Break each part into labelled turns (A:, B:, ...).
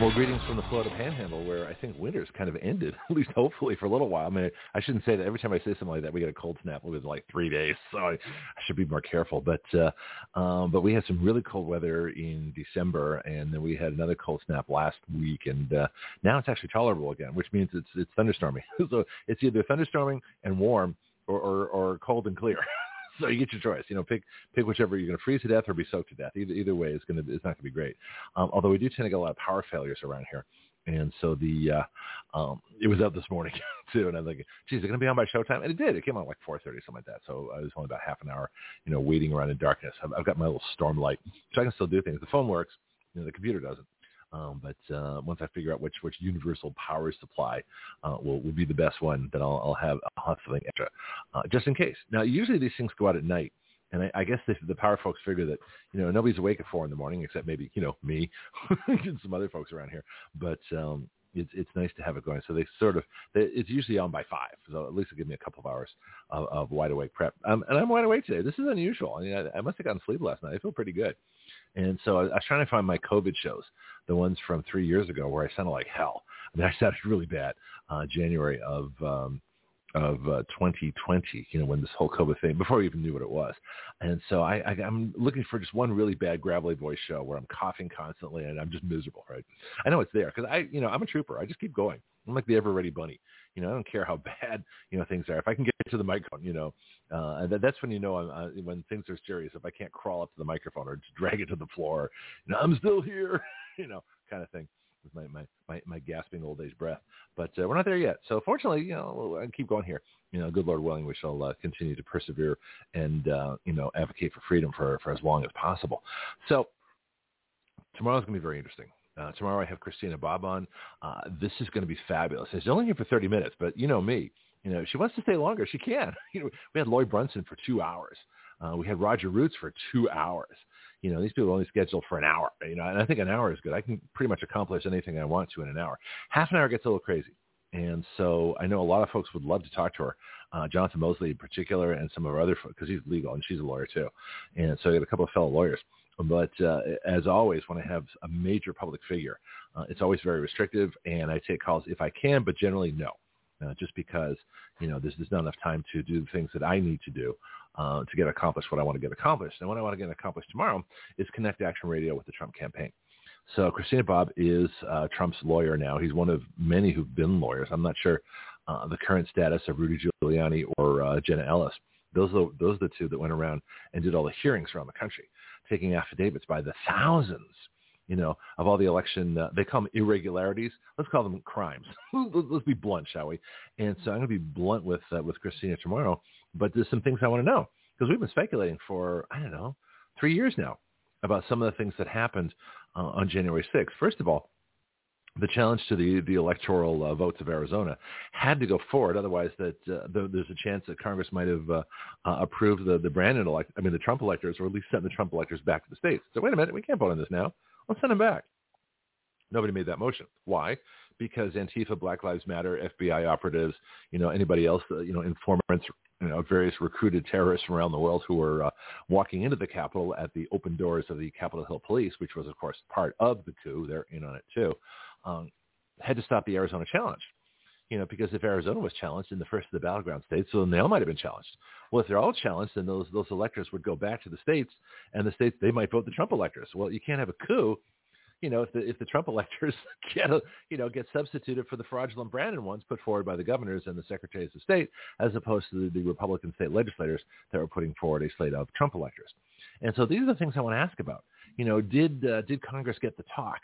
A: Well, greetings from the Florida Panhandle, where I think winter's kind of ended, at least hopefully for a little while. I mean, I shouldn't say that every time I say something like that, we get a cold snap within like three days, so I, I should be more careful. But uh, um, but we had some really cold weather in December, and then we had another cold snap last week, and uh, now it's actually tolerable again, which means it's it's thunderstorming. so it's either thunderstorming and warm, or or, or cold and clear. so you get your choice. You know, pick pick whichever you're going to freeze to death or be soaked to death. Either either way, it's going to it's not going to be great. Um, although we do tend to get a lot of power failures around here, and so the uh, um, it was out this morning too. And I'm thinking, geez, is it going to be on by showtime? And it did. It came on like 4:30, something like that. So I was only about half an hour, you know, waiting around in darkness. I've, I've got my little storm light, so I can still do things. The phone works, you know, the computer doesn't. Um, but uh, once I figure out which which universal power supply uh, will will be the best one, then I'll, I'll have I'll have something extra uh, just in case. Now, usually these things go out at night, and I, I guess the, the power folks figure that you know nobody's awake at four in the morning except maybe you know me and some other folks around here. But um, it's it's nice to have it going. So they sort of they, it's usually on by five, so at least it'll give me a couple of hours of, of wide awake prep. Um, and I'm wide awake today. This is unusual. I mean, I, I must have gotten sleep last night. I feel pretty good. And so I, I was trying to find my COVID shows, the ones from three years ago where I sounded like hell. I mean, I sounded really bad. Uh, January of um, of uh, 2020, you know, when this whole COVID thing, before we even knew what it was. And so I, I, I'm looking for just one really bad gravelly voice show where I'm coughing constantly and I'm just miserable, right? I know it's there because I, you know, I'm a trooper. I just keep going. I'm like the ever ready bunny. You know, I don't care how bad you know things are. If I can get to the microphone, you know, uh, and that's when you know I'm, uh, when things are serious. If I can't crawl up to the microphone or drag it to the floor, you know, I'm still here, you know, kind of thing with my my my, my gasping old age breath. But uh, we're not there yet. So fortunately, you know, I keep going here. You know, good Lord willing, we shall uh, continue to persevere and uh, you know advocate for freedom for for as long as possible. So tomorrow's going to be very interesting. Uh, tomorrow I have Christina Bobb on. Uh, this is going to be fabulous. She's only here for 30 minutes, but you know me. You know, she wants to stay longer. She can. You know, we had Loy Brunson for two hours. Uh, we had Roger Roots for two hours. You know, these people only scheduled for an hour. You know, and I think an hour is good. I can pretty much accomplish anything I want to in an hour. Half an hour gets a little crazy. And so I know a lot of folks would love to talk to her, uh, Jonathan Moseley in particular, and some of our other folks, because he's legal and she's a lawyer too. And so I got a couple of fellow lawyers. But uh, as always, when I have a major public figure, uh, it's always very restrictive, and I take calls if I can, but generally no, uh, just because you know there's, there's not enough time to do the things that I need to do uh, to get accomplished what I want to get accomplished. And what I want to get accomplished tomorrow is connect Action Radio with the Trump campaign. So Christina Bobb is uh, Trump's lawyer now. He's one of many who've been lawyers. I'm not sure uh, the current status of Rudy Giuliani or uh, Jenna Ellis. Those are, those are the two that went around and did all the hearings around the country taking affidavits by the thousands, you know, of all the election, uh, they call them irregularities. Let's call them crimes. Let's be blunt, shall we? And so I'm going to be blunt with, uh, with Christina tomorrow, but there's some things I want to know because we've been speculating for, I don't know, three years now about some of the things that happened uh, on January 6th. First of all, the challenge to the the electoral uh, votes of Arizona had to go forward. Otherwise, that uh, the, there's a chance that Congress might have uh, uh, approved the the Brandon elect, I mean the Trump electors, or at least sent the Trump electors back to the states. So wait a minute, we can't vote on this now. Let's send them back. Nobody made that motion. Why? Because Antifa, Black Lives Matter, FBI operatives, you know, anybody else, uh, you know, informants, you know, various recruited terrorists from around the world who were uh, walking into the Capitol at the open doors of the Capitol Hill Police, which was, of course, part of the coup. They're in on it too um, had to stop the Arizona challenge. You know, because if Arizona was challenged in the first of the battleground states, so then they all might have been challenged. Well, if they're all challenged, then those those electors would go back to the states, and the states they might vote the Trump electors. Well, you can't have a coup you know, if the if the Trump electors get a, you know get substituted for the fraudulent Brandon ones put forward by the governors and the secretaries of state, as opposed to the, the Republican state legislators that were putting forward a slate of Trump electors. And so these are the things I want to ask about. You know, did uh, did Congress get the talk?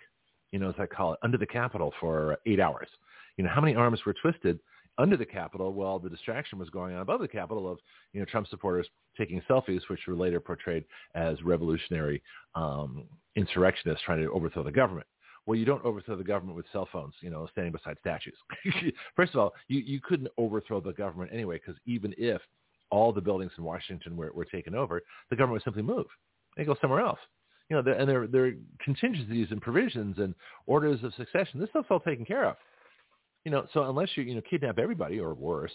A: you know, as I call it, under the Capitol for eight hours. You know, how many arms were twisted under the Capitol while the distraction was going on above the Capitol of, you know, Trump supporters taking selfies, which were later portrayed as revolutionary um, insurrectionists trying to overthrow the government. Well, you don't overthrow the government with cell phones, you know, standing beside statues. First of all, you, you couldn't overthrow the government anyway, because even if all the buildings in Washington were, were taken over, the government would simply move. They go somewhere else. You know, and there, there are contingencies and provisions and orders of succession. This stuff's all taken care of. You know, so unless you, you know, kidnap everybody or worse,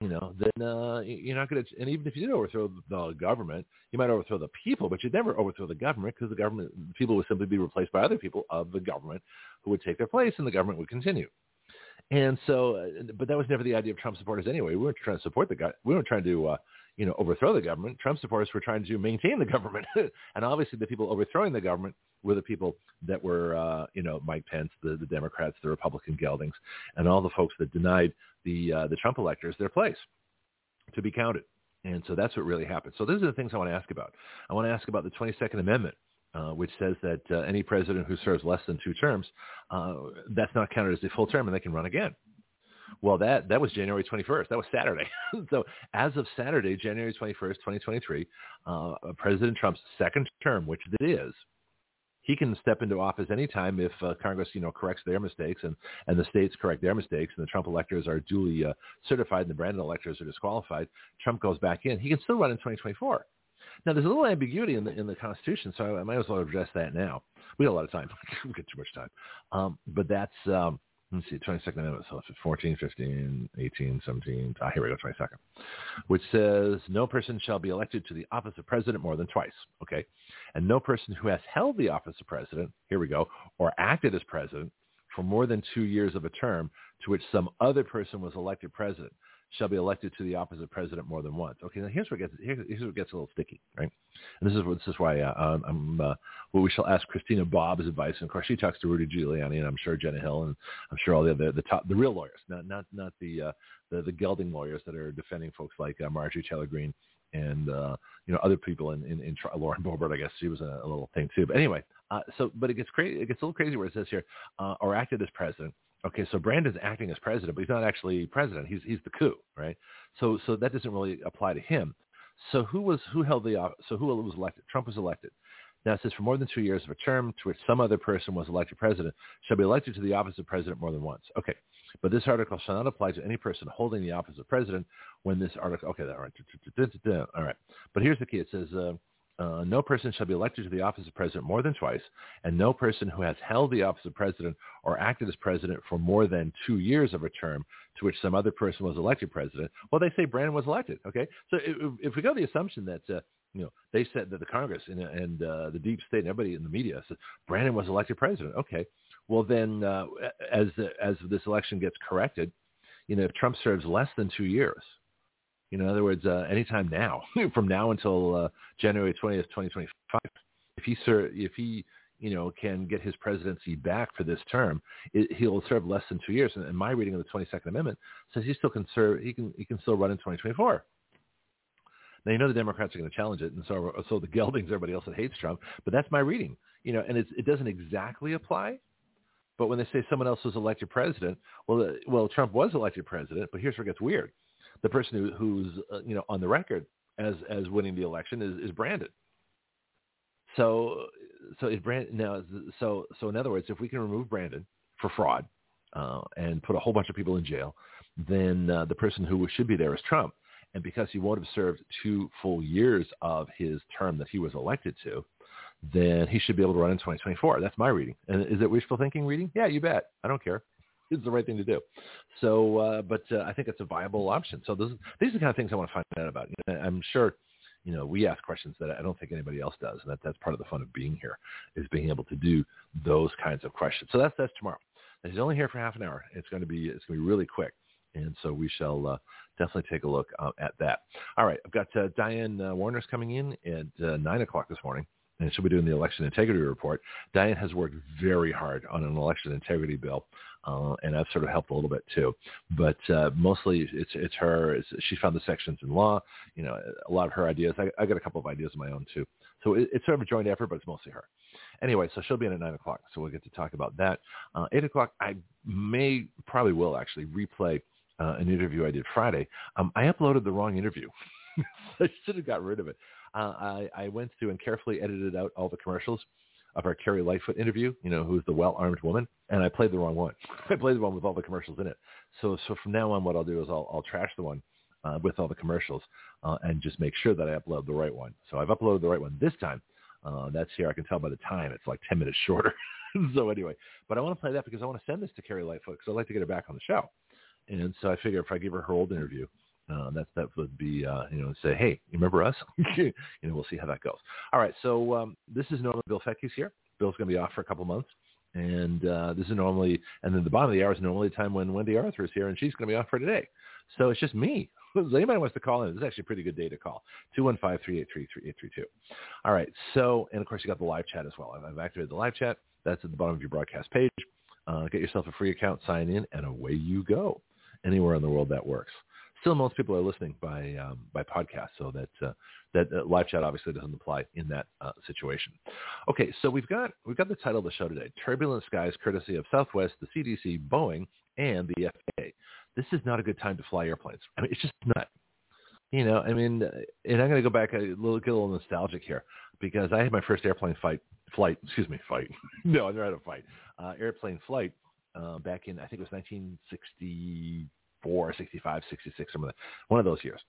A: you know, then uh, you're not going to. And even if you did overthrow the government, you might overthrow the people, but you'd never overthrow the government because the government people would simply be replaced by other people of the government who would take their place, and the government would continue. And so, uh, but that was never the idea of Trump supporters anyway. We weren't trying to support the guy. We weren't trying to, uh, you know, overthrow the government. Trump supporters were trying to maintain the government. and obviously, the people overthrowing the government were the people that were, uh, you know, Mike Pence, the, the Democrats, the Republican geldings, and all the folks that denied the uh, the Trump electors their place to be counted. And so that's what really happened. So those are the things I want to ask about. I want to ask about the 22nd Amendment, uh, which says that uh, any president who serves less than two terms, uh, that's not counted as a full term and they can run again. Well, that, that was January 21st. That was Saturday. so as of Saturday, January 21st, 2023, uh, President Trump's second term, which it is, he can step into office anytime if uh, Congress, you know, corrects their mistakes and, and the states correct their mistakes and the Trump electors are duly uh, certified and the Brandon electors are disqualified. Trump goes back in. He can still run in 2024. Now, there's a little ambiguity in the in the Constitution, so I might as well address that now. We have a lot of time. we get too much time. Um, but that's um, let's see, 22nd Amendment, so 14, 15, 18, 17, ah, here we go, 22nd, which says no person shall be elected to the office of president more than twice, okay? And no person who has held the office of president, here we go, or acted as president for more than two years of a term to which some other person was elected president shall be elected to the office of president more than once. Okay, now here's it gets here's, where it gets a little sticky, right? And this is what this is why uh, I'm uh, well, we shall ask Christina Bobb's advice, and of course she talks to Rudy Giuliani, and I'm sure Jenna Hill, and I'm sure all the other the top the real lawyers, not not not the uh, the the gelding lawyers that are defending folks like uh, Marjorie Taylor Greene and uh, you know other people in in, in Lauren Boebert, I guess she was a, a little thing too. But anyway, uh, so but it gets crazy. It gets a little crazy where it says here, uh, or acted as president Okay, so Brandon's acting as president, but he's not actually president. He's he's the coup, right? So so that doesn't really apply to him. So who was who held the so who was elected? Trump was elected. Now it says for more than two years of a term to which some other person was elected president shall be elected to the office of president more than once. Okay, but this article shall not apply to any person holding the office of president when this article. Okay, all right, all right. But here's the key. It says. Uh, uh, no person shall be elected to the office of president more than twice, and no person who has held the office of president or acted as president for more than two years of a term to which some other person was elected president. Well, they say Brandon was elected. Okay, so if, if we go the assumption that uh, you know they said that the Congress and, and uh, the deep state and everybody in the media said Brandon was elected president. Okay, well then uh, as as this election gets corrected, you know if Trump serves less than two years you know, in other words, uh, anytime now, from now until uh, January 20th, 2025, if he ser- if he you know can get his presidency back for this term, it, he'll serve less than two years. And, and my reading of the 22nd Amendment says he still can serve. He can he can still run in 2024. Now you know the Democrats are going to challenge it, and so so the geldings, everybody else that hates Trump. But that's my reading. You know, and it's, it doesn't exactly apply. But when they say someone else was elected president, well, well, Trump was elected president. But here's where it gets weird the person who, who's uh, you know on the record as as winning the election is, is Brandon. So so Brandon now so so in other words, if we can remove Brandon for fraud uh, and put a whole bunch of people in jail, then uh, the person who should be there is Trump. And because he won't have served two full years of his term that he was elected to, then he should be able to run in 2024. That's my reading. And is it wishful thinking reading? Yeah, you bet. I don't care It's the right thing to do. So, uh, but uh, I think it's a viable option. So this, these are the kind of things I want to find out about. I'm sure, you know, we ask questions that I don't think anybody else does, and that, that's part of the fun of being here, is being able to do those kinds of questions. So that's that's tomorrow. And he's only here for half an hour. It's going to be it's going to be really quick, and so we shall uh, definitely take a look uh, at that. All right, I've got uh, Diane uh, Warner's coming in at uh, nine o'clock this morning and she'll be doing the election integrity report. Diane has worked very hard on an election integrity bill, uh, and I've sort of helped a little bit too. But uh, mostly, it's it's her. It's, she found the sections in law. You know, a lot of her ideas. I, I got a couple of ideas of my own too. So it, it's sort of a joint effort, but it's mostly her. Anyway, so she'll be in at nine o'clock, so we'll get to talk about that. Uh, Eight o'clock, I may probably will actually replay uh, an interview I did Friday. Um, I uploaded the wrong interview. I should have got rid of it uh, I, I went through and carefully edited out all the commercials of our Carrie Lightfoot interview, you know, who's the well-armed woman, and I played the wrong one. I played the one with all the commercials in it. So, so from now on, what I'll do is I'll, I'll trash the one uh, with all the commercials uh, and just make sure that I upload the right one. So I've uploaded the right one this time. Uh, that's here. I can tell by the time it's like 10 minutes shorter. so anyway, but I want to play that because I want to send this to Carrie Lightfoot because I'd like to get her back on the show. And so I figure if I give her her old interview, uh, that that would be uh, you know say hey you remember us you know we'll see how that goes all right so um, this is normally Bill Fettke's here Bill's going to be off for a couple months and uh, this is normally and then the bottom of the hour is normally the time when Wendy Arthur is here and she's going to be off for today so it's just me so anybody wants to call in, this is actually a pretty good day to call. 215-383-3832. All right. So, and of course, you got the live chat as well. I've activated the live chat. That's at the bottom of your broadcast page. Uh, get yourself a free account, sign in, and away you go. Anywhere in the world that works still most people are listening by um, by podcast, so that uh, that uh, live chat obviously doesn't apply in that uh, situation. Okay, so we've got we've got the title of the show today: Turbulent Skies, courtesy of Southwest, the CDC, Boeing, and the FAA. This is not a good time to fly airplanes. I mean, it's just not. You know, I mean, and I'm going to go back a little, get a little nostalgic here because I had my first airplane fight, flight, excuse me, fight. no, I never had a fight. Uh, airplane flight uh, back in, I think it was 1960 64, 65, 66, some of the, one of those years.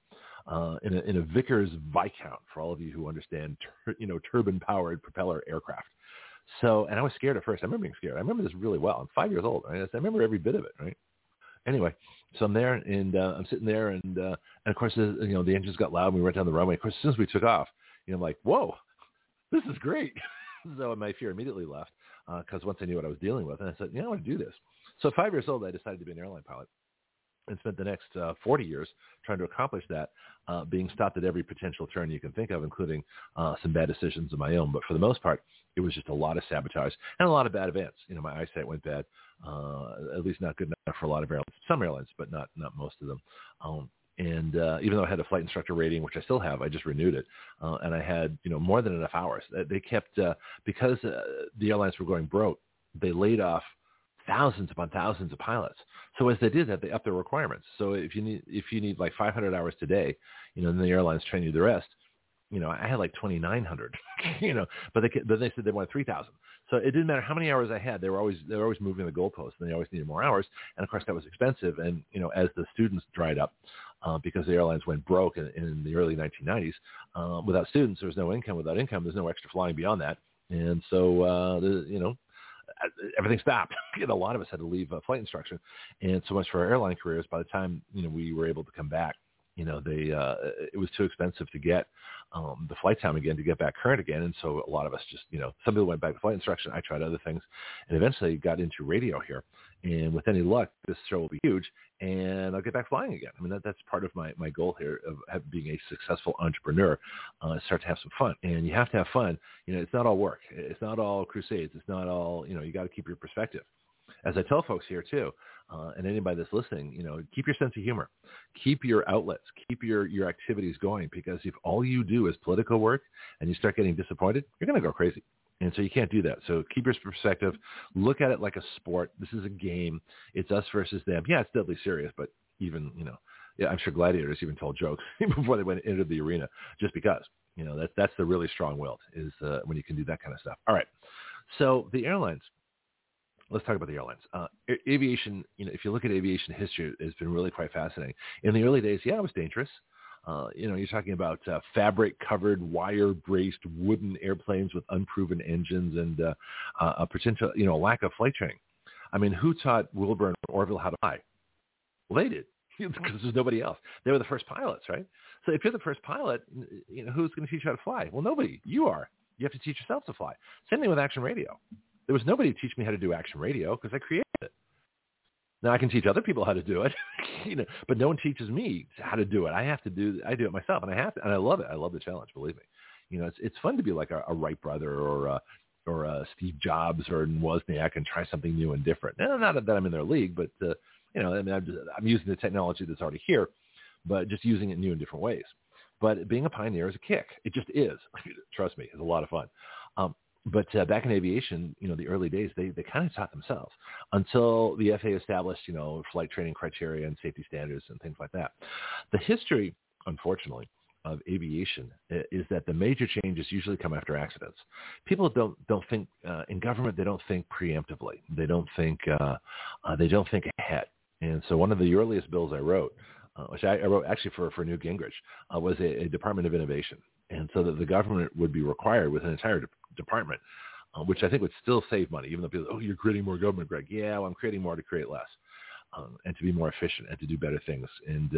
A: Uh, in, a, in a Vickers Viscount, for all of you who understand, tur- you know, turbine-powered propeller aircraft. So, and I was scared at first. I remember being scared. I remember this really well. I'm five years old. Right? I remember every bit of it. Right. Anyway, so I'm there and uh, I'm sitting there and uh, and of course the, you know the engines got loud. And we went down the runway. Of course, as soon as we took off, you know, I'm like, whoa, this is great. so my fear immediately left because uh, once I knew what I was dealing with, and I said, yeah, I want to do this. So five years old, I decided to be an airline pilot and spent the next uh, 40 years trying to accomplish that, uh, being stopped at every potential turn you can think of, including uh, some bad decisions of my own. But for the most part, it was just a lot of sabotage and a lot of bad events. You know, my eyesight went bad, uh, at least not good enough for a lot of airlines, some airlines, but not not most of them. Um, and uh, even though I had a flight instructor rating, which I still have, I just renewed it, uh, and I had you know more than enough hours. They kept uh, because uh, the airlines were going broke. They laid off thousands upon thousands of pilots. So as they did that, they upped their requirements. So if you need if you need like 500 hours today, you know, then the airlines train you the rest. You know, I had like 2,900. you know, but they but they said they wanted 3,000. So it didn't matter how many hours I had. They were always they were always moving the goalposts, and they always needed more hours. And of course, that was expensive. And you know, as the students dried up, uh, because the airlines went broke in, in the early 1990s, uh, without students, there was no income. Without income, there's no extra flying beyond that. And so, uh, the, you know, everything stopped. know, a lot of us had to leave uh, flight instruction, and so much for our airline careers. By the time you know we were able to come back, you know, they uh, it was too expensive to get um, the flight time again to get back current again, and so a lot of us just you know some people went back to flight instruction. I tried other things, and eventually got into radio here. And with any luck, this show will be huge, and I'll get back flying again. I mean, that, that's part of my, my goal here of being a successful entrepreneur. Uh, start to have some fun, and you have to have fun. You know, it's not all work. It's not all crusades. It's not all you know. You got to keep your perspective. As I tell folks here too, uh, and anybody that's listening, you know, keep your sense of humor, keep your outlets, keep your your activities going. Because if all you do is political work and you start getting disappointed, you're going to go crazy. And so you can't do that. So keep your perspective. Look at it like a sport. This is a game. It's us versus them. Yeah, it's deadly serious, but even, you know, yeah, I'm sure gladiators even told jokes before they went into the arena just because, you know, that, that's the really strong will is uh, when you can do that kind of stuff. All right. So the airlines, let's talk about the airlines. Uh, aviation, you know, if you look at aviation history, it's been really quite fascinating. In the early days, yeah, it was dangerous. Uh, you know, you're talking about uh, fabric-covered, wire-braced wooden airplanes with unproven engines and uh, uh, a potential, you know, lack of flight training. I mean, who taught Wilbur and Orville how to fly? Well, they did because there's nobody else. They were the first pilots, right? So if you're the first pilot, you know, who's going to teach you how to fly? Well, nobody. You are. You have to teach yourself to fly. Same thing with action radio. There was nobody to teach me how to do action radio because I created. Now I can teach other people how to do it, you know, but no one teaches me how to do it. I have to do, I do it myself, and I have to, and I love it. I love the challenge. Believe me, you know, it's it's fun to be like a, a Wright brother or a, or a Steve Jobs or Wozniak and try something new and different. Now, not that I'm in their league, but uh, you know, I mean, I'm, just, I'm using the technology that's already here, but just using it new in different ways. But being a pioneer is a kick. It just is. Trust me, it's a lot of fun. Um, but uh, back in aviation, you know, the early days, they, they kind of taught themselves until the FAA established, you know, flight training criteria and safety standards and things like that. The history, unfortunately, of aviation is that the major changes usually come after accidents. People don't don't think uh, in government. They don't think preemptively. They don't think uh, uh, they don't think ahead. And so one of the earliest bills I wrote, uh, which I, I, wrote actually for for Newt Gingrich, uh, was a, a, Department of Innovation, and so that the government would be required with an entire de- department. Uh, which I think would still save money, even though people, oh, you're creating more government, Greg. Yeah, well, I'm creating more to create less, um, and to be more efficient and to do better things. And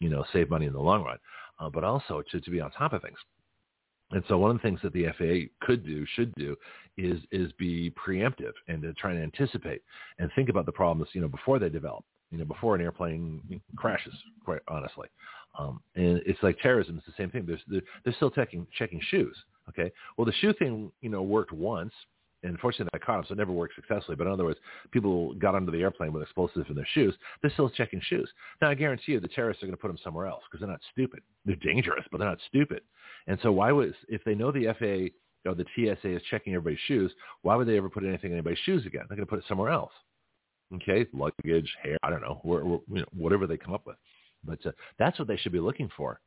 A: you know, save money in the long run, uh, but also to, to be on top of things. And so one of the things that the FAA could do, should do, is is be preemptive and to try and anticipate and think about the problems, you know, before they develop, you know, before an airplane crashes, quite honestly. Um, and it's like terrorism. It's the same thing. They're, they're still checking checking shoes. Okay. Well, the shoe thing, you know, worked once and unfortunately I caught them, so it never worked successfully. But in other words, people got onto the airplane with explosives in their shoes. They're still checking shoes. Now I guarantee you, the terrorists are going to put them somewhere else because they're not stupid. They're dangerous, but they're not stupid. And so why would if they know the FAA or the TSA is checking everybody's shoes, why would they ever put anything in anybody's shoes again? They're going to put it somewhere else. Okay, luggage, hair, I don't know, you know, whatever they come up with. But uh, that's what they should be looking for.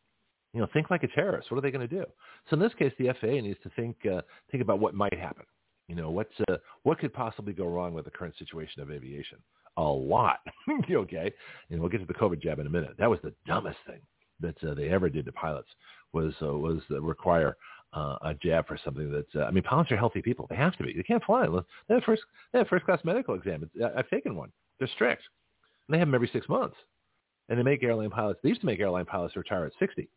A: You know, think like a terrorist. What are they going to do? So in this case, the FAA needs to think uh, think about what might happen. You know, what's uh, what could possibly go wrong with the current situation of aviation? A lot. okay, and we'll get to the COVID jab in a minute. That was the dumbest thing that uh, they ever did to pilots was uh, was uh, require uh, a jab for something that uh, I mean, pilots are healthy people. They have to be. They can't fly. They have first they have first class medical exam. I've taken one. They're strict. And they have them every six months. And they make airline pilots. They used to make airline pilots retire at 60.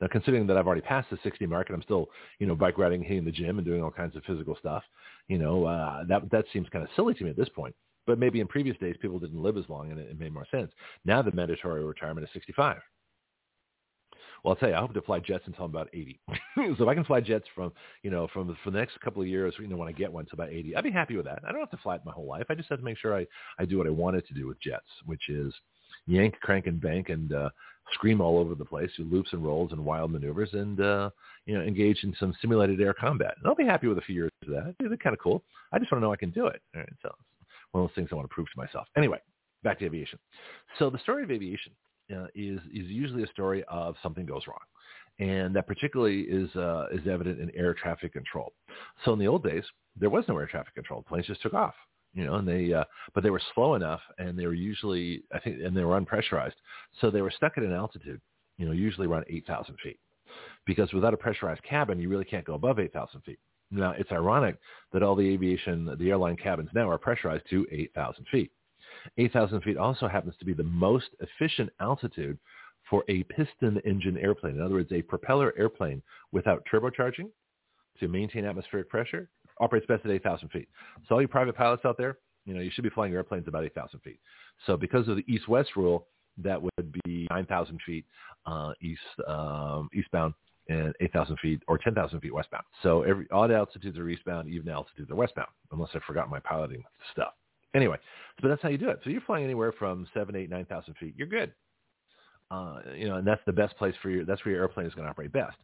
A: Now, considering that I've already passed the 60 mark and I'm still, you know, bike riding, hitting the gym and doing all kinds of physical stuff, you know, uh, that that seems kind of silly to me at this point. But maybe in previous days, people didn't live as long and it, it made more sense. Now the mandatory retirement is 65. Well, I'll tell you, I hope to fly jets until I'm about 80. so if I can fly jets from, you know, from for the next couple of years, you know, when I get one to about 80, I'd be happy with that. I don't have to fly it my whole life. I just have to make sure I, I do what I wanted to do with jets, which is yank, crank, and bank, and uh, scream all over the place, do loops and rolls and wild maneuvers, and uh, you know engage in some simulated air combat. And I'll be happy with a few years of that. It's kind of cool. I just want to know I can do it. All right, so one of those things I want to prove to myself. Anyway, back to aviation. So the story of aviation uh, is is usually a story of something goes wrong. And that particularly is uh, is evident in air traffic control. So in the old days, there was no air traffic control. Planes just took off you know, and they, uh, but they were slow enough and they were usually, I think, and they were unpressurized. So they were stuck at an altitude, you know, usually around 8,000 feet because without a pressurized cabin, you really can't go above 8,000 feet. Now, it's ironic that all the aviation, the airline cabins now are pressurized to 8,000 feet. 8,000 feet also happens to be the most efficient altitude for a piston engine airplane. In other words, a propeller airplane without turbocharging to maintain atmospheric pressure operates best at 8,000 feet. So all you private pilots out there, you know, you should be flying your airplanes about 8,000 feet. So because of the east-west rule, that would be 9,000 feet uh, east um, eastbound and 8,000 feet or 10,000 feet westbound. So every odd altitudes are eastbound, even altitudes are westbound, unless I forgot my piloting stuff. Anyway, but that's how you do it. So you're flying anywhere from seven, eight, nine thousand feet. You're good. Uh, you know, and that's the best place for your. That's where your airplane is going to operate best.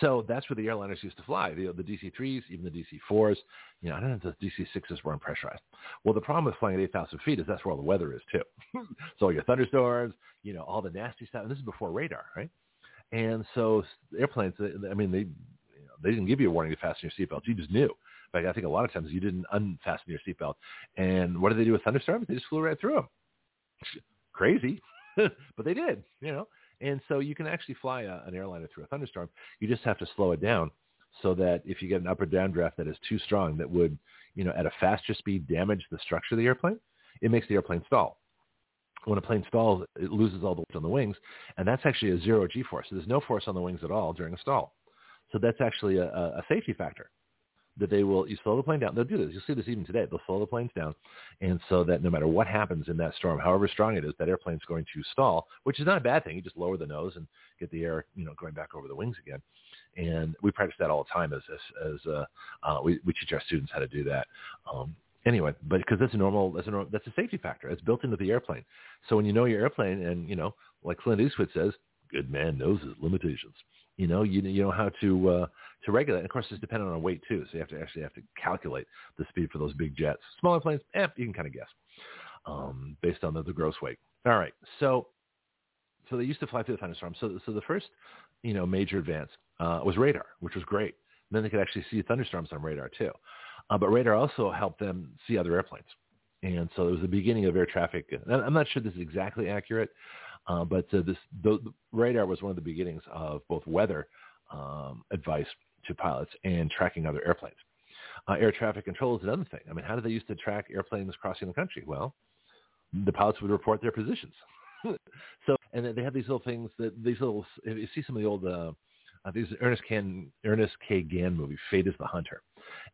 A: So that's where the airliners used to fly, the, the DC-3s, even the DC-4s. You know, I don't know if the DC-6s were unpressurized. Well, the problem with flying at 8,000 feet is that's where all the weather is too. so all your thunderstorms, you know, all the nasty stuff. And this is before radar, right? And so airplanes, I mean, they, you know, they didn't give you a warning to fasten your seatbelt. You just knew. But I think a lot of times you didn't unfasten your seatbelt. And what did they do with thunderstorms? They just flew right through them. Crazy, but they did, you know. And so you can actually fly a, an airliner through a thunderstorm. You just have to slow it down so that if you get an up or down draft that is too strong that would, you know, at a faster speed damage the structure of the airplane, it makes the airplane stall. When a plane stalls, it loses all the weight on the wings, and that's actually a zero G force. So there's no force on the wings at all during a stall. So that's actually a, a safety factor that they will you slow the plane down. They'll do this. You'll see this even today. They'll slow the planes down, and so that no matter what happens in that storm, however strong it is, that airplane's going to stall, which is not a bad thing. You just lower the nose and get the air, you know, going back over the wings again. And we practice that all the time as as, as uh, uh, we we teach our students how to do that. Um, anyway, but because that's a normal, that's a normal, that's a safety factor. It's built into the airplane. So when you know your airplane, and you know, like Clint Eastwood says, good man knows his limitations. You know, you you know how to uh, to regulate. And of course, it's dependent on weight too. So you have to actually have to calculate the speed for those big jets. Smaller planes, eh, you can kind of guess um, based on the, the gross weight. All right. So So they used to fly through the thunderstorms. So, so the first, you know, major advance uh, was radar, which was great. And then they could actually see thunderstorms on radar too. Uh, but radar also helped them see other airplanes. And so it was the beginning of air traffic. I'm not sure this is exactly accurate, uh, but uh, this the, the radar was one of the beginnings of both weather um, advice to pilots and tracking other airplanes. Uh, air traffic control is another thing. I mean, how did they used to track airplanes crossing the country? Well, the pilots would report their positions. so, and they had these little things that these little. If you see some of the old, uh, uh, these Ernest Can Ernest K. Gann movie, Fate is the Hunter,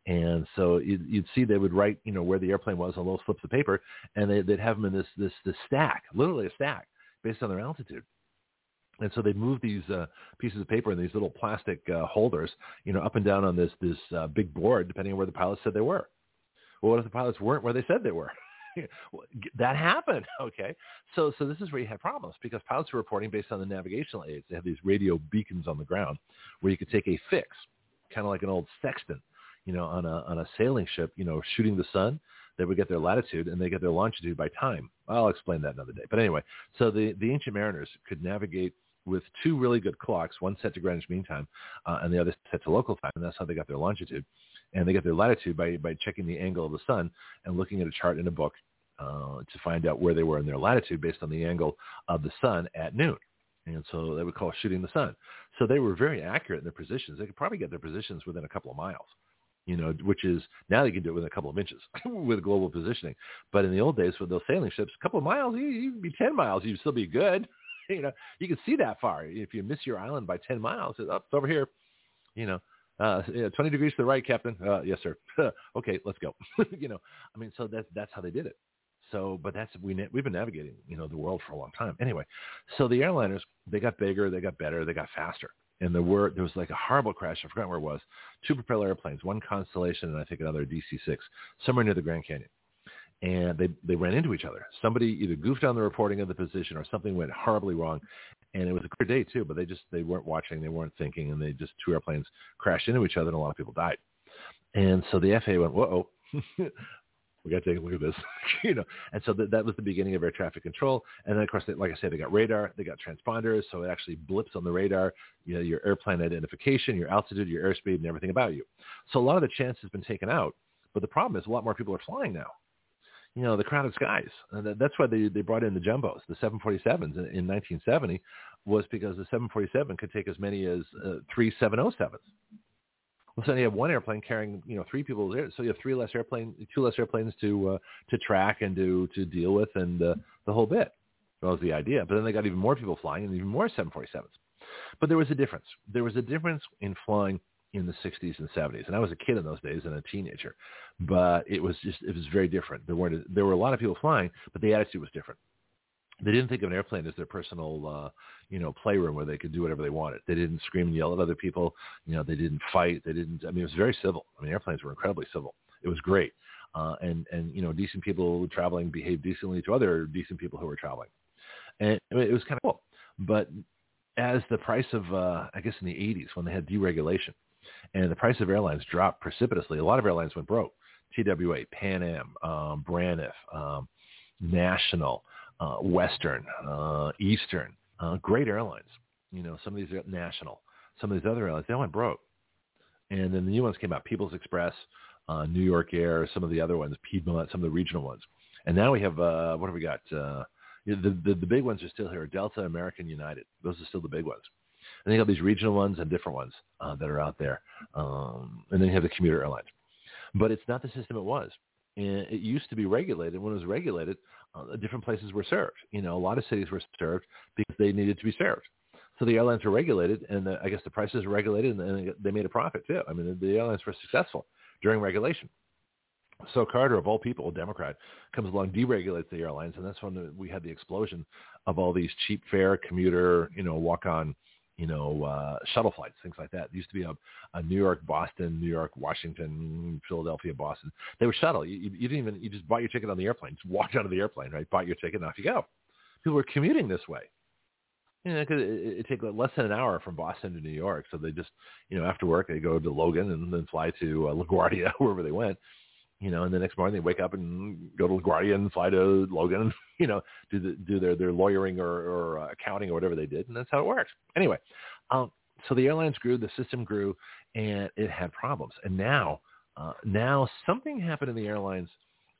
A: and so you'd, you'd see they would write, you know, where the airplane was on little slips of paper, and they, they'd have them in this this this stack, literally a stack, based on their altitude. And so they moved these uh, pieces of paper in these little plastic uh, holders, you know, up and down on this this uh, big board, depending on where the pilots said they were. Well, what if the pilots weren't where they said they were? that happened. Okay, so so this is where you had problems because pilots were reporting based on the navigational aids. They have these radio beacons on the ground where you could take a fix, kind of like an old sextant, you know, on a on a sailing ship, you know, shooting the sun. They would get their latitude and they get their longitude by time. I'll explain that another day. But anyway, so the the ancient mariners could navigate with two really good clocks, one set to Greenwich Mean Time uh, and the other set to local time, and that's how they got their longitude. And they get their latitude by, by checking the angle of the sun and looking at a chart in a book uh, to find out where they were in their latitude based on the angle of the sun at noon. And so they would call shooting the sun. So they were very accurate in their positions. They could probably get their positions within a couple of miles, you know, which is now they can do it within a couple of inches with global positioning. But in the old days with those sailing ships, a couple of miles, you, you'd be 10 miles, you'd still be good. you know, you can see that far. If you miss your island by 10 miles, it's up over here, you know, uh, 20 degrees to the right, Captain. Uh, yes, sir. okay, let's go. you know, I mean, so that's, that's how they did it. So, but that's, we, we've been navigating, you know, the world for a long time. Anyway, so the airliners, they got bigger, they got better, they got faster. And there were, there was like a horrible crash. I forgot where it was. Two propeller airplanes, one Constellation and I think another DC-6, somewhere near the Grand Canyon and they they ran into each other. Somebody either goofed on the reporting of the position or something went horribly wrong, and it was a clear day too. But they just they weren't watching, they weren't thinking, and they just two airplanes crashed into each other, and a lot of people died. And so the FAA went, whoa. we got to take a look at this, you know. And so that, that was the beginning of air traffic control. And then, of course, they, like I said, they got radar, they got transponders, so it actually blips on the radar, you know, your airplane identification, your altitude, your airspeed, and everything about you. So a lot of the chance has been taken out. But the problem is a lot more people are flying now you know, the crowded skies. And that's why they, they brought in the jumbos, the 747s in, in 1970 was because the 747 could take as many as uh, three 707s. Well, so you have one airplane carrying, you know, three people there, so you have three less airplane, two less airplanes to uh, to track and to to deal with, and uh, the whole bit. That was the idea. But then they got even more people flying and even more 747s. But there was a difference. There was a difference in flying in the 60s and 70s. And I was a kid in those days and a teenager, but it was just, it was very different. There weren't, there were a lot of people flying, but the attitude was different. They didn't think of an airplane as their personal, uh, you know, playroom where they could do whatever they wanted. They didn't scream and yell at other people. You know, they didn't fight. They didn't, I mean, it was very civil. I mean, airplanes were incredibly civil. It was great. Uh, and, and, you know, decent people traveling behaved decently to other decent people who were traveling. And it was kind of cool. But as the price of, uh, I guess in the 80s when they had deregulation, and the price of airlines dropped precipitously. A lot of airlines went broke. TWA, Pan Am, um, Braniff, um, National, uh, Western, uh, Eastern, uh, great airlines. You know, some of these are national. Some of these other airlines, they went broke. And then the new ones came out, People's Express, uh, New York Air, some of the other ones, Piedmont, some of the regional ones. And now we have, uh, what have we got? Uh, the, the, the big ones are still here, Delta, American, United. Those are still the big ones. And then you have these regional ones and different ones uh, that are out there. Um, and then you have the commuter airlines. But it's not the system it was. And it used to be regulated. When it was regulated, uh, different places were served. You know, a lot of cities were served because they needed to be served. So the airlines were regulated, and the, I guess the prices were regulated, and, they made a profit too. I mean, the airlines were successful during regulation. So Carter, of all people, a Democrat, comes along, deregulates the airlines, and that's when we had the explosion of all these cheap fare commuter, you know, walk-on you know, uh, shuttle flights, things like that. It used to be a, a New York, Boston, New York, Washington, Philadelphia, Boston. They were shuttle. You, you didn't even, you just bought your ticket on the airplane, just walked out of the airplane, right? Bought your ticket and off you go. People were commuting this way. You know, cause it, it takes less than an hour from Boston to New York. So they just, you know, after work, they go to Logan and then fly to uh, LaGuardia, wherever they went. You know, and the next morning they wake up and go to LaGuardia and fly to Logan you know, do the, do their their lawyering or, or uh, accounting or whatever they did, and that's how it works. Anyway, um, so the airlines grew, the system grew, and it had problems. And now, uh, now something happened in the airlines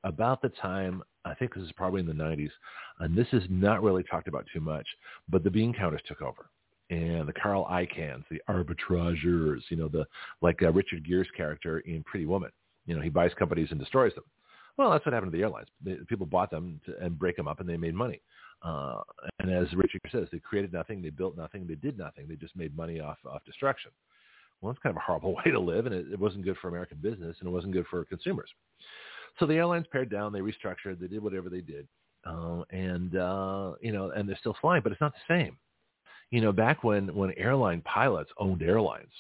A: about the time I think this is probably in the 90s, and this is not really talked about too much, but the bean counters took over. And the Carl Icahns, the arbitrageurs, you know, the like uh, Richard Gere's character in Pretty Woman. You know, he buys companies and destroys them. Well, that's what happened to the airlines. They, people bought them to, and break them up, and they made money. Uh, and as Richard says, they created nothing, they built nothing, they did nothing. They just made money off off destruction. Well, it's kind of a horrible way to live, and it, it wasn't good for American business, and it wasn't good for consumers. So the airlines pared down, they restructured, they did whatever they did, uh, and uh, you know, and they're still flying, but it's not the same. You know, back when when airline pilots owned airlines,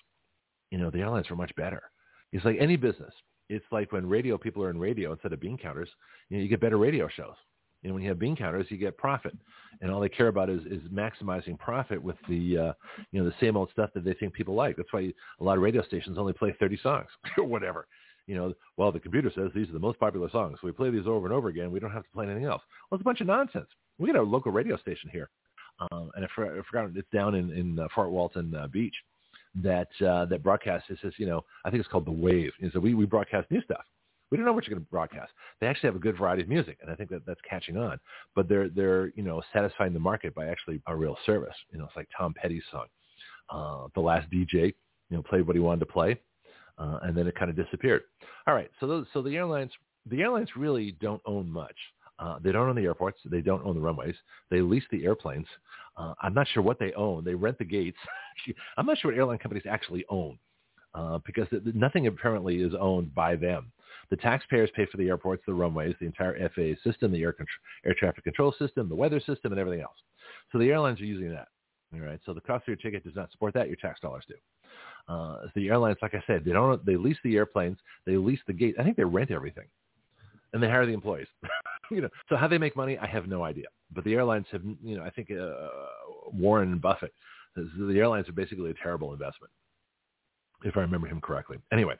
A: you know, the airlines were much better. It's like any business. It's like when radio people are in radio instead of bean counters, you know, you get better radio shows. You know, when you have bean counters, you get profit, and all they care about is is maximizing profit with the uh, you know the same old stuff that they think people like. That's why a lot of radio stations only play 30 songs or whatever you know, well, the computer says these are the most popular songs. So we play these over and over again. We don't have to play anything else. Well, it's a bunch of nonsense. We got a local radio station here, um, and I, for, I forgot it's down in in uh, Fort Walton uh, Beach that uh, that broadcasts. It says, you know, I think it's called the Wave. And so we we broadcast new stuff. We don't know what you're going to broadcast. They actually have a good variety of music, and I think that that's catching on. But they're they're you know satisfying the market by actually a real service. You know, it's like Tom Petty's song, uh, "The Last DJ." You know, played what he wanted to play uh, and then it kind of disappeared. All right, so those, so the airlines the airlines really don't own much. Uh, they don't own the airports. They don't own the runways. They lease the airplanes. Uh, I'm not sure what they own. They rent the gates. I'm not sure what airline companies actually own uh, because nothing apparently is owned by them. The taxpayers pay for the airports, the runways, the entire FAA system, the air, air traffic control system, the weather system, and everything else. So the airlines are using that. All right. So the cost of your ticket does not support that. Your tax dollars do. Uh, the airlines, like I said, they don't. They lease the airplanes. They lease the gate. I think they rent everything, and they hire the employees. you know, so how they make money, I have no idea. But the airlines have, you know, I think uh, Warren Buffett, the airlines are basically a terrible investment, if I remember him correctly. Anyway,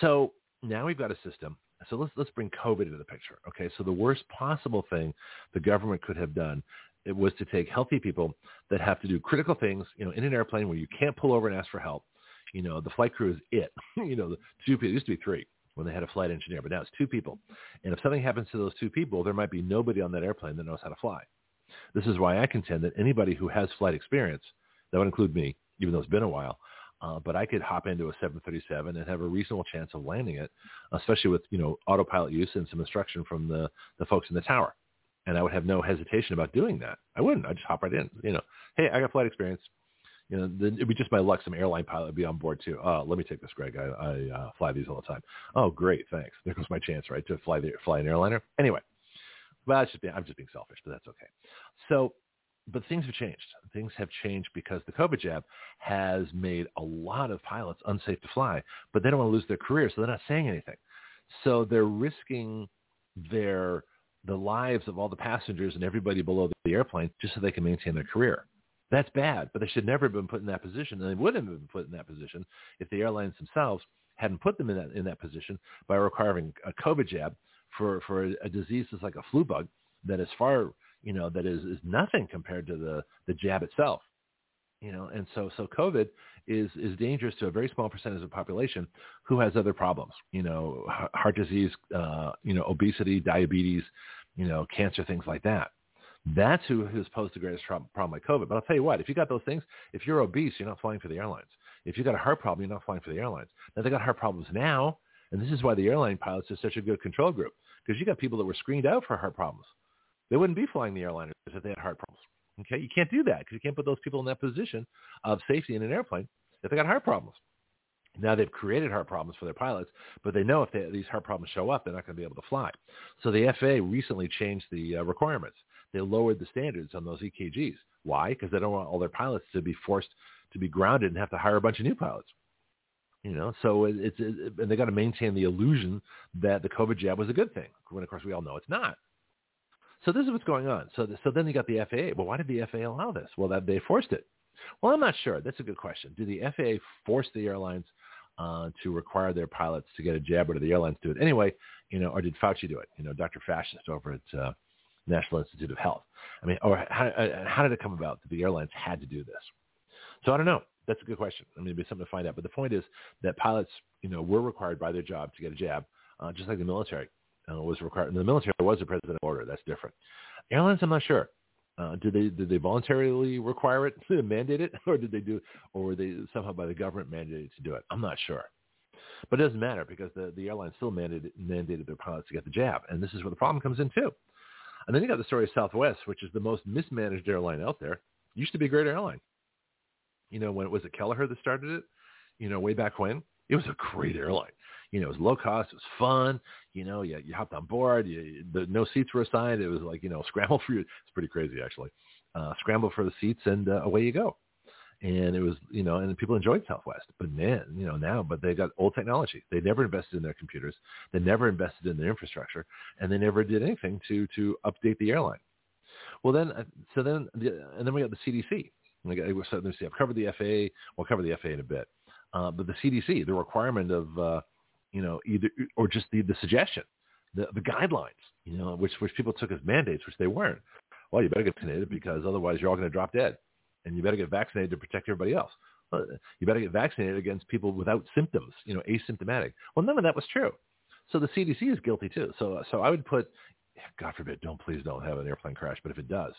A: so now we've got a system. So let's let's bring COVID into the picture. Okay, so the worst possible thing the government could have done it was to take healthy people that have to do critical things, you know, in an airplane where you can't pull over and ask for help, you know, the flight crew is it. you know, the two people, it used to be three when they had a flight engineer, but now it's two people. And if something happens to those two people, there might be nobody on that airplane that knows how to fly. This is why I contend that anybody who has flight experience, that would include me, even though it's been a while, uh, but I could hop into a 737 and have a reasonable chance of landing it, especially with, you know, autopilot use and some instruction from the, the folks in the tower. And I would have no hesitation about doing that. I wouldn't. I'd just hop right in. You know, hey, I got flight experience you know, then it'd be just my luck. Some airline pilot would be on board too. Uh, let me take this, Greg. I, I uh, fly these all the time. Oh, great, thanks. There goes my chance, right, to fly the fly an airliner. Anyway, well, just being, I'm just being selfish, but that's okay. So, but things have changed. Things have changed because the COVID jab has made a lot of pilots unsafe to fly, but they don't want to lose their career, so they're not saying anything. So they're risking their the lives of all the passengers and everybody below the airplane just so they can maintain their career. That's bad, but they should never have been put in that position, and they wouldn't have been put in that position if the airlines themselves hadn't put them in that in that position by requiring a COVID jab for for a, a disease that's like a flu bug that is far you know that is is nothing compared to the the jab itself you know? And so so covid is is dangerous to a very small percentage of the population who has other problems you know heart disease uh you know obesity diabetes you know cancer things like that that's who has posed the greatest problem like COVID. But I'll tell you what, if you got those things, if you're obese, you're not flying for the airlines. If you got a heart problem, you're not flying for the airlines. Now they got heart problems now, and this is why the airline pilots are such a good control group because you got people that were screened out for heart problems. They wouldn't be flying the airliners if they had heart problems. Okay, you can't do that because you can't put those people in that position of safety in an airplane if they got heart problems. Now they've created heart problems for their pilots, but they know if they, these heart problems show up, they're not going to be able to fly. So the FAA recently changed the uh, requirements they lowered the standards on those EKGs. Why? Because they don't want all their pilots to be forced to be grounded and have to hire a bunch of new pilots. You know, so it's it, and they got to maintain the illusion that the COVID jab was a good thing. When of course we all know it's not. So this is what's going on. So so then you got the FAA. Well, why did the FAA allow this? Well, that they forced it. Well, I'm not sure. That's a good question. Did the FAA force the airlines uh, to require their pilots to get a jab, or did the airlines do it anyway? You know, or did Fauci do it? You know, Dr. Fascist over at uh, National Institute of Health. I mean, or how, uh, how did it come about that the airlines had to do this? So I don't know. That's a good question. I mean, it'd be something to find out. But the point is that pilots, you know, were required by their job to get a jab, uh, just like the military uh, was required. And the military was a president order. That's different. Airlines, I'm not sure. Uh, did they did they voluntarily require it, mandate it, or did they do, or were they somehow by the government mandated to do it? I'm not sure. But it doesn't matter because the, the airline still mandated, mandated their pilots to get the jab. And this is where the problem comes in too. And then you got the story of Southwest, which is the most mismanaged airline out there. Used to be a great airline. You know, when it was it Kelleher that started it, you know, way back when, it was a great airline. You know, it was low cost, it was fun. You know, you, you hopped on board, you, the, no seats were assigned. It was like, you know, scramble for you. It's pretty crazy actually. Uh, scramble for the seats and uh, away you go and it was you know and people enjoyed southwest but man you know now but they got old technology. They never invested in their computers. They never invested in their infrastructure and they never did anything to to update the airline. Well then uh, so then the, and then we got the cdc let me see i've covered the faa we'll cover the faa in a bit uh, but the cdc the requirement of uh, you know either or just the the suggestion the the guidelines you know which which people took as mandates which they weren't. Well you better get vaccinated because otherwise you're all going to drop dead and you better get vaccinated to protect everybody else. You better get vaccinated against people without symptoms, you know, asymptomatic. Well, none of that was true. So the CDC is guilty too. So, so I would put, God forbid, don't please don't have an airplane crash. But if it does,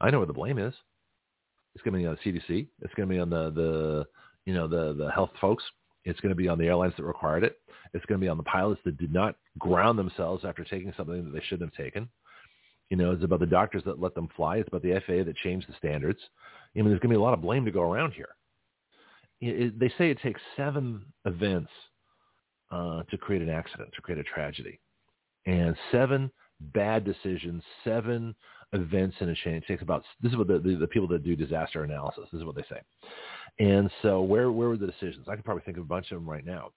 A: I know where the blame is. It's going to be on the CDC. It's going to be on the, the, you know, the, the health folks. It's going to be on the airlines that required it. It's going to be on the pilots that did not ground themselves after taking something that they shouldn't have taken. You know, it's about the doctors that let them fly. It's about the FAA that changed the standards. I mean, there's going to be a lot of blame to go around here. It, it, they say it takes seven events uh, to create an accident, to create a tragedy, and seven bad decisions, seven events in a chain. It takes about this is what the, the, the, people that do disaster analysis. This is what they say. And so, where where were the decisions? I can probably think of a bunch of them right now.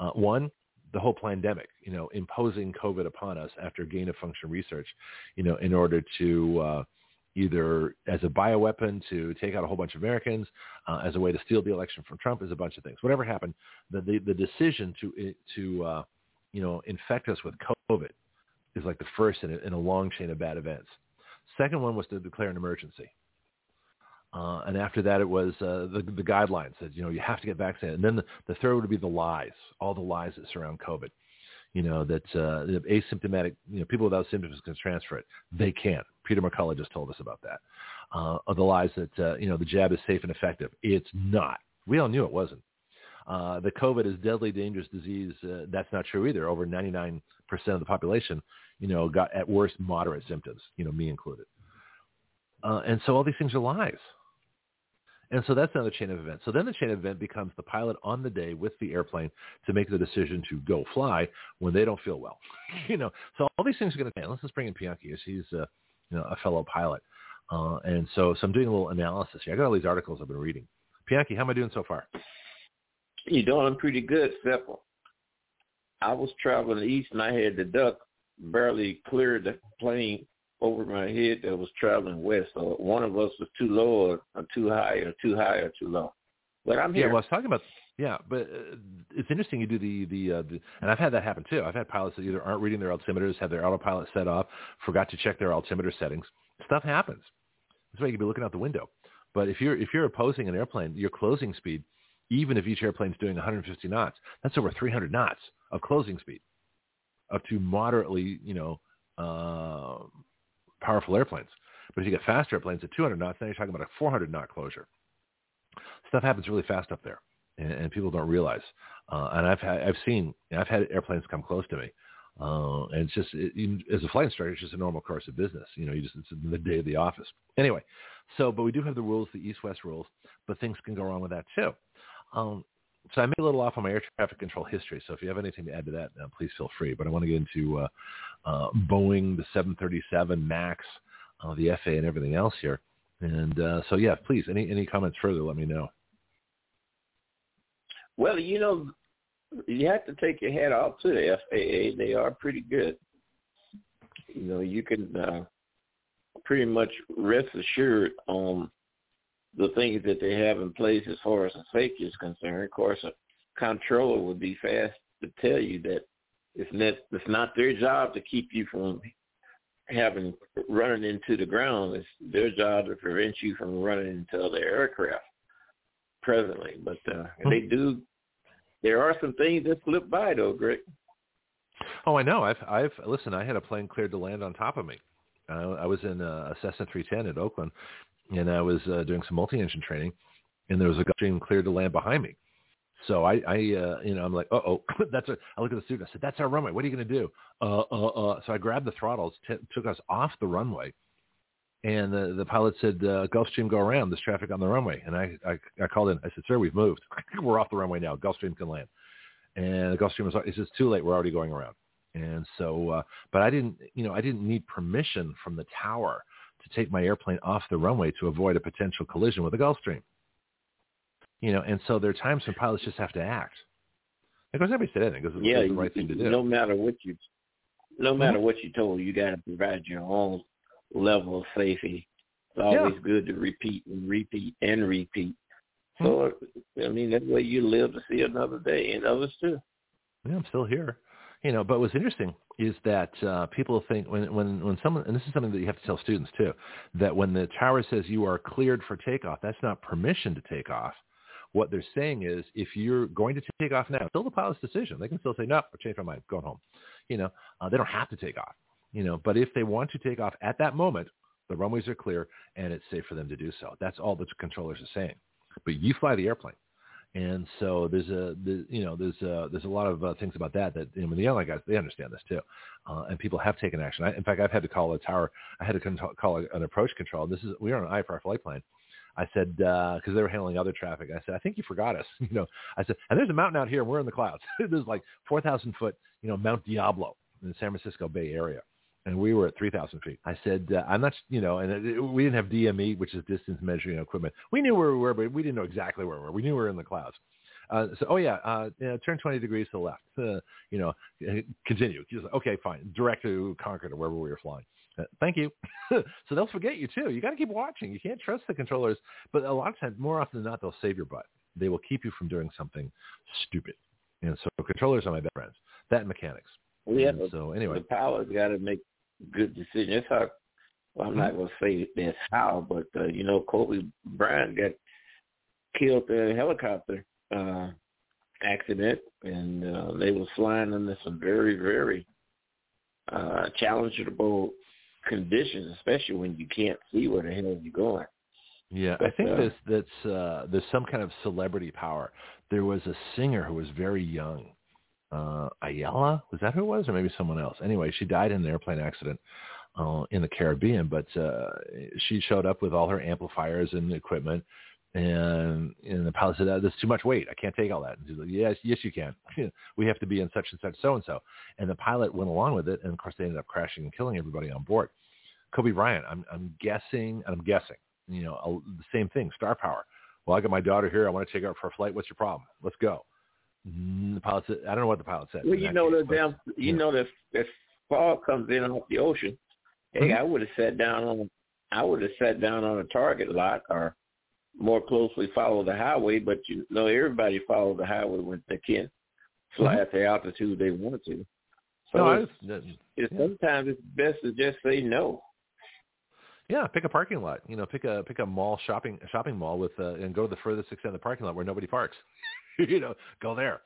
A: Uh, one, the whole pandemic, you know, imposing COVID upon us after gain of function research, you know, in order to uh, either as a bioweapon to take out a whole bunch of Americans, uh, as a way to steal the election from Trump, is a bunch of things. Whatever happened, the the, the decision to to uh, you know infect us with COVID is like the first in a, in a long chain of bad events. Second one was to declare an emergency. Uh, and after that, it was uh, the, the guidelines that, you know, you have to get vaccinated. And then the, the third would be the lies, all the lies that surround COVID. You know, that uh, asymptomatic, you know, people without symptoms can transfer it. They can't. Peter McCullough just told us about that. Uh, the lies that, uh, you know, the jab is safe and effective. It's not. We all knew it wasn't. Uh, the COVID is deadly, dangerous disease. Uh, that's not true either. Over 99% of the population, you know, got at worst moderate symptoms, you know, me included. Uh, and so all these things are lies. And so that's another chain of events. So then the chain of event becomes the pilot on the day with the airplane to make the decision to go fly when they don't feel well. you know, so all these things are going to. Let's just bring in Pianki. He's uh, you know a fellow pilot, uh, and so so I'm doing a little analysis here. I got all these articles I've been reading. Pianki, how am I doing so far?
B: You're doing pretty good, Sepple. I was traveling east and I had the duck barely cleared the plane over my head that was traveling west. So one of us was too low or, or too high or too high or too low. But I'm here.
A: Yeah, well, I was talking about yeah, but uh, it's interesting you do the the, uh, the and I've had that happen too. I've had pilots that either aren't reading their altimeters, have their autopilot set off, forgot to check their altimeter settings. Stuff happens. That's why you can be looking out the window. But if you're if you're opposing an airplane, your closing speed, even if each airplane's doing 150 knots, that's over 300 knots of closing speed, up to moderately, you know, uh, powerful airplanes. But if you get faster airplanes at 200 knots, then you're talking about a 400 knot closure. Stuff happens really fast up there, and, and people don't realize. Uh, and I've had, I've seen, I've had airplanes come close to me, uh, and it's just it, you, as a flight instructor, it's just a normal course of business. You know, you just it's the day of the office. Anyway, so but we do have the rules, the east-west rules, but things can go wrong with that too. Um, so I made a little off on my air traffic control history. So if you have anything to add to that, uh, please feel free. But I want to get into uh, uh, Boeing, the 737 Max, uh, the FA, and everything else here. And uh, so, yeah, please, any any comments further? Let me know.
B: Well, you know, you have to take your hat off to the FAA. They are pretty good. You know, you can uh, pretty much rest assured on the things that they have in place as far as the safety is concerned. Of course, a controller would be fast to tell you that it's not, it's not their job to keep you from having running into the ground. It's their job to prevent you from running into other aircraft presently. But uh, hmm. they do. There are some things that slip by though, Greg.
A: Oh, I know. I've I've listen. I had a plane cleared to land on top of me. I was in uh, a Cessna 310 at Oakland, and I was uh, doing some multi-engine training, and there was a Gulfstream cleared to land behind me. So I, I, uh, you know, I'm like, uh oh, that's a. I look at the student. I said, that's our runway. What are you going to do? Uh, uh, uh. So I grabbed the throttles, t- took us off the runway, and the the pilot said, uh, Gulfstream, go around. There's traffic on the runway. And I, I, I called in. I said, sir, we've moved. We're off the runway now. Gulfstream can land. And the Gulfstream was, he says, too late. We're already going around. And so, uh, but I didn't, you know, I didn't need permission from the tower to take my airplane off the runway to avoid a potential collision with the Gulfstream. You know, and so there are times when pilots just have to act. Because everybody said anything because it's
B: yeah,
A: the right thing to do.
B: No matter what you, no matter mm-hmm. what you told, you got to provide your own level of safety. It's always yeah. good to repeat and repeat and repeat. So mm-hmm. I mean, that way you live to see another day, and others too.
A: Yeah, I'm still here. You know, but what's interesting is that uh, people think when when when someone and this is something that you have to tell students too, that when the tower says you are cleared for takeoff, that's not permission to take off. What they're saying is, if you're going to take off now, still the pilot's decision. They can still say, no, I changed my mind, going home. You know, uh, they don't have to take off. You know, but if they want to take off at that moment, the runways are clear and it's safe for them to do so. That's all the controllers are saying. But you fly the airplane. And so there's a, the, you know, there's a, there's a lot of uh, things about that that you know, the airline guys they understand this too, uh, and people have taken action. I, in fact, I've had to call a tower. I had to call an approach control. This is we are on an IFR flight plan, I said, because uh, they were handling other traffic. I said, I think you forgot us. You know, I said, and there's a mountain out here, and we're in the clouds. there's like 4,000 foot, you know, Mount Diablo in the San Francisco Bay Area, and we were at 3,000 feet. I said, uh, I'm not, you know, and it, we didn't have DME, which is distance measuring equipment. We knew where we were, but we didn't know exactly where we were. We knew we were in the clouds. Uh, so, oh yeah, uh, yeah, turn 20 degrees to the left. Uh, you know, continue. Like, okay, fine. Direct to Concord or wherever we were flying. Uh, thank you. so they'll forget you too. You got to keep watching. You can't trust the controllers, but a lot of times, more often than not, they'll save your butt. They will keep you from doing something stupid. And so controllers are my best friends. That mechanics.
B: Well, yeah.
A: And so anyway,
B: the pilot's got to make good decisions. That's how. Well, I'm not mm-hmm. going to say that's how, but uh, you know, Kobe Bryant got killed in a helicopter uh, accident, and uh, they were flying under some very, very uh, challengeable conditions, especially when you can't see where the hell you're going.
A: Yeah, but, I think uh, there's that's uh, there's some kind of celebrity power. There was a singer who was very young. Uh, Aaliyah was that who it was, or maybe someone else? Anyway, she died in an airplane accident uh, in the Caribbean, but uh, she showed up with all her amplifiers and equipment. And and the pilot said, oh, "There's too much weight. I can't take all that." And she's like, "Yes, yes, you can. we have to be in such and such so and so." And the pilot went along with it, and of course, they ended up crashing and killing everybody on board. Kobe Bryant, I'm I'm guessing, I'm guessing, you know, the same thing, star power. Well, I got my daughter here. I want to take her out for a flight. What's your problem? Let's go. And the pilot said, I don't know what the pilot said.
B: Well, you know case, the damn, you yeah. know that if fog comes in off the ocean, hey, mm-hmm. I would have sat down on, I would have sat down on a target lot or more closely follow the highway, but you know everybody follows the highway when they can fly mm-hmm. at the altitude they want to. So no, it's, it's, it's yeah. sometimes it's best to just say no.
A: Yeah, pick a parking lot. You know, pick a pick a mall shopping shopping mall with uh, and go to the furthest extent of the parking lot where nobody parks. you know, go there.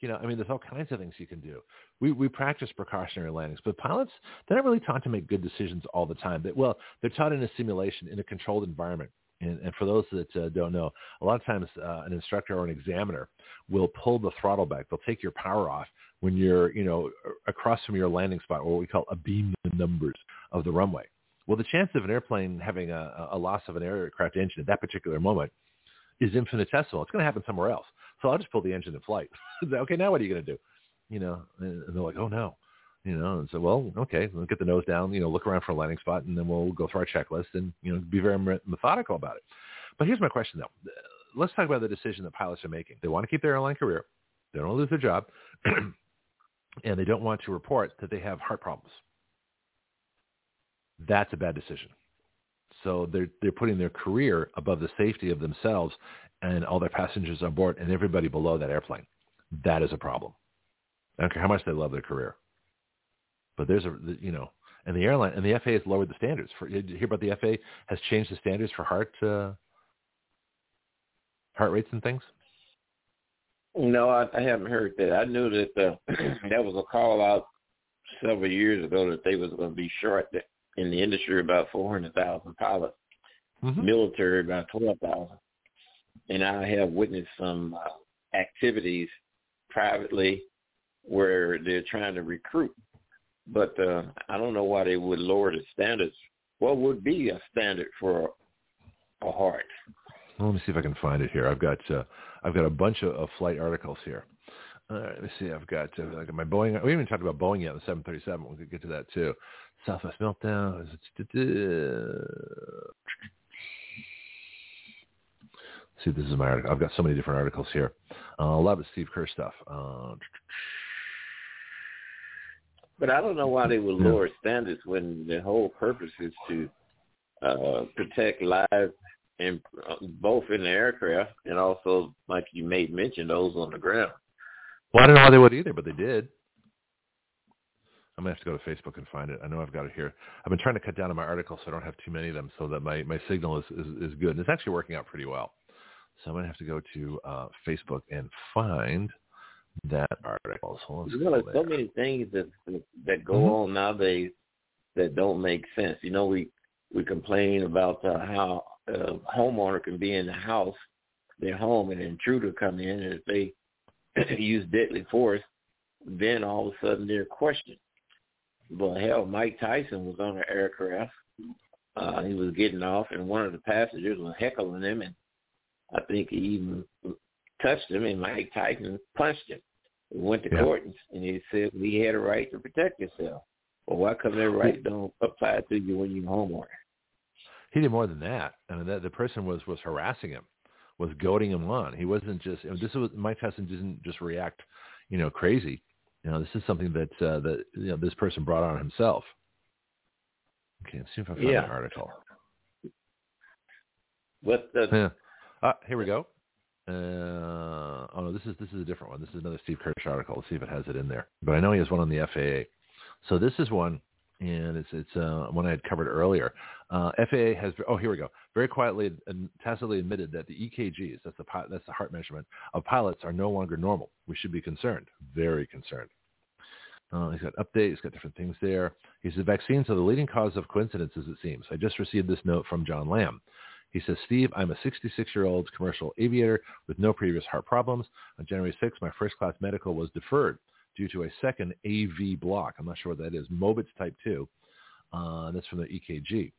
A: You know, I mean, there's all kinds of things you can do. We we practice precautionary landings, but pilots they're not really taught to make good decisions all the time. They, well, they're taught in a simulation in a controlled environment and, and for those that uh, don't know, a lot of times uh, an instructor or an examiner will pull the throttle back. They'll take your power off when you're, you know, across from your landing spot, or what we call a beam the numbers of the runway. Well, the chance of an airplane having a, a loss of an aircraft engine at that particular moment is infinitesimal. It's going to happen somewhere else. So I'll just pull the engine in flight. okay, now what are you going to do? You know, and they're like, oh no you know, and so, well, okay, we'll get the nose down, you know, look around for a landing spot, and then we'll go through our checklist and, you know, be very methodical about it. But here's my question, though. Let's talk about the decision that pilots are making. They want to keep their airline career. They don't want to lose their job. and they don't want to report that they have heart problems. That's a bad decision. So they're, they're putting their career above the safety of themselves and all their passengers on board and everybody below that airplane. That is a problem. I don't care how much they love their career. But there's a, you know, and the airline and the FAA has lowered the standards. For you hear about the FAA has changed the standards for heart uh, heart rates and things?
B: No, I, I haven't heard that. I knew that uh, that was a call out several years ago that they was going to be short in the industry about four hundred thousand pilots, mm-hmm. military about twelve thousand, and I have witnessed some uh, activities privately where they're trying to recruit, but uh, I don't know why they would lower the standards. What would be a standard for a heart?
A: Well, let me see if I can find it here. I've got uh, I've got a bunch of, of flight articles here. All right, let me see. I've got uh, like my Boeing. We haven't talked about Boeing yet. The 737. We could get to that too. Southwest meltdown. See, this is my article. I've got so many different articles here. Uh, a lot of Steve Kirsch stuff. Uh,
B: but I don't know why they would lower standards when the whole purpose is to uh, protect lives in uh, both in the aircraft and also, like you made mention, those on the ground.
A: Well, I don't know why they would either, but they did. I'm gonna have to go to Facebook and find it. I know I've got it here. I've been trying to cut down on my articles so I don't have too many of them, so that my my signal is is, is good. And it's actually working out pretty well. So I'm gonna have to go to uh, Facebook and find that article. So
B: you know, there's so many things that that go mm-hmm. on nowadays that don't make sense. You know, we we complain about uh, how a homeowner can be in the house, their home, and an intruder come in, and if they use deadly force, then all of a sudden they're questioned. But hell, Mike Tyson was on an aircraft. Uh, he was getting off, and one of the passengers was heckling him, and I think he even touched him, and Mike Tyson punched him. He went to yeah. court, and he said he had a right to protect himself. Well, why come that right don't apply to you when you're homeowner?
A: He did more than that. I mean, that, the person was was harassing him, was goading him on. He wasn't just. This was Mike Tyson didn't just react, you know, crazy. You know, this is something that uh, that you know this person brought on himself. Okay, let's see if I find yeah. an article.
B: What the?
A: Yeah. Ah, here we go. Uh, oh no, this is this is a different one. This is another Steve Kirsch article. Let's see if it has it in there. But I know he has one on the FAA. So this is one and it's it's uh, one I had covered earlier. Uh, FAA has oh here we go very quietly and tacitly admitted that the EKGs that's the that's the heart measurement of pilots are no longer normal. We should be concerned, very concerned. Uh, he's got updates, he's got different things there. He says vaccines are the leading cause of coincidences. It seems. I just received this note from John Lamb. He says, Steve, I'm a 66-year-old commercial aviator with no previous heart problems. On January 6th, my first class medical was deferred due to a second AV block. I'm not sure what that is. Mobitz type 2. Uh, that's from the EKG.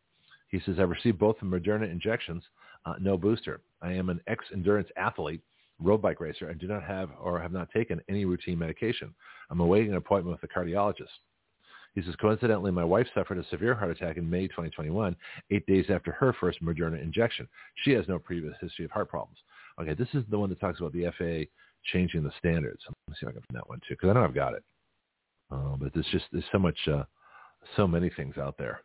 A: He says, I've received both the Moderna injections, uh, no booster. I am an ex-endurance athlete, road bike racer, and do not have or have not taken any routine medication. I'm awaiting an appointment with a cardiologist. He says, coincidentally, my wife suffered a severe heart attack in May 2021, eight days after her first Moderna injection. She has no previous history of heart problems. Okay, this is the one that talks about the FAA changing the standards. Let me see if I can find that one too, because I know I've got it. Uh, but there's just there's so much, uh, so many things out there.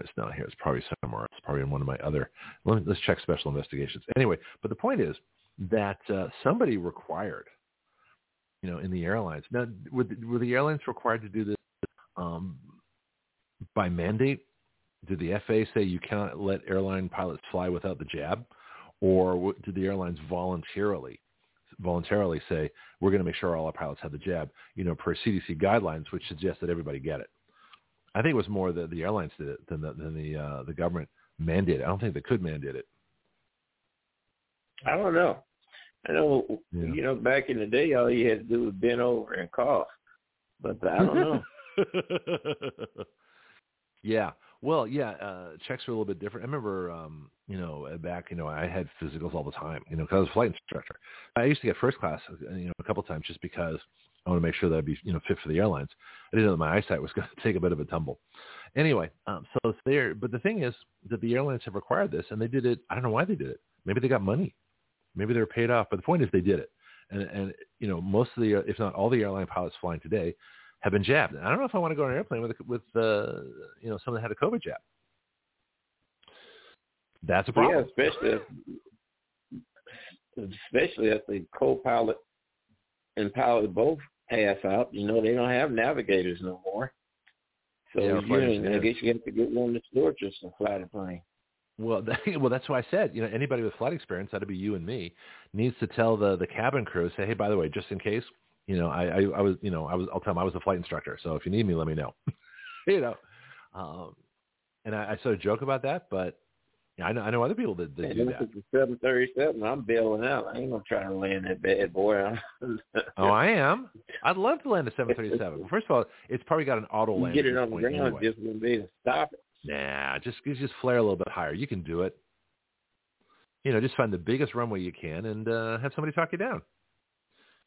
A: It's not here. It's probably somewhere. It's probably in one of my other. Let's check special investigations. Anyway, but the point is that uh, somebody required, you know, in the airlines. Now, were the, were the airlines required to do this um, by mandate? Did the FAA say you cannot let airline pilots fly without the jab? Or did the airlines voluntarily voluntarily say we're going to make sure all our pilots have the jab, you know, per CDC guidelines, which suggests that everybody get it. I think it was more that the airlines did it than the than the uh, the government mandated. I don't think they could mandate it.
B: I don't know. I know, yeah. you know, back in the day, all you had to do was bend over and cough, but I don't know.
A: yeah, well, yeah, uh, checks are a little bit different. I remember, um, you know, uh, back, you know, I had physicals all the time, you know, because I was a flight instructor. I used to get first class, uh, you know, a couple times just because I want to make sure that I'd be, you know, fit for the airlines. I didn't know that my eyesight was going to take a bit of a tumble. Anyway, um, so there. But the thing is that the airlines have required this, and they did it. I don't know why they did it. Maybe they got money. Maybe they were paid off. But the point is they did it. And, and you know, most of the, if not all the airline pilots flying today have been jabbed. I don't know if I want to go on an airplane with with uh, you know someone that had a COVID jab. That's a problem.
B: Yeah, especially if, especially if the co-pilot and pilot both ass out. You know, they don't have navigators no more. So
A: Yeah,
B: you, I guess you have to get one that's torturous and fly the plane.
A: Well, that, well, that's why I said, you know, anybody with flight experience, that'd be you and me, needs to tell the the cabin crew, say, hey, by the way, just in case, you know, I I, I was, you know, I was, I'll tell them I was a flight instructor, so if you need me, let me know, you know, um, and I, I sort of joke about that, but yeah, I know I know other people that, that
B: And
A: do that.
B: a 737, I'm bailing out. I ain't gonna try to land that bad boy.
A: Oh, I am. I'd love to land a 737. First of all, it's probably got an auto land.
B: get it on the ground,
A: anyway.
B: just wouldn't be to stop it.
A: Nah, just just flare a little bit higher. You can do it. You know, just find the biggest runway you can and uh, have somebody talk you down.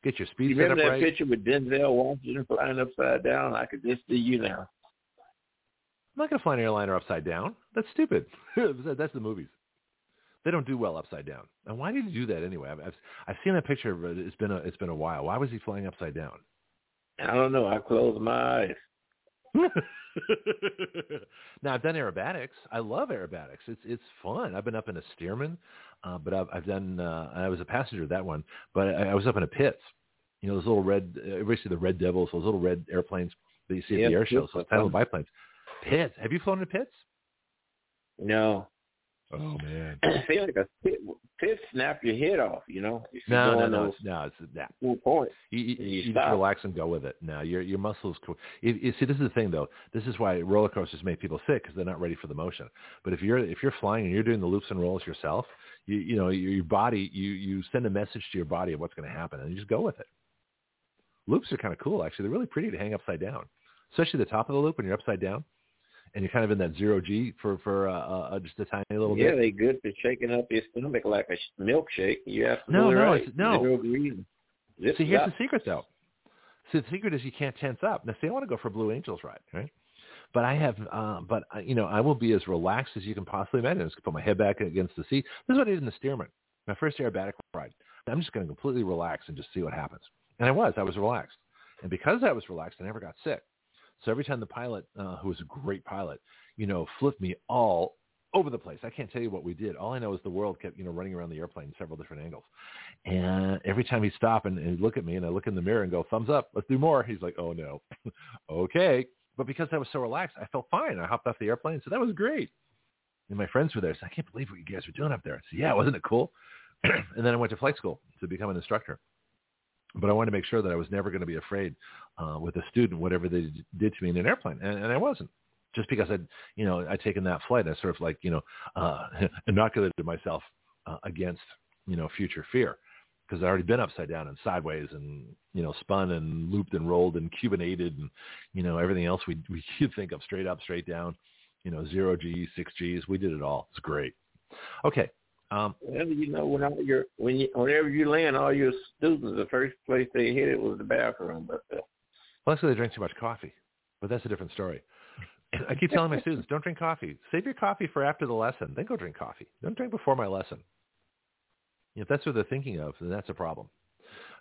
A: Get your speed
B: You remember that
A: right.
B: picture with Denzel Washington flying upside down? I could just see you now.
A: I'm not going to fly an airliner upside down. That's stupid. That's the movies. They don't do well upside down. And why did he do that anyway? I've, I've I've seen that picture, but it's been a it's been a while. Why was he flying upside down?
B: I don't know. I closed my eyes.
A: now I've done aerobatics. I love aerobatics. It's it's fun. I've been up in a Stearman, uh, but I've I've done. Uh, I was a passenger of that one, but I, I was up in a Pitts. You know those little red. Uh, everybody see the red devils? Those little red airplanes that you see at the air shows. Those tiny biplanes. Pitts. Have you flown in Pitts?
B: No.
A: Oh mm. man.
B: I feel like a pit, pit snap your head off, you know? If
A: No, no, no, no. It's yeah.
B: full points.
A: You, you,
B: You
A: you just relax and go with it. Now your your muscles. co- You, you see, this is the thing though. This is why roller coasters make people sick because they're not ready for the motion. But if you're if you're flying and you're doing the loops and rolls yourself, you you know your, your body you you send a message to your body of what's going to happen and you just go with it. Loops are kind of cool actually. They're really pretty to hang upside down, especially the top of the loop when you're upside down and you're kind of in that zero G for for uh, uh, just a tiny little
B: Yeah,
A: bit.
B: Yeah, they good for shaking up your stomach like a milkshake. You have to
A: No, no,
B: right.
A: it's- no.
B: Zero G. Zip
A: See, here's
B: up.
A: the secret, though. See, the secret is you can't tense up. Now, see, I want to go for a Blue Angels ride, right? But I have, uh, but uh, you know, I will be as relaxed as you can possibly imagine. I'm just gonna put my head back against the seat. This is what I did in the Stearman, my first aerobatic ride. I'm just going to completely relax and just see what happens. And I was, I was relaxed, and because I was relaxed, I never got sick. So every time the pilot, uh, who was a great pilot, you know, flipped me all over the place. I can't tell you what we did. All I know is the world kept, you know, running around the airplane in several different angles. And every time he'd stop and, and look at me and I look in the mirror and go, thumbs up, let's do more. He's like, oh no. okay. But because I was so relaxed, I felt fine. I hopped off the airplane. So that was great. And my friends were there. So I can't believe what you guys were doing up there. I said, yeah, wasn't it cool? and then I went to flight school to become an instructor. But I wanted to make sure that I was never going to be afraid uh, with a student, whatever they did to me in an airplane. And, and I wasn't just because I'd, you know, I'd taken that flight. I sort of like, you know, uh, inoculated myself uh, against, you know, future fear because I'd already been upside down and sideways and, you know, spun and looped and rolled and cubinated and, you know, everything else we, we could think of straight up, straight down, you know, zero G, six Gs. We did it all. It's great. Okay. Um,
B: Well, you know, when all your when you whenever you land, all your students, the first place they hit it was the bathroom. But uh,
A: well, actually, they drink too much coffee, but that's a different story. I keep telling my students, don't drink coffee. Save your coffee for after the lesson. Then go drink coffee. Don't drink before my lesson. If that's what they're thinking of, then that's a problem.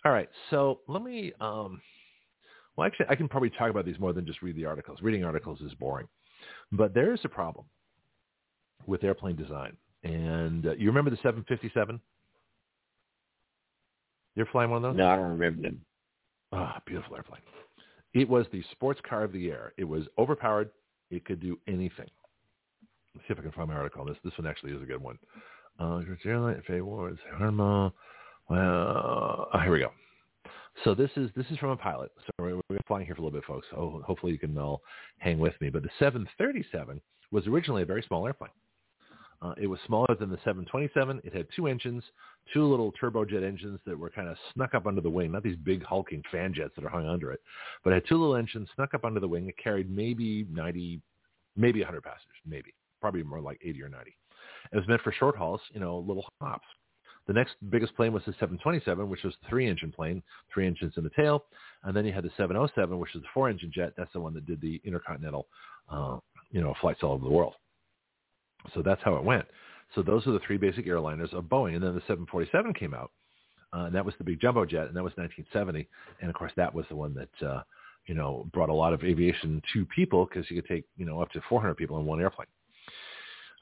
A: All right, so let me. Um, well, actually, I can probably talk about these more than just read the articles. Reading articles is boring, but there is a problem with airplane design. And uh, you remember the 757? You're flying one of those?
B: no, I don't remember them.
A: Ah, beautiful airplane. It was the sports car of the year. It was overpowered. It could do anything. Let's see if I can find my article on this. This one actually is a good one. Uh, airline, FA Awards, Harma. Well, oh, here we go. So this is this is from a pilot. So we're, we're flying here for a little bit, folks. Oh, hopefully you can all hang with me. But the 737 was originally a very small airplane. Uh, it was smaller than the 727. It had two engines, two little turbojet engines that were kind of snuck up under the wing, not these big hulking fan jets that are hung under it, but it had two little engines snuck up under the wing. It carried maybe 90, maybe 100 passengers, maybe, probably more like 80 or 90. It was meant for short hauls, you know, little hops. The next biggest plane was the 727, which was the three-engine plane, three engines in the tail. And then you had the 707, which is the four-engine jet. That's the one that did the intercontinental, uh, you know, flights all over the world. So that's how it went. So those are the three basic airliners of Boeing. And then the 747 came out, uh, and that was the big jumbo jet, and that was 1970. And of course, that was the one that, uh, you know, brought a lot of aviation to people because you could take, you know, up to 400 people in one airplane.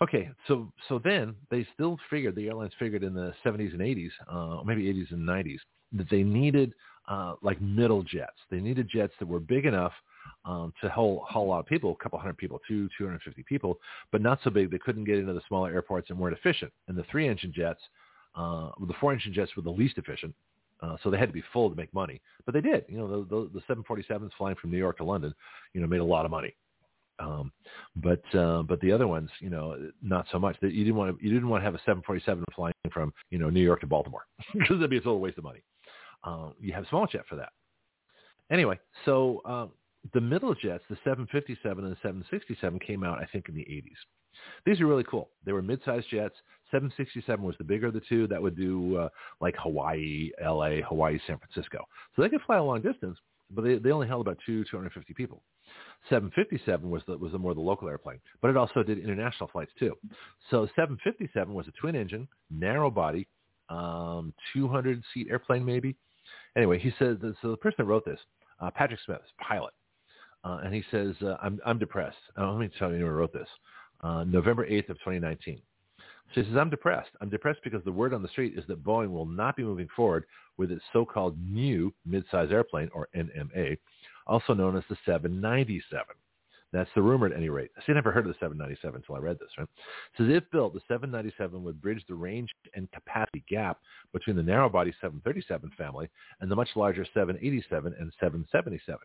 A: Okay, so so then they still figured the airlines figured in the 70s and 80s, uh, maybe 80s and 90s, that they needed uh, like middle jets. They needed jets that were big enough um, to haul, haul a lot of people, a couple hundred people, two, 250 people, but not so big they couldn't get into the smaller airports and weren't efficient. And the three-engine jets, uh, the four-engine jets were the least efficient, uh, so they had to be full to make money. But they did. You know, the, the, the 747s flying from New York to London, you know, made a lot of money. Um, but uh, but the other ones, you know, not so much. That you didn't want to you didn't want to have a 747 flying from you know New York to Baltimore because that'd be a total waste of money. Um, you have small jet for that. Anyway, so um, the middle jets, the 757 and the 767, came out I think in the 80s. These are really cool. They were mid-sized jets. 767 was the bigger of the two. That would do uh, like Hawaii, LA, Hawaii, San Francisco. So they could fly a long distance, but they, they only held about two, 250 people. 757 was the, was the more the local airplane, but it also did international flights too. So 757 was a twin engine, narrow body, um, 200 seat airplane maybe. Anyway, he says, so the person that wrote this, uh, Patrick Smith, pilot, uh, and he says, uh, I'm, I'm depressed. Let me tell you who wrote this. Uh, November 8th of 2019. So he says, I'm depressed. I'm depressed because the word on the street is that Boeing will not be moving forward with its so-called new mid-size airplane, or NMA, also known as the 797. That's the rumor at any rate. I never heard of the 797 until I read this. Right? It says if built, the 797 would bridge the range and capacity gap between the narrow-body 737 family and the much larger 787 and 777,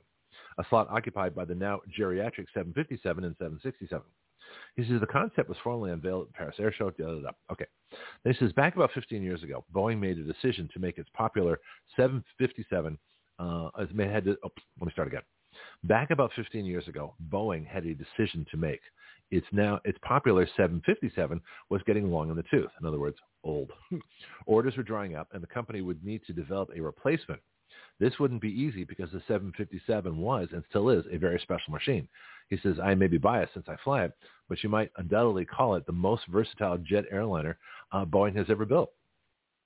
A: a slot occupied by the now geriatric 757 and 767. He says the concept was formally unveiled at Paris Air Show. Da, da, da. Okay. Then he says back about 15 years ago, Boeing made a decision to make its popular 757 uh, had to, oh, let me start again. Back about 15 years ago, Boeing had a decision to make. It's now its popular 757 was getting long in the tooth. In other words, old. Orders were drying up, and the company would need to develop a replacement. This wouldn't be easy because the 757 was and still is a very special machine. He says, I may be biased since I fly it, but you might undoubtedly call it the most versatile jet airliner uh, Boeing has ever built.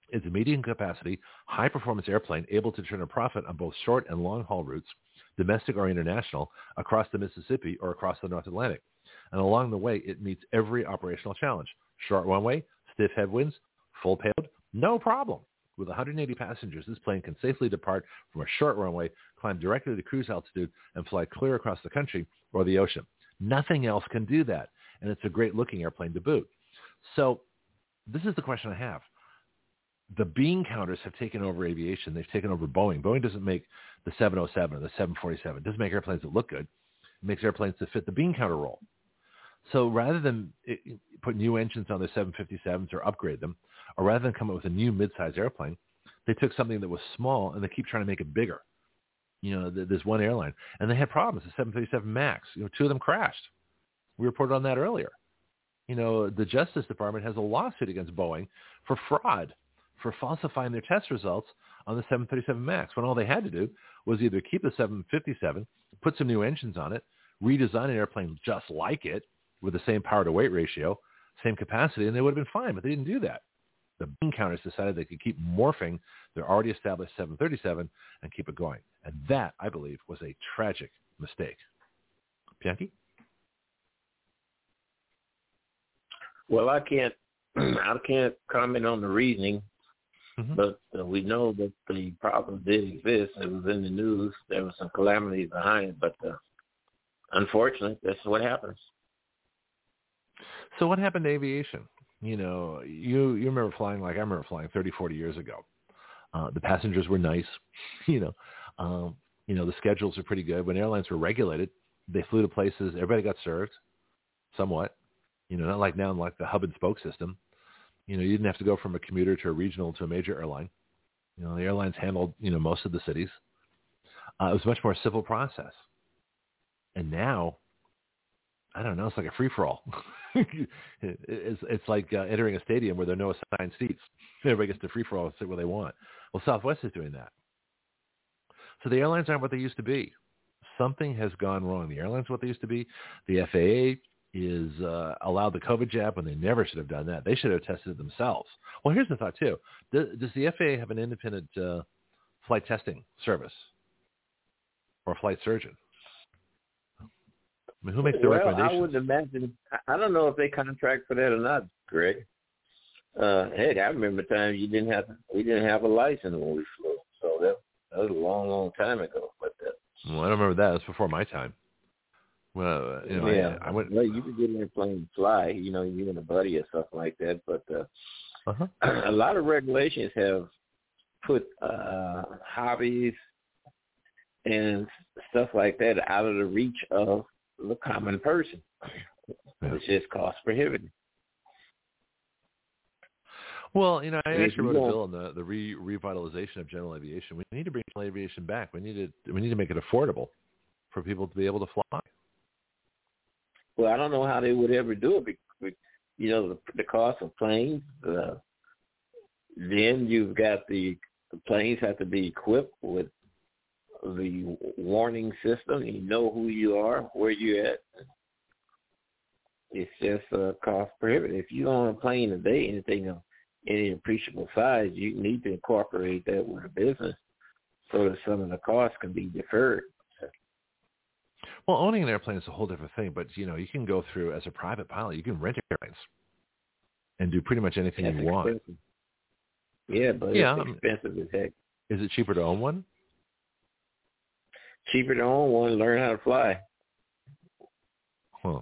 A: It's a medium capacity, high performance airplane able to turn a profit on both short and long haul routes, domestic or international, across the Mississippi or across the North Atlantic. And along the way, it meets every operational challenge. Short runway, stiff headwinds, full payload, no problem. With 180 passengers, this plane can safely depart from a short runway, climb directly to cruise altitude, and fly clear across the country or the ocean. Nothing else can do that. And it's a great looking airplane to boot. So this is the question I have the bean counters have taken over aviation. They've taken over Boeing. Boeing doesn't make the 707 or the 747. It doesn't make airplanes that look good. It makes airplanes that fit the bean counter role. So rather than put new engines on their 757s or upgrade them, or rather than come up with a new mid-size airplane, they took something that was small and they keep trying to make it bigger. You know, there's one airline, and they had problems. The 737 Max, you know, two of them crashed. We reported on that earlier. You know, the Justice Department has a lawsuit against Boeing for fraud for falsifying their test results on the 737 MAX when all they had to do was either keep the 757, put some new engines on it, redesign an airplane just like it with the same power to weight ratio, same capacity, and they would have been fine, but they didn't do that. The bean counters decided they could keep morphing their already established 737 and keep it going. And that, I believe, was a tragic mistake. Bianchi?
B: Well, I can't I can't comment on the reasoning Mm-hmm. But uh, we know that the problem did exist. It was in the news. There was some calamity behind it, but uh, unfortunately, that's what happens.
A: So what happened to aviation? You know, you you remember flying like I remember flying 30, 40 years ago. Uh, the passengers were nice. You know, um, you know the schedules are pretty good. When airlines were regulated, they flew to places. Everybody got served, somewhat. You know, not like now, like the hub and spoke system. You know, you didn't have to go from a commuter to a regional to a major airline. You know, the airlines handled, you know, most of the cities. Uh, it was much more civil process. And now, I don't know, it's like a free-for-all. it's, it's like uh, entering a stadium where there are no assigned seats. Everybody gets to free-for-all and sit where they want. Well, Southwest is doing that. So the airlines aren't what they used to be. Something has gone wrong. The airlines are what they used to be. The FAA is uh, allow the COVID jab when they never should have done that. They should have tested it themselves. Well, here's the thought too. Does, does the FAA have an independent uh, flight testing service or flight surgeon? I mean, who makes the
B: well,
A: recommendations?
B: I would imagine. I don't know if they contract for that or not, Greg. Uh, heck, I remember times you didn't have we didn't have a license when we flew, so that that was a long, long time ago. But uh,
A: well, I don't remember that. It was before my time. Well, you know,
B: yeah,
A: I, I went.
B: Well, you could get in a plane and fly, you know, you and a buddy or something like that. But uh,
A: Uh-huh.
B: a lot of regulations have put uh hobbies and stuff like that out of the reach of the common person.
A: Yeah.
B: It's just cost prohibitive.
A: Well, you know, I actually wrote a bill on the the re- revitalization of general aviation. We need to bring general aviation back. We need to we need to make it affordable for people to be able to fly.
B: Well, I don't know how they would ever do it. Because, you know, the, the cost of planes. Uh, then you've got the, the planes have to be equipped with the warning system. You know who you are, where you're at. It's just uh, cost prohibitive. If you own a plane today, anything of any appreciable size, you need to incorporate that with a business so that some of the costs can be deferred.
A: Well, owning an airplane is a whole different thing, but you know, you can go through as a private pilot. You can rent airplanes and do pretty much anything
B: That's
A: you want.
B: Yeah, but
A: Yeah,
B: it's
A: um,
B: expensive as heck.
A: Is it cheaper to own one?
B: Cheaper to own one, learn how to fly.
A: Huh.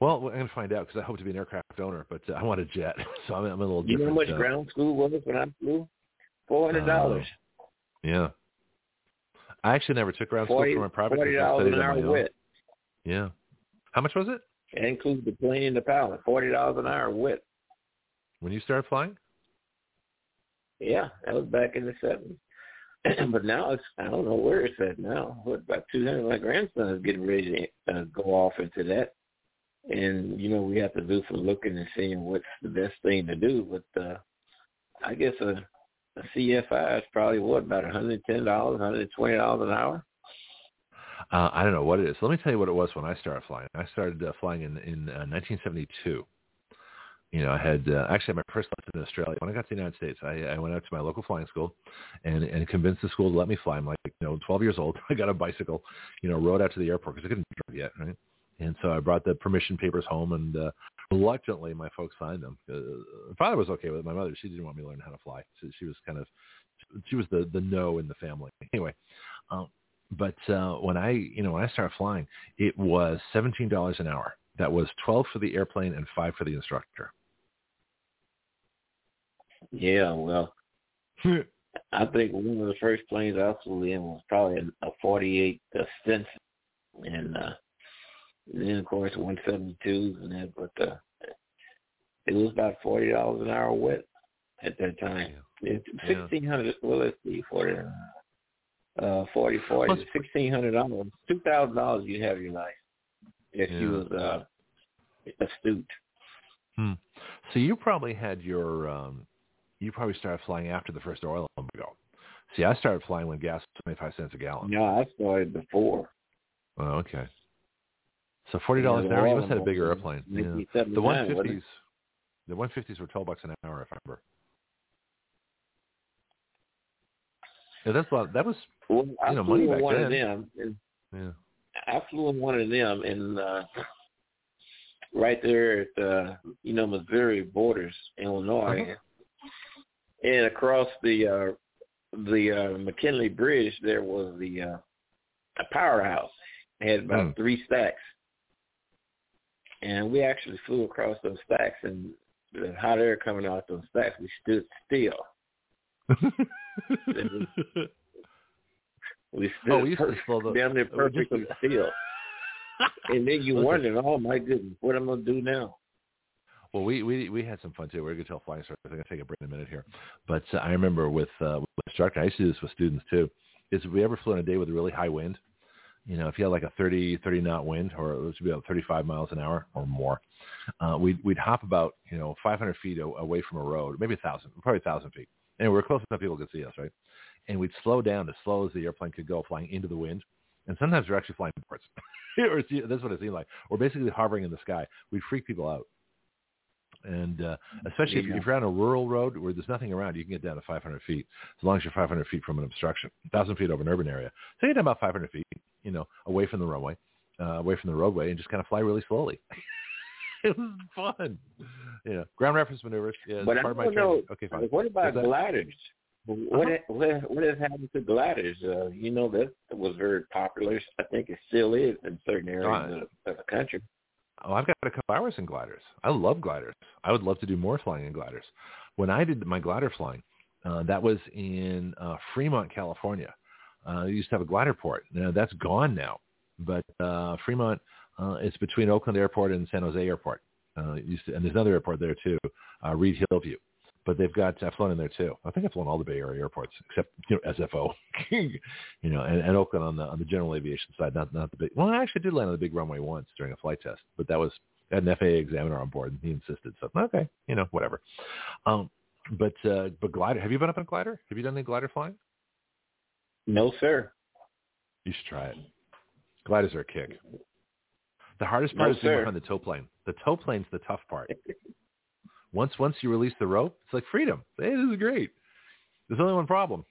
A: Well, I'm going to find out because I hope to be an aircraft owner, but uh, I want a jet, so I'm, I'm a little
B: You know how much
A: uh,
B: ground school was when I flew? Four hundred dollars.
A: Yeah. I actually never took ground school
B: Forty
A: for my private
B: forty dollars an hour wet.
A: Yeah. How much was it
B: That includes the plane and the pilot. Forty dollars an hour wet.
A: when you started flying?
B: Yeah, that was back in the seventies. but now it's I don't know where it's at now. What about two hundred? My grandson is getting ready to uh, go off into that, and you know we have to do some looking and seeing what's the best thing to do. But uh, I guess a, a CFI is probably what about one hundred ten dollars, one hundred twenty dollars an hour.
A: Uh, I don't know what it is. Let me tell you what it was when I started flying. I started uh, flying in in uh, 1972. You know, I had uh, actually had my first lesson in Australia. When I got to the United States, I, I went out to my local flying school and and convinced the school to let me fly. I'm like, you know, 12 years old. I got a bicycle, you know, rode out to the airport because I couldn't drive yet, right? And so I brought the permission papers home, and uh, reluctantly, my folks signed them. Uh, father was okay with it. My mother, she didn't want me to learn how to fly. So she was kind of, she was the the no in the family. Anyway, um, but uh, when I, you know, when I started flying, it was seventeen dollars an hour. That was twelve for the airplane and five for the instructor.
B: Yeah, well, I think one of the first planes I flew in was probably a, a 48 uh, Stinson, and uh, then of course 172s and that. But uh, it was about forty dollars an hour wet at that time. It's
A: Yeah.
B: Sixteen hundred. Well, let's see, forty, uh, forty, forty, sixteen hundred dollars, two thousand dollars. You have your life if you was uh, astute.
A: Hmm. So you probably had your, um, you probably started flying after the first oil embargo. See, I started flying when gas was twenty five cents a gallon.
B: No, I started before.
A: Oh, okay. So forty dollars an hour. You must have had a bigger airplane. Yeah. The one fifties, the one fifties were twelve bucks an hour, if I remember. Yeah, that's a lot. That was,
B: Well,
A: You know, money back
B: one of
A: then.
B: them, and
A: yeah.
B: I flew in one of them, and uh, right there at the you know Missouri borders, Illinois,
A: Uh-huh.
B: and across the uh, the uh, McKinley Bridge, there was the uh, a powerhouse. It had about
A: Hmm.
B: three stacks, and we actually flew across those stacks, and the hot air coming out those stacks, we stood still. We stood
A: oh, we
B: perfect-
A: the.
B: down there
A: we used
B: perfectly
A: to-
B: still. And then you
A: Listen.
B: wonder, oh my goodness, what am I gonna do now?
A: Well, we we we had some fun too. We're going to tell flying stories. I'm going to take a break in a minute here, but uh, I remember with uh, with instructor, I used to do this with students too. Is if we ever flew on a day with a really high wind, you know, if you had like a 30 30 knot wind, or it be about 35 miles an hour or more, uh, we'd we'd hop about you know 500 feet away from a road, maybe a thousand, probably a thousand feet, and we're close enough people could see us, right? And we'd slow down as slow as the airplane could go, flying into the wind. And sometimes we're actually flying backwards. or that's what it seemed like. We're basically hovering in the sky. We'd freak people out. And uh, especially if, if you're on a rural road where there's nothing around, you can get down to 500 feet as long as you're 500 feet from an obstruction. 1,000 feet over an urban area. So you're down about 500 feet, you know, away from the runway. uh, away from the roadway and just kind of fly really slowly. it was fun. You know, ground reference maneuvers. Yeah,
B: but
A: part
B: I
A: of my
B: don't know.
A: Okay, fine.
B: What about gliders? What
A: Uh-huh.
B: what what has happened to gliders? Uh, you know that was very popular. I think it still is in certain areas
A: Right.
B: of, the, of the country.
A: Oh, I've got a couple hours in gliders. I love gliders. I would love to do more flying in gliders. When I did my glider flying, uh, that was in uh, Fremont, California. Uh, used to have a glider port. Now that's gone now, but uh, Fremont uh, it's between Oakland Airport and San Jose Airport. Uh, used to, and there's another airport there too, uh, Reid-Hillview. But they've got I've flown in there too. I think I've flown all the Bay Area airports except you know SFO, you know, and, and Oakland on the on the general aviation side, not not the big. Well, I actually did land on the big runway once during a flight test, but that was I had an FAA examiner on board, and he insisted. So okay, you know, whatever. Um, but uh, but glider. Have you been up in a glider? Have you done any glider flying?
B: No, sir.
A: You should try it. Gliders are a kick. The hardest part
B: No,
A: is being behind the tow plane. The tow plane's the tough part. Once once you release the rope, it's like freedom. Hey, this is great. There's only one problem.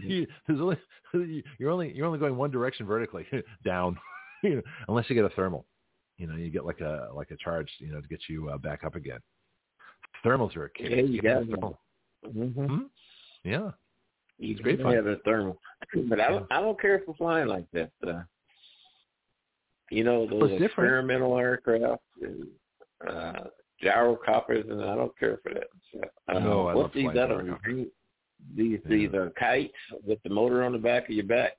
A: You, there's only you're only you're only going one direction vertically down, you know, unless you get a thermal. You know, you get like a like a charge, you know, to get you uh, back up again. Thermals are a kick.
B: Yeah, you got it. Mm-hmm.
A: Hmm? Yeah. It's great fun.
B: have a thermal, but I don't. I don't care for flying like that. Uh, you know those
A: it's different.
B: experimental aircraft, and, uh, gyrocopters, and I don't care for that. So, uh,
A: No, I
B: what's
A: love
B: these other? These
A: Yeah.
B: these are kites with the motor on the back of your back.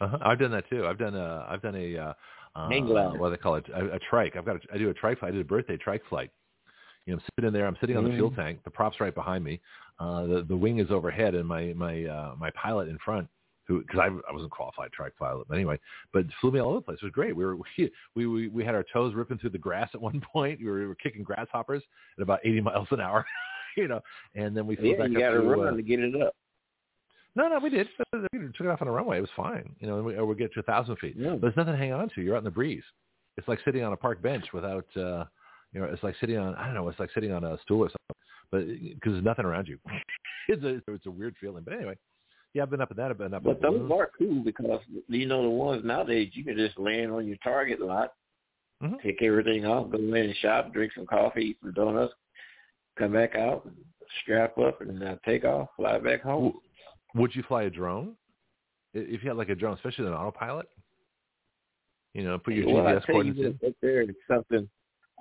A: Uh-huh. I've done that too. I've done a I've done a uh, uh,
B: Hang glider.
A: what do they call it a, a trike. I've got a, I do a trike flight. I did a birthday trike flight. You know, I'm sitting in there. I'm sitting on the fuel
B: Mhm.
A: tank. The prop's right behind me. Uh, the the wing is overhead, and my my uh, my pilot in front, who because I I wasn't qualified trike pilot, but anyway, but flew me all over the place. It was great. We were we we we, had our toes ripping through the grass at one point. We were, we were kicking grasshoppers at about 80 miles an hour. You know, and then we flew
B: Yeah,
A: back
B: you got to
A: to
B: run
A: uh,
B: to get it up.
A: no, no, we did. We took it off on a runway. It was fine. You know, and we, or we get to a thousand feet.
B: Yeah.
A: But there's nothing to hang on to. You're out in the breeze. It's like sitting on a park bench without, uh, you know, it's like sitting on, I don't know, it's like sitting on a stool or something, but because there's nothing around you. it's a, it's a weird feeling. But anyway, yeah, I've been up in that. I've been up
B: But those
A: balloons.
B: are cool because you know the ones nowadays you can just land on your target lot,
A: Mhm.
B: take everything off, go in and shop, drink some coffee, eat some donuts, come back out, strap up, and uh, take off, fly back home.
A: Would you fly a drone? If you had like a drone, especially an autopilot, you know, put your
B: well,
A: GPS
B: tell you
A: coordinates in.
B: there is something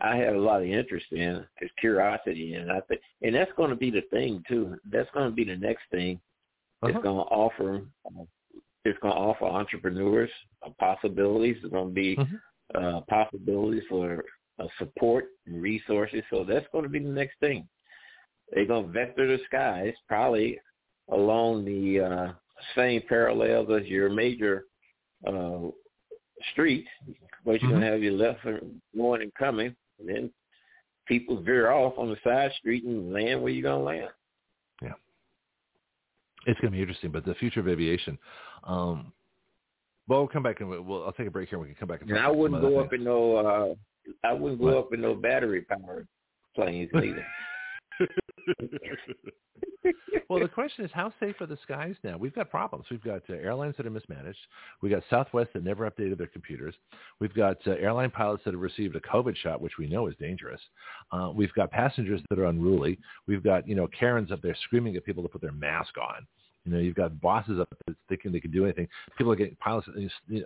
B: I have a lot of interest in, is curiosity, and I think, and that's going to be the thing too. That's going to be the next thing.
A: Uh-huh.
B: It's going to offer. It's going to offer entrepreneurs possibilities. It's going to be
A: Mhm.
B: uh, possibilities for uh, support and resources. So that's going to be the next thing. They're going to vector the skies probably along the uh, same parallels as your major uh, streets, but you're going to have your left going and coming, and then people veer off on the side street and land where you're going to land.
A: Yeah, it's going to be interesting, but the future of aviation. Um, well, we'll come back and we'll, we'll. I'll take a break here. and We can come back and.
B: And I wouldn't go
A: things.
B: up in no, uh, I wouldn't go
A: What?
B: up in no battery powered planes either.
A: well, the question is, how safe are the skies now? We've got problems. We've got uh, airlines that are mismanaged. We've got Southwest that never updated their computers. We've got uh, airline pilots that have received a COVID shot, which we know is dangerous. Uh, we've got passengers that are unruly. We've got you know Karens up there screaming at people to put their mask on. You know, you've got bosses up there thinking they can do anything. People are getting pilots,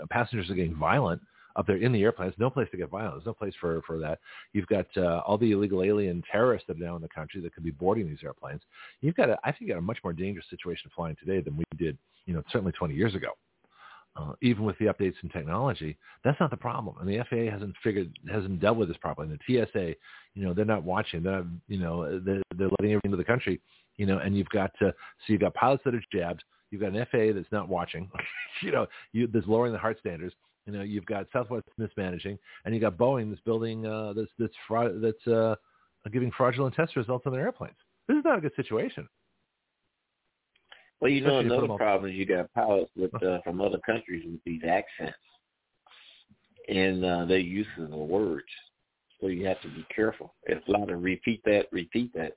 A: passengers are getting violent up there in the airplane. There's no place to get violent. There's no place for for that. You've got uh, all the illegal alien terrorists that are now in the country that could be boarding these airplanes. You've got, a, I think, got a much more dangerous situation flying today than we did, you know, certainly 20 years ago. Uh, even with the updates in technology, that's not the problem. And the FAA hasn't figured, hasn't dealt with this properly. And the TSA, you know, they're not watching. They're not, you know, they're, they're letting everything into the country, you know, and you've got, uh, so you've got pilots that are jabbed. You've got an FAA that's not watching, you know, you, that's lowering the heart standards. You know, you've got Southwest mismanaging, and you got Boeing that's building uh, that's that's fraud, that's uh, giving fraudulent test results on their airplanes. This is not a good situation.
B: Well, you know
A: Especially if
B: another problem is you got pilots with uh, from other countries with these accents and uh, their uses of words. So you have to be careful. It's a lot of repeat that, repeat that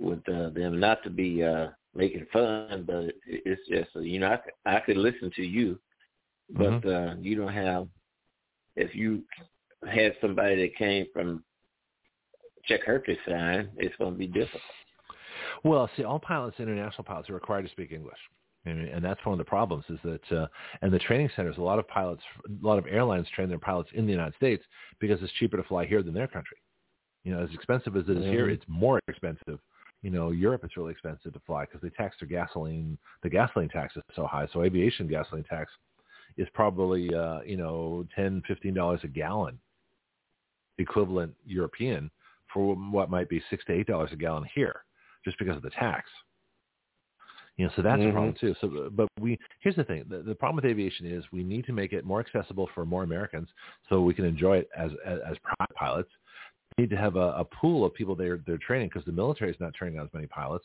B: with uh, them. Not to be uh, making fun, but it's just you know I I could listen to you but
A: Mm-hmm.
B: uh, you don't have. If you had somebody that came from check Czech Herpesheim, it's going to be difficult.
A: Well, see, all pilots, international pilots, are required to speak English, and, and that's one of the problems. Is that uh, and the training centers, a lot of pilots, a lot of airlines train their pilots in the United States because it's cheaper to fly here than their country. You know, as expensive as it is here,
B: Mhm.
A: it's more expensive. You know, Europe it's really expensive to fly because they tax their gasoline. The gasoline tax is so high, so aviation gasoline tax is probably uh, you know ten, fifteen dollars a gallon, equivalent European for what might be six to eight dollars a gallon here, just because of the tax. You know, so that's a
B: Mhm.
A: problem too. So, but we here's the thing: the, the problem with aviation is we need to make it more accessible for more Americans, so we can enjoy it as as, as private pilots. We need to have a, a pool of people they're they're training because the military is not training as many pilots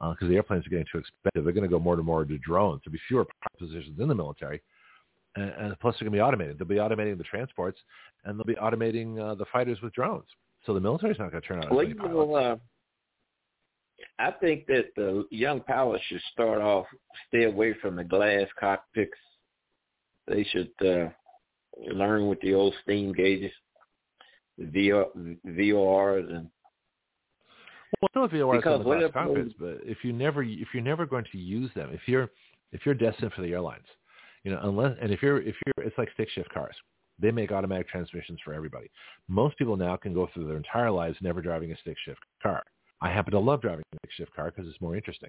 A: because the airplanes are getting too expensive. They're going to go more and more to drones. There'll be fewer positions in the military, and, and plus they're going to be automated. They'll be automating the transports, and they'll be automating uh, the fighters with drones. So the military's not going to turn out
B: Well, you know, uh, I think that the young pilots should start off stay away from the glass cockpits. They should uh, learn with the old steam gauges, the VR, VORs, and
A: Well, no VORs on the glass cockpits, but if you never, if you're never going to use them, if you're, if you're destined for the airlines, you know, unless, and if you're, if you're, it's like stick shift cars. They make automatic transmissions for everybody. Most people now can go through their entire lives never driving a stick shift car. I happen to love driving a stick shift car because it's more interesting.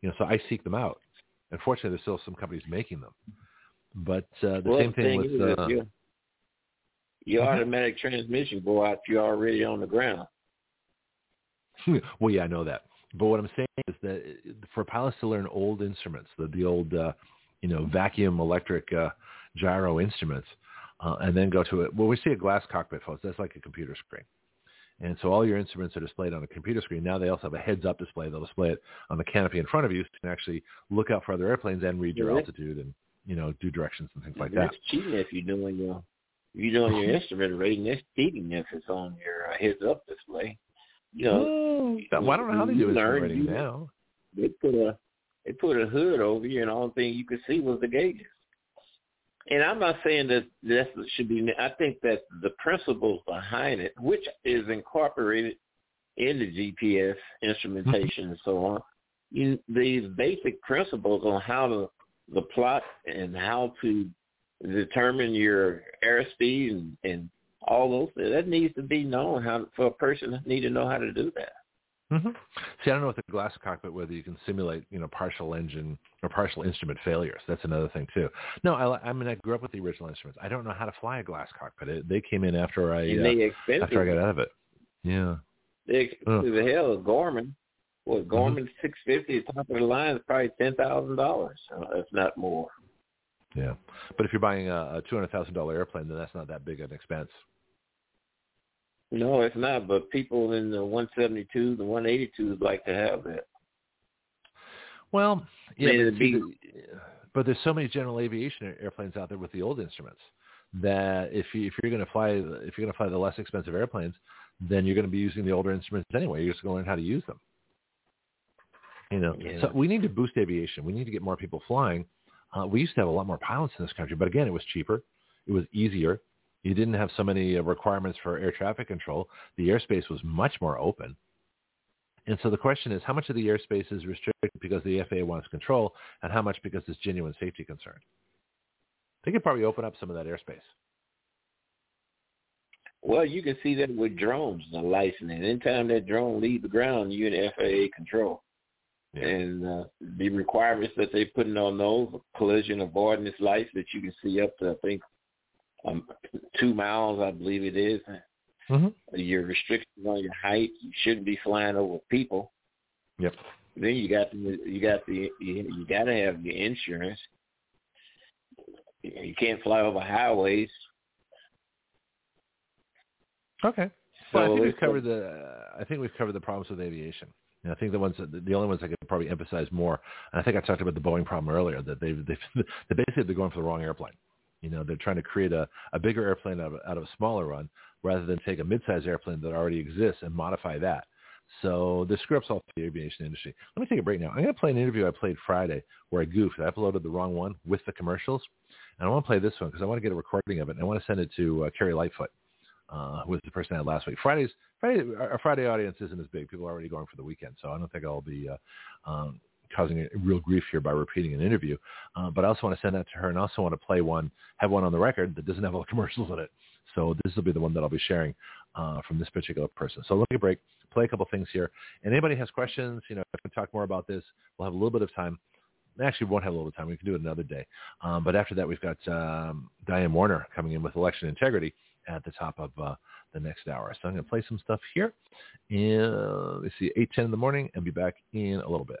A: You know, so I seek them out. Unfortunately, there's still some companies making them. But uh, the
B: well,
A: same
B: the
A: thing
B: thing
A: with uh,
B: your, automatic transmission go out, you're already on the ground.
A: well, yeah, I know that. But what I'm saying is that for pilots to learn old instruments, the, the old, uh, you know, vacuum electric uh, gyro instruments, uh, and then go to it. Well, we see a glass cockpit, folks. That's like a computer screen. And so all your instruments are displayed on a computer screen. Now they also have a heads-up display. They'll display it on the canopy in front of you so you can actually look out for other airplanes and read your
B: Yeah.
A: altitude and, you know, do directions and things like
B: that's
A: that.
B: cheating if you're doing your if you're doing your instrument rating. That's cheating if it's on your uh, heads up display. You know,
A: Well, I don't know how they do it rating now.
B: they put a they put a hood over you, and all the only thing you could see was the gauges. And I'm not saying that that should be. I think that the principles behind it, which is incorporated in the GPS instrumentation and so on, you, these basic principles on how to the plot and how to determine your airspeed and, and all those that needs to be known how for a person need to know how to do that.
A: Hmm See, I don't know with the glass cockpit whether you can simulate, you know, partial engine or partial instrument failures. That's another thing too. No, I, I mean, I grew up with the original instruments. I don't know how to fly a glass cockpit. It, they came in after I uh, after I got out of it. Yeah.
B: They expensive the hell is Garmin. Well,
A: Mm-hmm.
B: Garmin six fifty top of the line is probably ten thousand dollars, if not more.
A: Yeah. But if you're buying a, a two hundred thousand dollar airplane, then that's not that big an expense.
B: No, it's not. But people in the one seventy two, the one eighty twos like to have that.
A: Well, yeah,
B: Man,
A: but,
B: be-
A: but there's so many general aviation airplanes out there with the old instruments that if you if you're going to fly if you're going to fly the less expensive airplanes, then you're going to be using the older instruments anyway. You're just going to learn how to use them. You know,
B: Yeah.
A: so we need to boost aviation. We need to get more people flying. Uh, we used to have a lot more pilots in this country, but again, it was cheaper. It was easier. You didn't have so many uh, requirements for air traffic control. The airspace was much more open. And so the question is, how much of the airspace is restricted because the FAA wants control, and how much because it's genuine safety concern? They could probably open up some of that airspace.
B: Well, you can see that with drones, the licensing. Anytime that drone leaves the ground, you're in FAA control.
A: Yeah.
B: And uh, the requirements that they're putting on those, collision avoidance lights that you can see up to, I think, um, two miles, I believe it is.
A: Mm-hmm.
B: Your restrictions on your height. You shouldn't be flying over people.
A: Yep.
B: Then you got the you got the you, you got to have your insurance. You can't fly over highways.
A: Okay. Well, I think we've covered the. I think we've covered the problems with aviation. And I think the ones that, the only ones I could probably emphasize more. And I think I talked about the Boeing problem earlier that they they they basically they're going for the wrong airplane. You know, they're trying to create a, a bigger airplane out of, out of a smaller one rather than take a mid-sized airplane that already exists and modify that. So this screw ups all the aviation industry. Let me take a break now. I'm going to play an interview I played Friday where I goofed. I uploaded the wrong one with the commercials. And I want to play this one because I want to get a recording of it. And I want to send it to uh, Carrie Lightfoot, uh, who was the person I had last week. Fridays, Friday, our Friday audience isn't as big. People are already going for the weekend, so I don't think I'll be uh, um, causing a real grief here by repeating an interview. Uh, but I also want to send that to her, and also want to play one, have one on the record that doesn't have all the commercials in it. So this will be the one that I'll be sharing uh, from this particular person. So let me break, play a couple things here. And anybody has questions, you know, if we talk more about this, we'll have a little bit of time. Actually, we won't have a little time. We can do it another day. Um, but after that, we've got um, Diane Warner coming in with election integrity at the top of uh, the next hour. So I'm going to play some stuff here. And let's see, 8:10 in the morning, and be back in a little bit.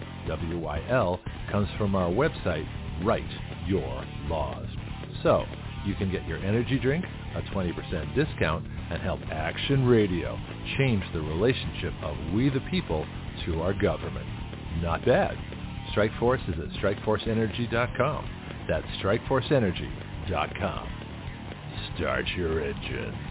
A: WYL comes from our website, Write Your Laws. So you can get your energy drink, a 20% discount, and help Action Radio change the relationship of we the people to our government. Not bad. Strikeforce is at strikeforceenergy.com. That's strikeforceenergy.com. Start your engines.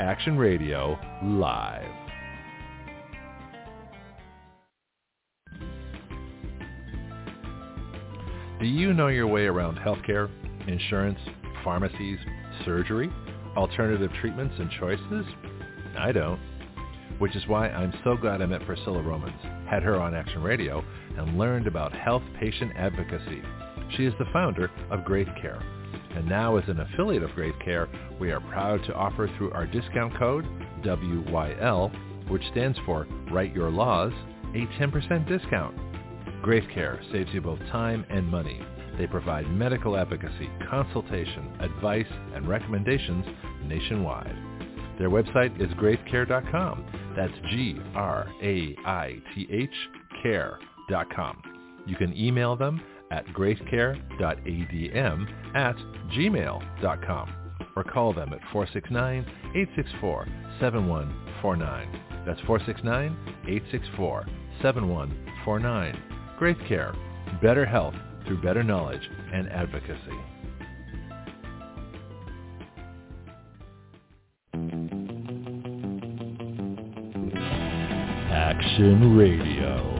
A: Action Radio live. Do you know your way around healthcare, insurance, pharmacies, surgery, alternative treatments and choices? I don't. Which is why I'm so glad I met Priscilla Romans, had her on Action Radio, and learned about health patient advocacy. She is the founder of Graith Care. And now as an affiliate of Graith Care, we are proud to offer through our discount code, WYL, which stands for Write Your Laws, a 10% discount. Graith Care saves you both time and money. They provide medical advocacy, consultation, advice, and recommendations nationwide. Their website is graithcare.com. That's G-R-A-I-T-H care.com. You can email them at graithcare.adm at gmail.com or call them at 469-864-7149. That's 469-864-7149. Graith Care, better health through better knowledge and advocacy. Action Radio.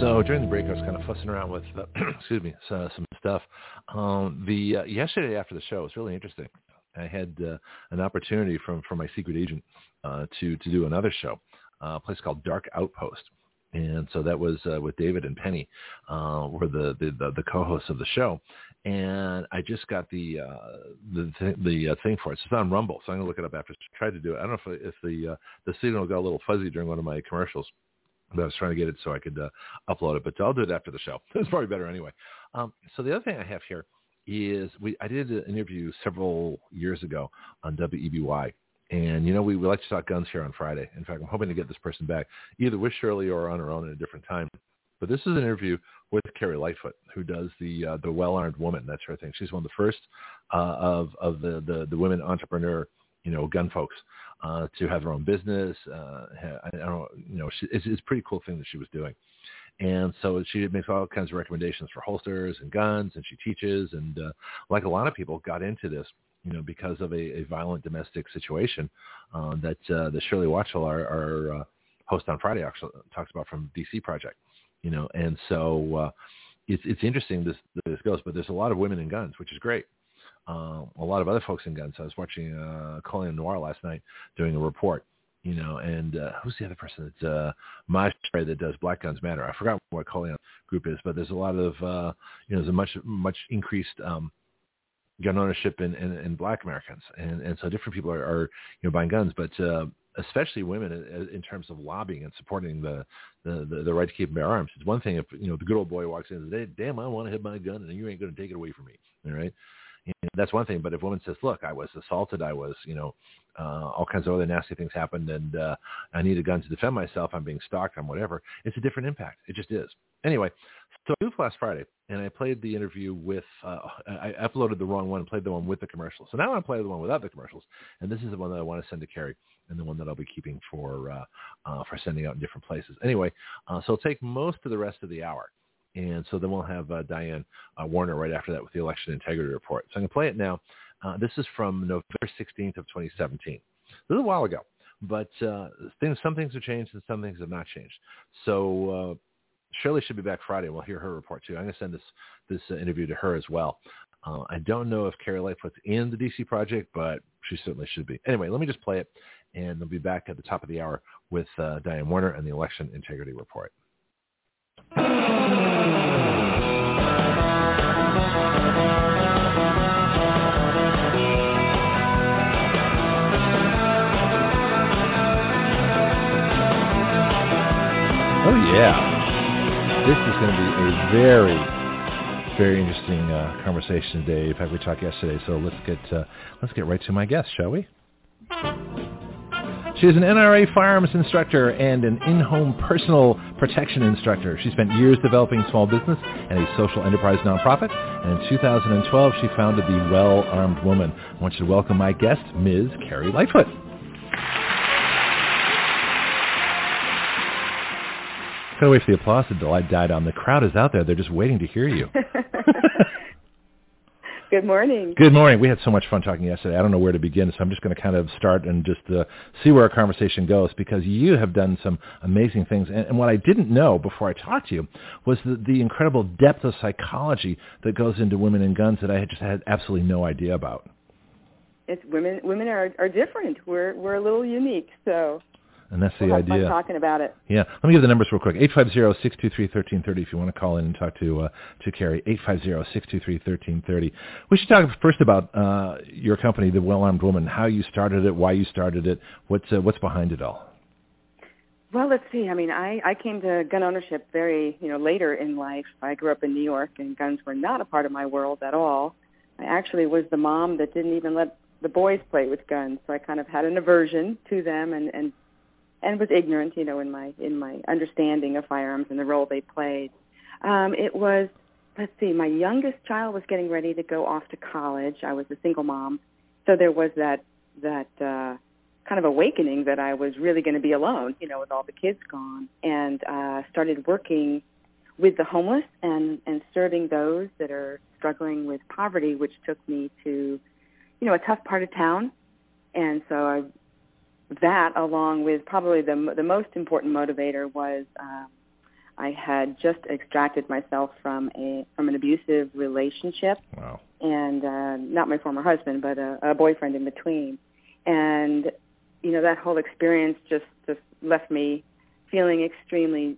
A: So during the break, I was kind of fussing around with, uh, excuse me, uh, some stuff. Um, the uh, yesterday after the show was really interesting. I had uh, an opportunity from from my secret agent uh, to to do another show, uh, a place called Dark Outpost. And so that was uh, with David and Penny, uh, were the, the, the, the co-hosts of the show. And I just got the uh, the th- the uh, thing for it. So it's on Rumble, so I'm gonna look it up after. I tried to do it. I don't know if if the uh, the signal got a little fuzzy during one of my commercials, but I was trying to get it so I could uh, upload it. But I'll do it after the show. It's probably better anyway. Um, so the other thing I have here is we I did an interview several years ago on WEBY and, you know, we, we like to talk guns here on Friday. In fact, I'm hoping to get this person back either with Shirley or on her own at a different time. But this is an interview with Carrie Lightfoot, who does the uh, the well-armed woman. That's her thing. She's one of the first uh, of of the, the the women entrepreneur, you know, gun folks uh, to have her own business. Uh, I, don't, you know, she, it's, it's a pretty cool thing that she was doing. And so she makes all kinds of recommendations for holsters and guns, and she teaches. And uh, like a lot of people, got into this you know, because of a, a violent domestic situation uh, that uh, the Shirley Watchell, our, our uh, host on Friday, actually talks about from DC Project. You know, and so uh, it's it's interesting this this goes, but there's a lot of women in guns, which is great. Um, a lot of other folks in guns. I was watching uh, Colion Noir last night doing a report, you know, and uh, who's the other person that's uh, Maj that does Black Guns Matter? I forgot what Colleen group is, but there's a lot of, uh, you know, there's a much much increased um, gun ownership in, in, in black Americans. And, and so different people are, are you know, buying guns, but uh, especially women in, in terms of lobbying and supporting the, the, the, the right to keep and bear arms. It's one thing if, you know, the good old boy walks in and says, damn, I want to have my gun and you ain't going to take it away from me. All right. And that's one thing. But if a woman says, look, I was assaulted, I was, you know, uh, all kinds of other nasty things happened and uh, I need a gun to defend myself, I'm being stalked, I'm whatever, it's a different impact. It just is. Anyway, so I moved last Friday, and I played the interview with. Uh, I uploaded the wrong one and played the one with the commercials. So now I'm playing the one without the commercials, and this is the one that I want to send to Carrie, and the one that I'll be keeping for uh, uh, for sending out in different places. Anyway, uh, so it'll take most of the rest of the hour, and so then we'll have uh, Diane uh, Warner right after that with the election integrity report. So I'm going to play it now. Uh, this is from November 16th of 2017. This is a while ago, but uh, things, some things have changed and some things have not changed. So uh, Shirley should be back Friday. We'll hear her report too. I'm going to send this this uh, interview to her as well. I don't know if Carrie Lightfoot's in the DC project, but she certainly should be. Anyway, let me just play it, and we'll be back at the top of the hour with Diane Warner and the election integrity report. Oh yeah this is going to be a very, very interesting uh, conversation today. In fact, we talked yesterday, so let's get uh, let's get right to my guest, shall we? She is an NRA firearms instructor and an in-home personal protection instructor. She spent years developing small business and a social enterprise nonprofit. And in 2012, she founded the Well Armed Woman. I want you to welcome my guest, Ms. Carrie Lightfoot. Gotta wait for the applause to die down. The crowd is out there. They're just waiting to hear you.
C: Good morning.
A: Good morning. We had so much fun talking yesterday. I don't know where to begin, so I'm just going to kind of start and just uh, see where our conversation goes because you have done some amazing things. And, and what I didn't know before I talked to you was the, the incredible depth of psychology that goes into women and guns that I had just had absolutely no idea about.
C: It's women. Women are are different. We're we're a little unique. So
A: and that's
C: we'll
A: the
C: have
A: idea.
C: Fun talking about it.
A: Yeah, let me give the numbers real quick. Eight five zero six two three thirteen thirty. If you want to call in and talk to uh, to Carrie, eight five zero six two three thirteen thirty. We should talk first about uh, your company, the Well Armed Woman, how you started it, why you started it, what's uh, what's behind it all.
C: Well, let's see. I mean, I, I came to gun ownership very, you know, later in life. I grew up in New York, and guns were not a part of my world at all. I actually was the mom that didn't even let the boys play with guns, so I kind of had an aversion to them, and and and was ignorant, you know, in my in my understanding of firearms and the role they played. Um, it was, let's see, my youngest child was getting ready to go off to college. I was a single mom, so there was that that. uh kind of awakening that I was really going to be alone, you know, with all the kids gone, and uh, started working with the homeless and and serving those that are struggling with poverty, which took me to, you know, a tough part of town, and so I, that along with probably the the most important motivator was. Uh, I had just extracted myself from a from an abusive relationship,
A: wow.
C: and uh, not my former husband, but a, a boyfriend in between. And you know that whole experience just just left me feeling extremely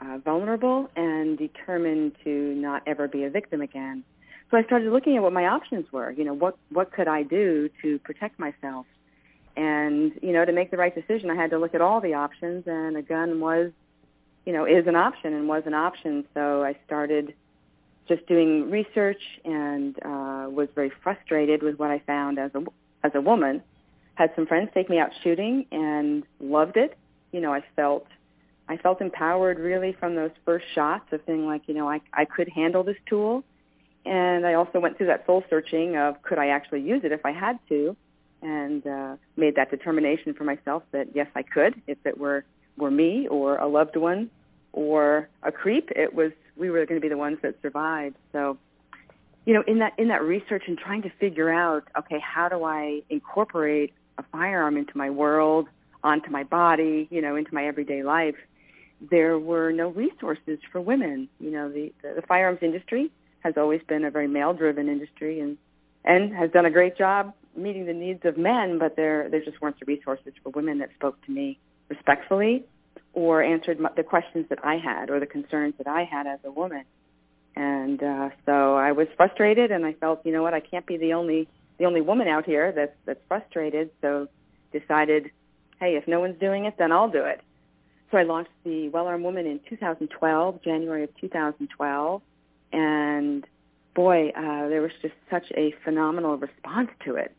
C: uh, vulnerable and determined to not ever be a victim again. So I started looking at what my options were. You know, what what could I do to protect myself? And you know, to make the right decision, I had to look at all the options, and a gun was, you know, is an option and was an option. So I started just doing research and uh, was very frustrated with what I found as a as a woman had some friends take me out shooting and loved it. You know, I felt I felt empowered really from those first shots of feeling like, you know, I I could handle this tool. And I also went through that soul searching of could I actually use it if I had to and uh made that determination for myself that yes I could if it were were me or a loved one or a creep it was we were going to be the ones that survived. So you know, in that in that research and trying to figure out, okay, how do I incorporate a firearm into my world, onto my body, you know, into my everyday life, there were no resources for women. You know, the, the, the firearms industry has always been a very male-driven industry and and has done a great job meeting the needs of men, but there there just weren't the resources for women that spoke to me respectfully or answered my, the questions that I had or the concerns that I had as a woman. And uh, so I was frustrated, and I felt, you know what, I can't be the only the only woman out here that's that's frustrated. So decided, hey, if no one's doing it, then I'll do it. So I launched the Well Armed Woman in 2012, January of 2012, and boy, uh, there was just such a phenomenal response to it,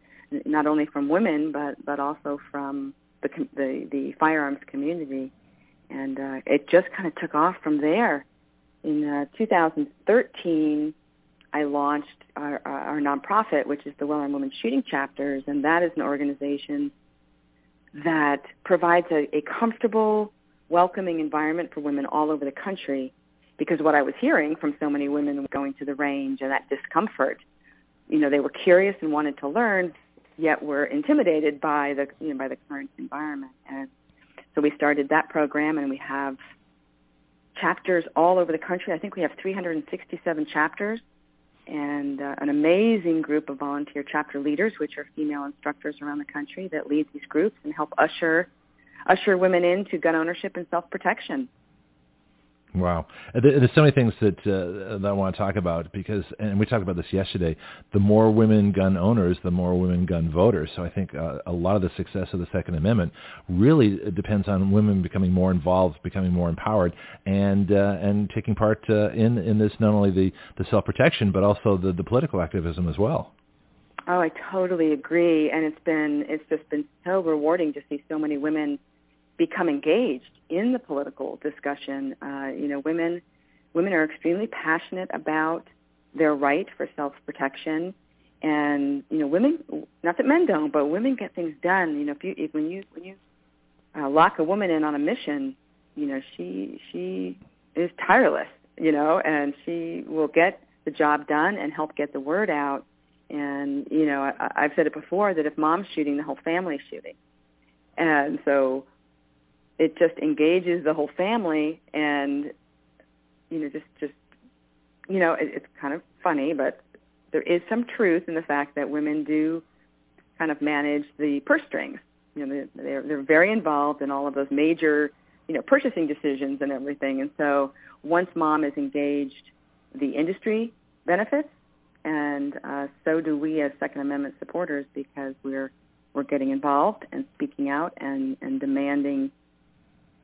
C: not only from women but but also from the the, the firearms community, and uh, it just kind of took off from there. In uh, 2013, I launched our, our nonprofit, which is the Well Armed Women Shooting Chapters, and that is an organization that provides a, a comfortable, welcoming environment for women all over the country. Because what I was hearing from so many women going to the range and that discomfort, you know, they were curious and wanted to learn, yet were intimidated by the you know by the current environment. And so we started that program, and we have chapters all over the country. I think we have 367 chapters and uh, an amazing group of volunteer chapter leaders, which are female instructors around the country that lead these groups and help usher usher women into gun ownership and self protection.
A: Wow, there's so many things that uh, that I want to talk about because, and we talked about this yesterday. The more women gun owners, the more women gun voters. So I think uh, a lot of the success of the Second Amendment really depends on women becoming more involved, becoming more empowered, and uh, and taking part uh, in in this not only the the self protection but also the the political activism as well.
C: Oh, I totally agree, and it's been it's just been so rewarding to see so many women become engaged in the political discussion. Uh, you know, women women are extremely passionate about their right for self-protection, and you know, women. Not that men don't, but women get things done. You know, if you if, when you when you uh, lock a woman in on a mission, you know, she she is tireless. You know, and she will get the job done and help get the word out. And you know, I, I've said it before that if mom's shooting, the whole family's shooting. And so it just engages the whole family and you know just just you know it, it's kind of funny but there is some truth in the fact that women do kind of manage the purse strings You know, they're they're very involved in all of those major, you know, purchasing decisions and everything. And so once mom is engaged, the industry benefits, and uh, so do we as Second Amendment supporters because we're we're getting involved and speaking out and and demanding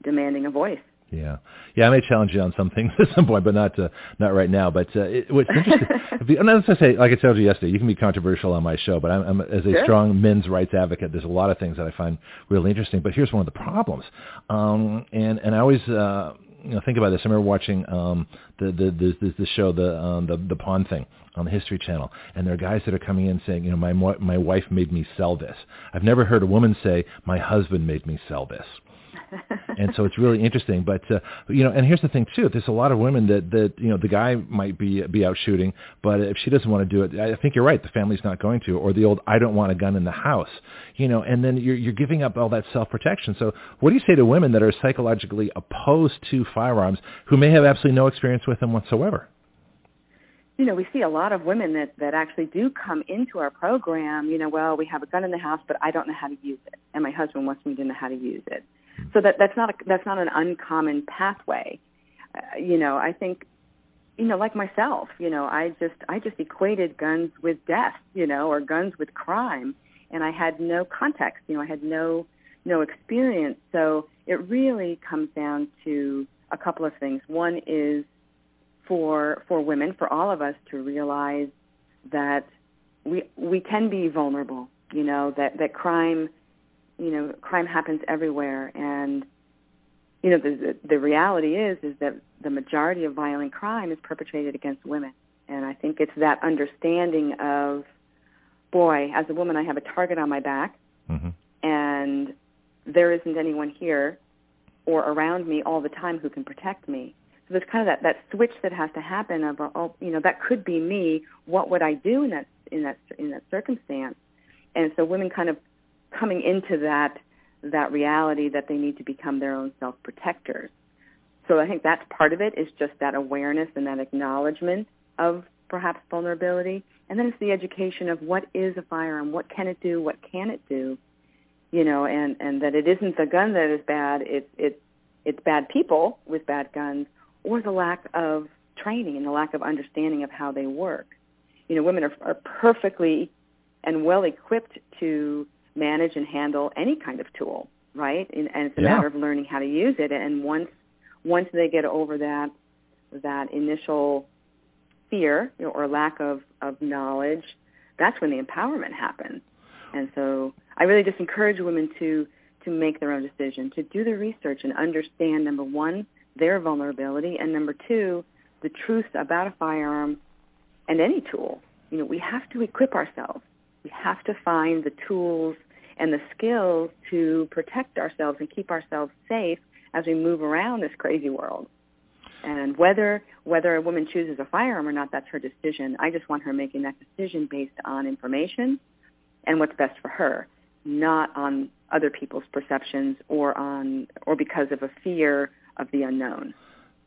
C: demanding a voice.
A: Yeah, yeah. I may challenge you on some things at some point, but not uh, not right now. But uh, it, what's interesting, and as I say, like I told you yesterday, you can be controversial on my show, but I'm, I'm as a
C: sure.
A: strong men's rights advocate. There's a lot of things that I find really interesting. But here's one of the problems, um, and and I always. Uh, you know, think about this. I remember watching um, the, the the the show, the um, the the pawn thing on the History Channel, and there are guys that are coming in saying, you know, my my wife made me sell this. I've never heard a woman say, my husband made me sell this and so it's really interesting. But uh, you know, and here's the thing too: there's a lot of women that that you know the guy might be be out shooting, but if she doesn't want to do it, I think you're right. The family's not going to, or the old "I don't want a gun in the house," you know, and then you're you're giving up all that self protection. So what do you say to women that are psychologically opposed to firearms who may have absolutely no experience with them whatsoever?
C: you know, we see a lot of women that that actually do come into our program. You know, well, we have a gun in the house, but I don't know how to use it, and my husband wants me to know how to use it. So that that's not a, that's not an uncommon pathway. Uh, you know, I think you know, like myself, you know, I just I just equated guns with death, you know, or guns with crime, and I had no context, you know, I had no no experience. So it really comes down to a couple of things. One is for for women, for all of us to realize that we we can be vulnerable, you know, that that crime you know, crime happens everywhere, and you know, the, the reality is is that the majority of violent crime is perpetrated against women, and I think it's that understanding of, boy, as a woman, I have a target on my back, mm-hmm. and there isn't anyone here or around me all the time who can protect me. So there's kind of that, that switch that has to happen of, oh, you know, that could be me. What would I do in that in that in that circumstance? And so women kind of coming into that that reality that they need to become their own self protectors. So I think that's part of it is just that awareness and that acknowledgement of perhaps vulnerability. And then it's the education of what is a firearm, what can it do, what can it do, you know, and, and that it isn't the gun that is bad, it's it's it's bad people with bad guns or the lack of training and the lack of understanding of how they work. You know, women are, are perfectly and well equipped to manage and handle any kind of tool, right? And, and it's a
A: yeah.
C: matter of learning how to use it. And once once they get over that that initial fear you know, or lack of, of knowledge, that's when the empowerment happens. And so I really just encourage women to to make their own decision, to do the research and understand number one, their vulnerability, and number two, the truth about a firearm and any tool. You know, we have to equip ourselves we have to find the tools and the skills to protect ourselves and keep ourselves safe as we move around this crazy world. And whether whether a woman chooses a firearm or not, that's her decision. I just want her making that decision based on information and what's best for her, not on other people's perceptions or on or because of a fear of the unknown.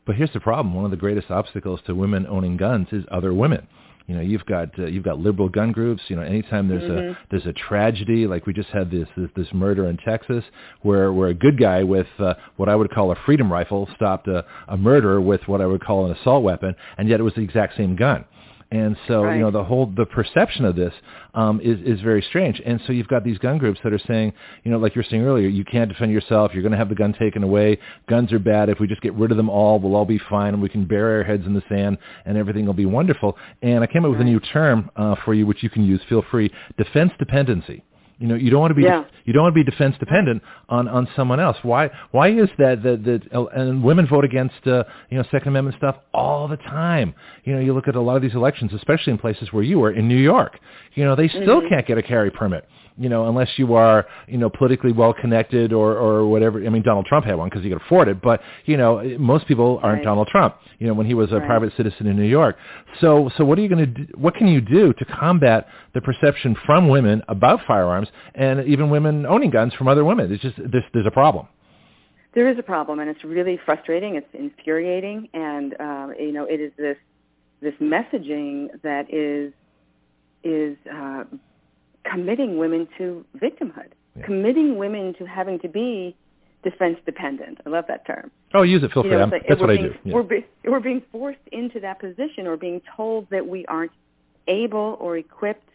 A: But here's the problem: one of the greatest obstacles to women owning guns is other women. You know, you've got uh, you've got liberal gun groups. You know, anytime there's
C: mm-hmm.
A: a there's a tragedy, like we just had this this, this murder in Texas, where where a good guy with uh, what I would call a freedom rifle stopped a, a murderer with what I would call an assault weapon, and yet it was the exact same gun. And so,
C: right.
A: you know, the whole the perception of this um, is is very strange. And so, you've got these gun groups that are saying, you know, like you were saying earlier, you can't defend yourself. You're going to have the gun taken away. Guns are bad. If we just get rid of them all, we'll all be fine, and we can bury our heads in the sand, and everything will be wonderful. And I came up with a new term uh, for you, which you can use. Feel free. Defense dependency. You know, you don't want to be
C: yeah.
A: you don't want to be defense dependent on on someone else. Why why is that that that and women vote against uh, you know Second Amendment stuff all the time. You know, you look at a lot of these elections, especially in places where you were in New York. You know, they still
C: mm-hmm.
A: can't get a carry permit you know, unless you are, you know, politically well connected or, or whatever. I mean, Donald Trump had one because he could afford it, but, you know, most people aren't
C: right.
A: Donald Trump, you know, when he was a
C: right.
A: private citizen in New York. So, so what are you going to? What can you do to combat the perception from women about firearms and even women owning guns from other women? It's just, there's, there's a problem.
C: There is a problem, and it's really frustrating. It's infuriating, and uh, you know, it is this this messaging that is is uh, committing women to victimhood. yeah. committing women to having to be defense dependent. I love that term.
A: Oh, use it. Feel free. Know, like That's what
C: being,
A: I do. Yeah.
C: We're, be, we're being forced into that position or being told that we aren't able or equipped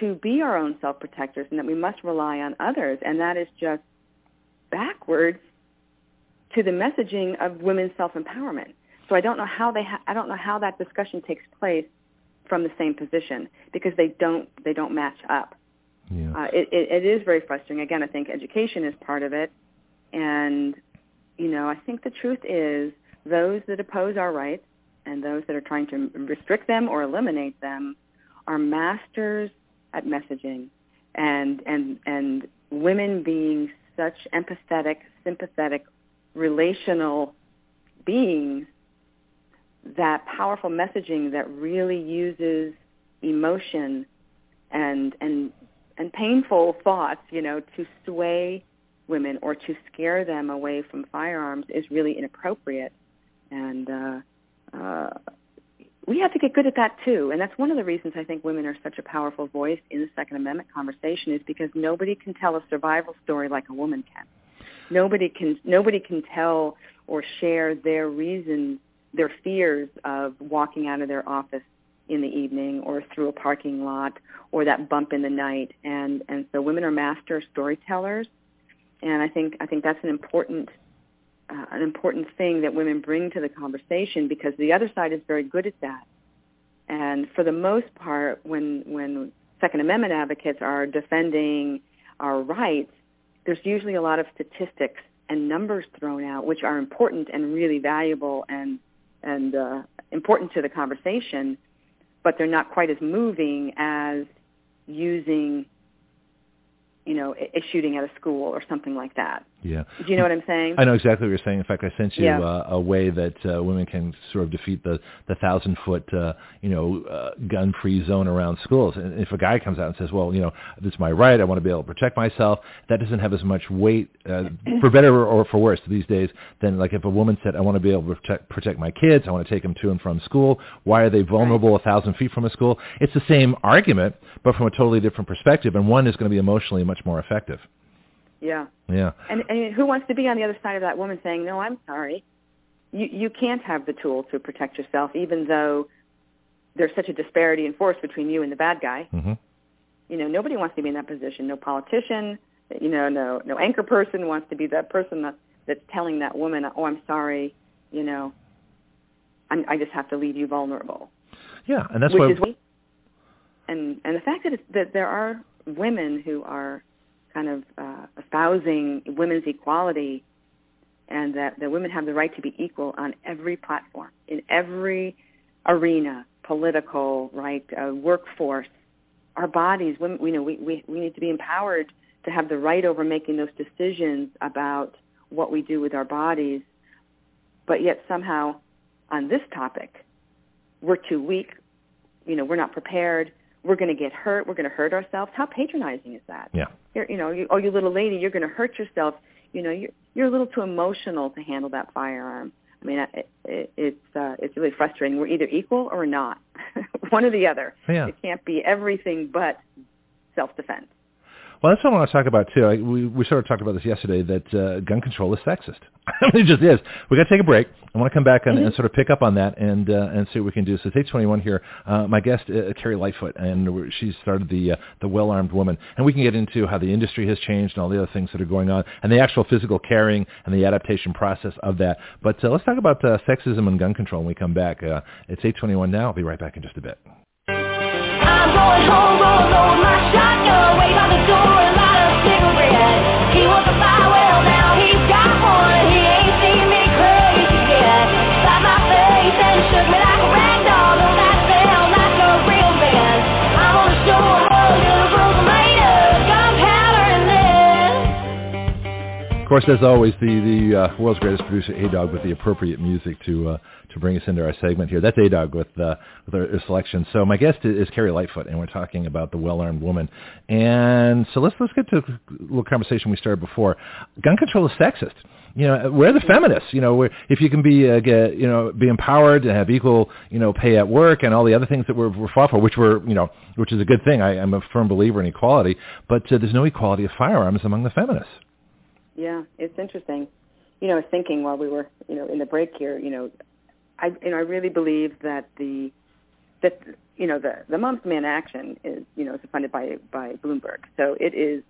C: to be our own self-protectors and that we must rely on others. And that is just backwards to the messaging of women's self-empowerment. So I don't know how they ha- I don't know how that discussion takes place from the same position because they don't they don't match up.
A: Yeah. Uh,
C: it, it, it is very frustrating. Again, I think education is part of it, and you know I think the truth is those that oppose our rights and those that are trying to restrict them or eliminate them are masters at messaging, and and and women being such empathetic, sympathetic, relational beings that powerful messaging that really uses emotion and and and painful thoughts, you know, to sway women or to scare them away from firearms is really inappropriate. And uh, uh, we have to get good at that too. And that's one of the reasons I think women are such a powerful voice in the Second Amendment conversation is because nobody can tell a survival story like a woman can. Nobody can nobody can tell or share their reasons their fears of walking out of their office in the evening or through a parking lot or that bump in the night. And and so women are master storytellers. And I think I think that's an important uh, an important thing that women bring to the conversation because the other side is very good at that. And for the most part when when second amendment advocates are defending our rights there's usually a lot of statistics and numbers thrown out which are important and really valuable and and uh, important to the conversation, but they're not quite as moving as using, you know, a, a shooting at a school or something like that.
A: Yeah.
C: Do you know what I'm saying?
A: I know exactly what you're saying. In fact, I sent you
C: yeah.
A: uh, a way that uh, women can sort of defeat the the thousand foot, uh, you know, uh, gun free zone around schools. And if a guy comes out and says, "Well, you know, this is my right. I want to be able to protect myself," that doesn't have as much weight, uh, for better or for worse, these days than like if a woman said, "I want to be able to protect, protect my kids. I want to take them to and from school. Why are they vulnerable right. a thousand feet from a school?" It's the same argument, but from a totally different perspective, and one is going to be emotionally much more effective.
C: Yeah.
A: Yeah.
C: And, and who wants to be on the other side of that woman saying, "No, I'm sorry. You you can't have the tool to protect yourself, even though there's such a disparity in force between you and the bad guy."
A: Mm-hmm.
C: You know, nobody wants to be in that position. No politician, you know, no no anchor person wants to be that person that that's telling that woman, "Oh, I'm sorry. You know, I'm, I just have to leave you vulnerable."
A: Yeah, and that's
C: Which
A: why.
C: Is, and and the fact that it's, that there are women who are kind of uh, espousing women's equality and that, that women have the right to be equal on every platform, in every arena, political, right, uh, workforce, our bodies. Women, you know, we, we, we need to be empowered to have the right over making those decisions about what we do with our bodies. But yet somehow on this topic, we're too weak. You know, we're not prepared we're going to get hurt. We're going to hurt ourselves. How patronizing is that?
A: Yeah.
C: You're, you know, you, oh, you little lady, you're going to hurt yourself. You know, you're you're a little too emotional to handle that firearm. I mean, it, it, it's uh, it's really frustrating. We're either equal or not, one or the other.
A: Yeah.
C: It can't be everything but self-defense.
A: Well, that's what I want to talk about too. I, we we sort of talked about this yesterday that uh, gun control is sexist. I it just is. We got to take a break. I want to come back and,
C: mm-hmm.
A: and sort of pick up on that and uh, and see what we can do. So it's 821 here. Uh, my guest, uh, Carrie Lightfoot, and she started the uh, the Well Armed Woman, and we can get into how the industry has changed and all the other things that are going on, and the actual physical carrying and the adaptation process of that. But uh, let's talk about uh, sexism and gun control when we come back. Uh, it's 821 now. I'll be right back in just a bit. Of course, as always, the the uh, world's greatest producer, A Dog, with the appropriate music to uh, to bring us into our segment here. That's A-Dog with, uh, with our, our selection. So my guest is, is Carrie Lightfoot, and we're talking about the well-armed woman. And so let's let's get to a little conversation we started before. Gun control is sexist. you know, we're the feminists. You know, if you can be, uh, get, you know, be empowered and have equal, you know, pay at work and all the other things that we're, we're fought for, which were, you know, which is a good thing. I, I'm a firm believer in equality, but uh, there's no equality of firearms among the feminists.
C: Yeah, it's interesting. You know, I was thinking while we were, you know, in the break here, you know, I, you know, I really believe that the that you know the the Moms Demand Action is you know is funded by by Bloomberg, so it is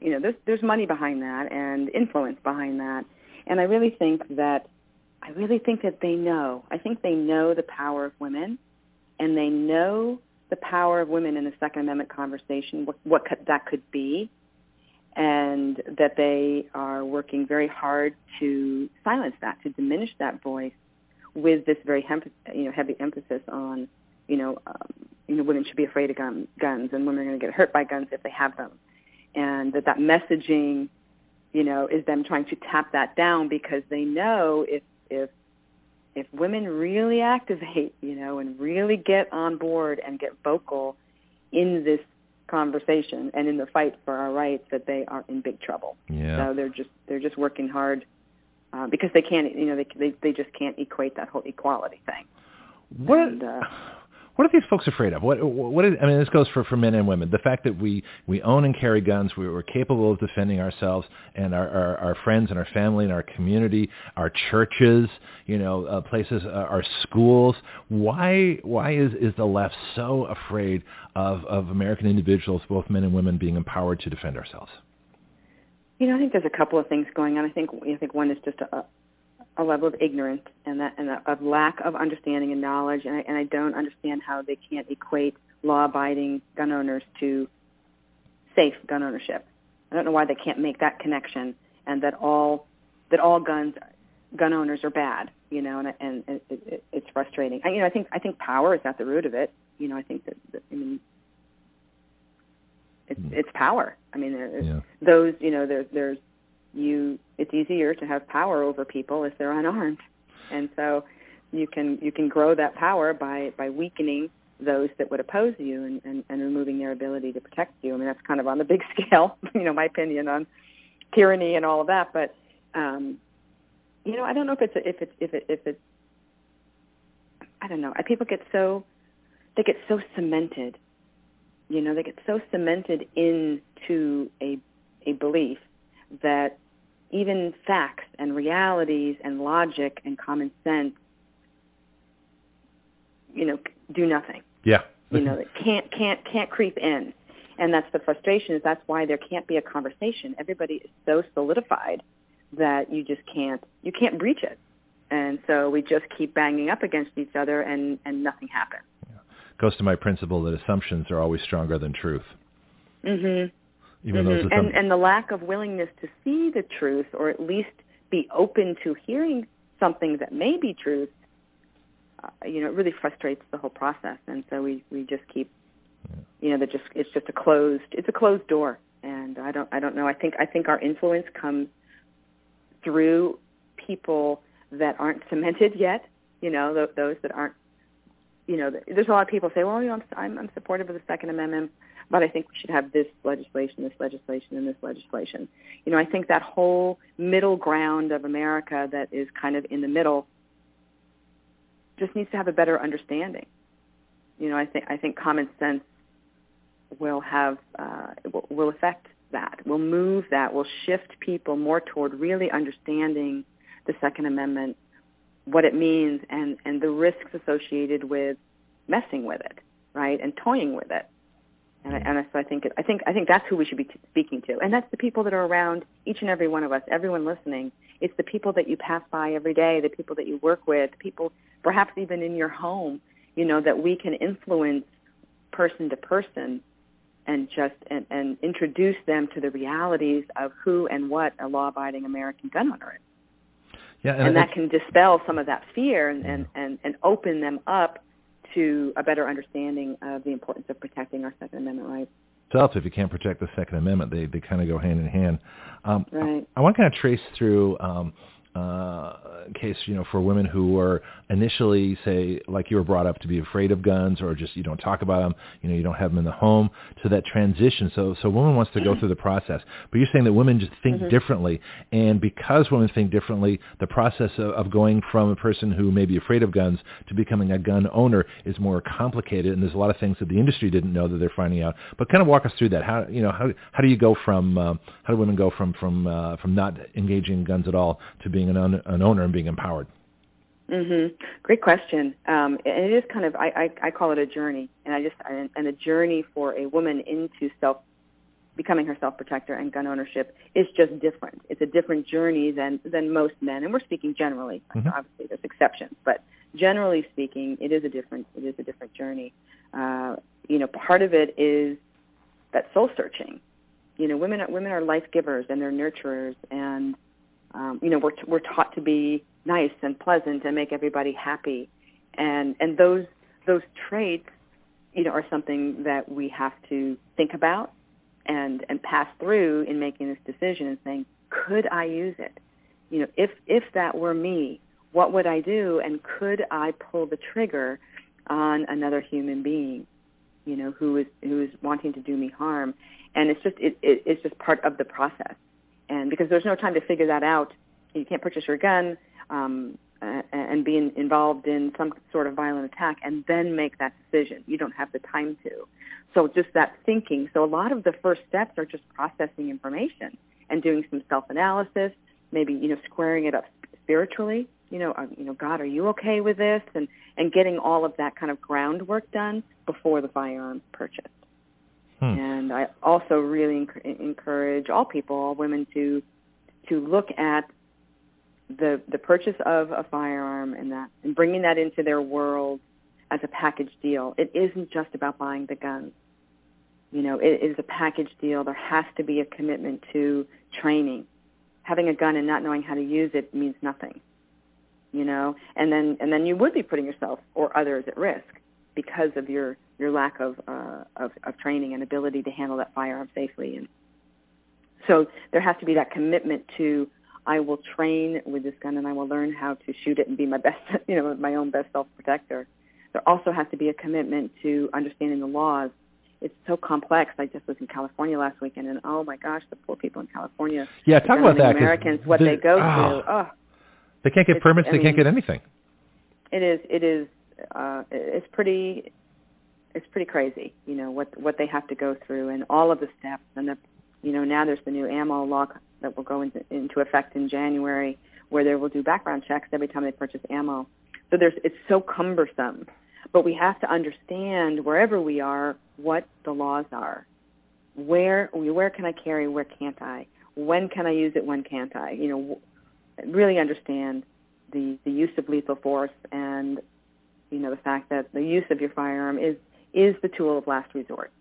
C: you know there's there's money behind that and influence behind that, and I really think that I really think that they know. I think they know the power of women, and they know the power of women in the Second Amendment conversation, what, what could, that could be, and that they are working very hard to silence that, to diminish that voice, with this very you know heavy emphasis on you know um, you know women should be afraid of gun, guns and women are going to get hurt by guns if they have them, and that that messaging you know is them trying to tap that down because they know if if if women really activate you know and really get on board and get vocal in this conversation and in the fight for our rights that they are in big trouble.
A: Yeah.
C: So they're just they're just working hard uh, because they can't, you know, they, they they just can't equate that whole equality thing.
A: What
C: and, uh,
A: what are these folks afraid of? What what is, I mean, this goes for for men and women. The fact that we we own and carry guns, we, we're capable of defending ourselves and our, our our friends and our family and our community, our churches, you know, uh, places, uh, our schools. Why why is is the left so afraid of of American individuals, both men and women, being empowered to defend ourselves?
C: You know, I think there's a couple of things going on. I think I think one is just a, a level of ignorance and that and a, of lack of understanding and knowledge, and I, and I don't understand how they can't equate law-abiding gun owners to safe gun ownership. I don't know why they can't make that connection, and that all that all guns gun owners are bad. You know, and and it, it, it's frustrating. I, you know, I think I think power is at the root of it. You know, I think that, that I mean it's hmm. it's power. I mean, there's
A: Yeah.
C: those you know there's there's you. It's easier to have power over people if they're unarmed, and so you can you can grow that power by by weakening those that would oppose you and, and, and removing their ability to protect you. I mean, that's kind of on the big scale, you know, my opinion on tyranny and all of that. But um, you know, I don't know if it's a, if it's if it if it's I don't know. People get so they get so cemented you know they get so cemented into a a belief that even facts and realities and logic and common sense you know do nothing.
A: Yeah.
C: you know can't can't can't creep in. And that's the frustration is that's why there can't be a conversation. Everybody is so solidified that you just can't you can't breach it. And so we just keep banging up against each other and and nothing happens.
A: Goes to my principle that assumptions are always stronger than truth.
C: mhm
A: Even
C: Mhm.
A: those
C: and and the lack of willingness to see the truth or at least be open to hearing something that may be truth uh, you know it really frustrates the whole process. And so we we just keep you know that just it's just a closed it's a closed door. And i don't i don't know. I think i think our influence comes through people that aren't cemented yet you know th- those that aren't you know there's a lot of people say well you know i'm i'm, I'm supportive of the second amendment but I think we should have this legislation, this legislation, and this legislation. You know, I think that whole middle ground of America that is kind of in the middle just needs to have a better understanding. You know, I think I think common sense will have uh, will, will affect that. Will move that. Will shift people more toward really understanding the Second Amendment, what it means, and and the risks associated with messing with it, right, and toying with it. And, I, and so I think I think I think that's who we should be t- speaking to, and that's the people that are around each and every one of us, everyone listening. It's the people that you pass by every day, the people that you work with, people perhaps even in your home. You know that we can influence person to person, and just and, and introduce them to the realities of who and what a law-abiding American gun owner is,
A: yeah,
C: and, that can dispel some of that fear and, and, and, and open them up to a better understanding of the importance of protecting our Second Amendment rights.
A: itself, if you can't protect the Second Amendment, they, they kind of go hand in hand. Um,
C: Right.
A: I, I want to kind of trace through um, uh, case, you know, for women who are initially, say, like you were brought up to be afraid of guns, or just you don't talk about them, you know, you don't have them in the home, to that transition. So, so a woman wants to go through the process, but you're saying that women just think mm-hmm. differently, and because women think differently, the process of, of going from a person who may be afraid of guns to becoming a gun owner is more complicated, and there's a lot of things that the industry didn't know that they're finding out. But kind of walk us through that. How, you know, how how do you go from uh, how do women go from from uh, from not engaging in guns at all to being being an, un, an owner and being empowered?
C: Mm-hmm. Great question. Um, and it is kind of I, I, I call it a journey, and I just and, and a journey for a woman into self becoming her self protector and gun ownership is just different. It's a different journey than than most men, and we're speaking generally. Mm-hmm. Obviously, there's exceptions, but generally speaking, it is a different it is a different journey. Uh, you know, part of it is that soul searching. You know, women women are life givers and they're nurturers, and um, you know, we're we're taught to be nice and pleasant and make everybody happy, and and those those traits, you know, are something that we have to think about and and pass through in making this decision and saying, could I use it? You know, if if that were me, what would I do, and could I pull the trigger on another human being, you know, who is who is wanting to do me harm? And it's just it, it it's just part of the process and because there's no time to figure that out, you can't purchase your gun um, and be in, involved in some sort of violent attack and then make that decision. You don't have the time to. So just that thinking. So a lot of the first steps are just processing information and doing some self-analysis, maybe you know squaring it up spiritually. You know, uh, you know, God, are you okay with this? And and getting all of that kind of groundwork done before the firearm purchase. Hmm. And I also really enc- encourage all people, all women, to to look at the the purchase of a firearm and that and bringing that into their world as a package deal. It isn't just about buying the gun. You know, it is a package deal. There has to be a commitment to training. Having a gun and not knowing how to use it means nothing. You know, and then and then you would be putting yourself or others at risk because of your your lack of, uh, of of training and ability to handle that firearm safely. And so there has to be that commitment to I will train with this gun and I will learn how to shoot it and be my best, you know, my own best self protector. There also has to be a commitment to understanding the laws. It's so complex. I just was in California last weekend, and oh my gosh, the poor people in California.
A: Yeah, talk about that.
C: Americans, what they go oh, through. Oh,
A: they can't get permits. I they mean, can't get anything.
C: It is. It is. Uh, it's pretty it's pretty crazy, you know, what what they have to go through and all of the steps. And the, you know, now there's the new ammo law that will go into, into effect in January, where they will do background checks every time they purchase ammo. So there's it's so cumbersome, but we have to understand wherever we are what the laws are. Where where can I carry? Where can't I? When can I use it? When can't I? You know, really understand the the use of lethal force and you know the fact that the use of your firearm is is the tool of last resort.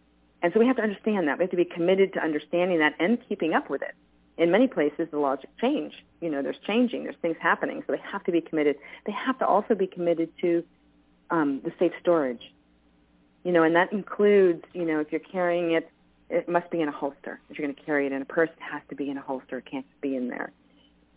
C: And so we have to understand that. We have to be committed to understanding that and keeping up with it. In many places, the laws change. You know, there's changing. There's things happening. So they have to be committed. They have to also be committed to um, the safe storage. You know, and that includes, you know, if you're carrying it, it must be in a holster. If you're going to carry it in a purse, it has to be in a holster. It can't be in there.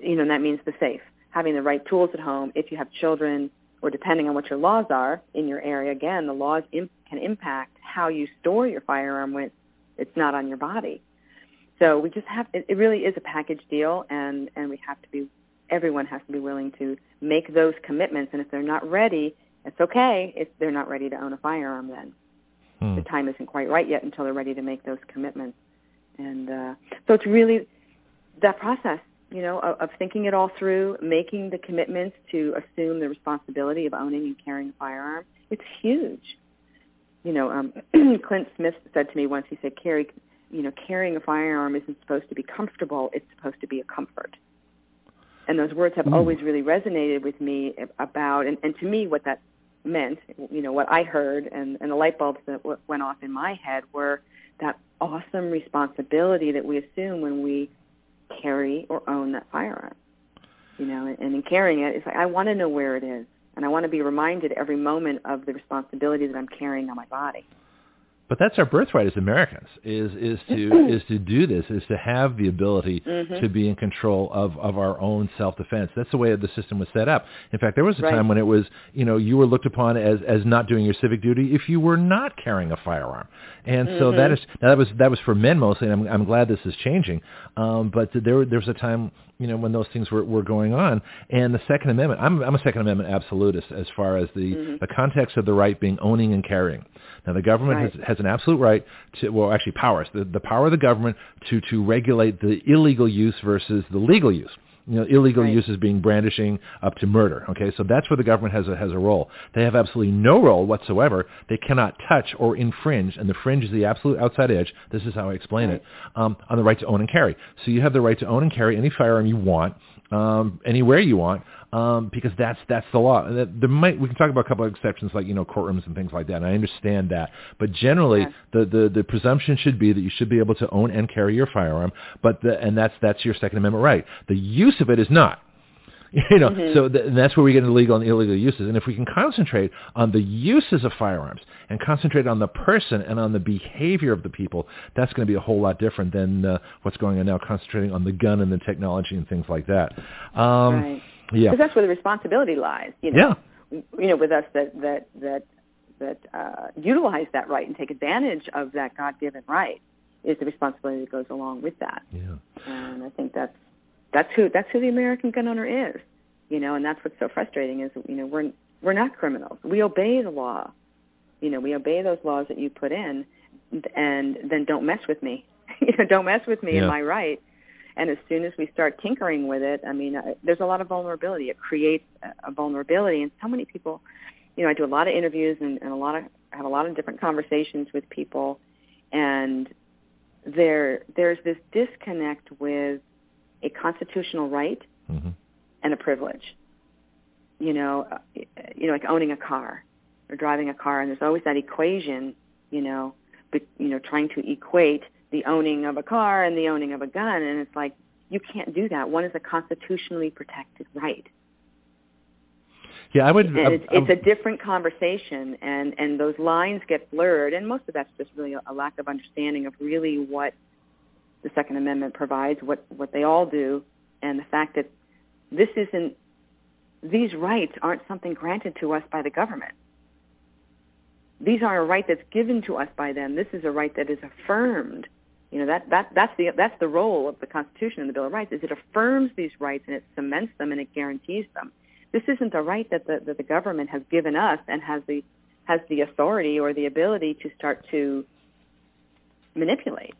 C: You know, and that means the safe. Having the right tools at home. If you have children, or depending on what your laws are in your area, again, the laws Im- can impact how you store your firearm when it's not on your body. So we just have, it, it really is a package deal, and, and we have to be, everyone has to be willing to make those commitments, and if they're not ready, it's okay if they're not ready to own a firearm then. Hmm. The time isn't quite right yet until they're ready to make those commitments. And uh, so it's really that process you know, of, of thinking it all through, making the commitments to assume the responsibility of owning and carrying a firearm. It's huge. You know, um, Clint Smith said to me once, he said, Carrie, you know, carrying a firearm isn't supposed to be comfortable, it's supposed to be a comfort. And those words have mm. always really resonated with me about, and, and to me what that meant, you know, what I heard and, and the light bulbs that w- went off in my head were that awesome responsibility that we assume when we carry or own that firearm. You know, and and in carrying it, it's like I want to know where it is, and I want to be reminded every moment of the responsibility that I'm carrying on my body.
A: But that's our birthright as Americans is is to is to do this is to have the ability
C: mm-hmm.
A: to be in control of of our own self defense. That's the way the system was set up. In fact, there was a
C: right.
A: time when it was you know you were looked upon as as not doing your civic duty if you were not carrying a firearm, and
C: mm-hmm.
A: so that is now that was that was for men mostly. And I'm I'm glad this is changing. Um, but there there was a time you know when those things were, were going on, and the Second Amendment. I'm I'm a Second Amendment absolutist as far as the
C: mm-hmm.
A: the context of the right being owning and carrying. Now, the government
C: right.
A: has, has an absolute right to, well, actually powers, the, the power of the government to, to regulate the illegal use versus the legal use. You know, illegal
C: right.
A: use is being brandishing up to murder. Okay, so that's where the government has a, has a role. They have absolutely no role whatsoever. They cannot touch or infringe, and the fringe is the absolute outside edge. This is how I explain
C: right.
A: it um, on the right to own and carry. So you have the right to own and carry any firearm you want, um, anywhere you want, um, because that's that's the law. There might we can talk about a couple of exceptions like you know courtrooms and things like that. And I understand that, but generally
C: yeah.
A: the, the the presumption should be that you should be able to own and carry your firearm. But the, and that's that's your Second Amendment right. The use of it is not. You know,
C: mm-hmm.
A: so th- and that's where we get into legal and illegal uses. And if we can concentrate on the uses of firearms and concentrate on the person and on the behavior of the people, that's going to be a whole lot different than uh, what's going on now, concentrating on the gun and the technology and things like that. Um,
C: right.
A: Yeah,
C: because that's where the responsibility lies. You know, yeah. you know, with us that that that that uh, utilize that right and take advantage of that God-given right is the responsibility that goes along with that.
A: Yeah,
C: and I think that's that's who that's who the American gun owner is. You know, and that's what's so frustrating is you know we're we're not criminals. We obey the law. You know, we obey those laws that you put in, and then don't mess with me. you know, don't mess with me
A: yeah.
C: and my right. And as soon as we start tinkering with it, I mean, uh, there's a lot of vulnerability. It creates a, a vulnerability, and so many people. You know, I do a lot of interviews and, and a lot of have a lot of different conversations with people, and there there's this disconnect with a constitutional right
A: mm-hmm.
C: and a privilege. You know, you know, like owning a car or driving a car, and there's always that equation. You know, but you know, trying to equate the owning of a car and the owning of a gun, and it's like you can't do that. One is a constitutionally protected right.
A: Yeah, I would.
C: And it's, it's a different conversation, and and those lines get blurred, and most of that's just really a, a lack of understanding of really what the Second Amendment provides, what what they all do, and the fact that this isn't these rights aren't something granted to us by the government. These are a right that's given to us by them. This is a right that is affirmed. You know that that that's the that's the role of the Constitution and the Bill of Rights is it affirms these rights and it cements them and it guarantees them. This isn't a right that the that the government has given us and has the has the authority or the ability to start to manipulate.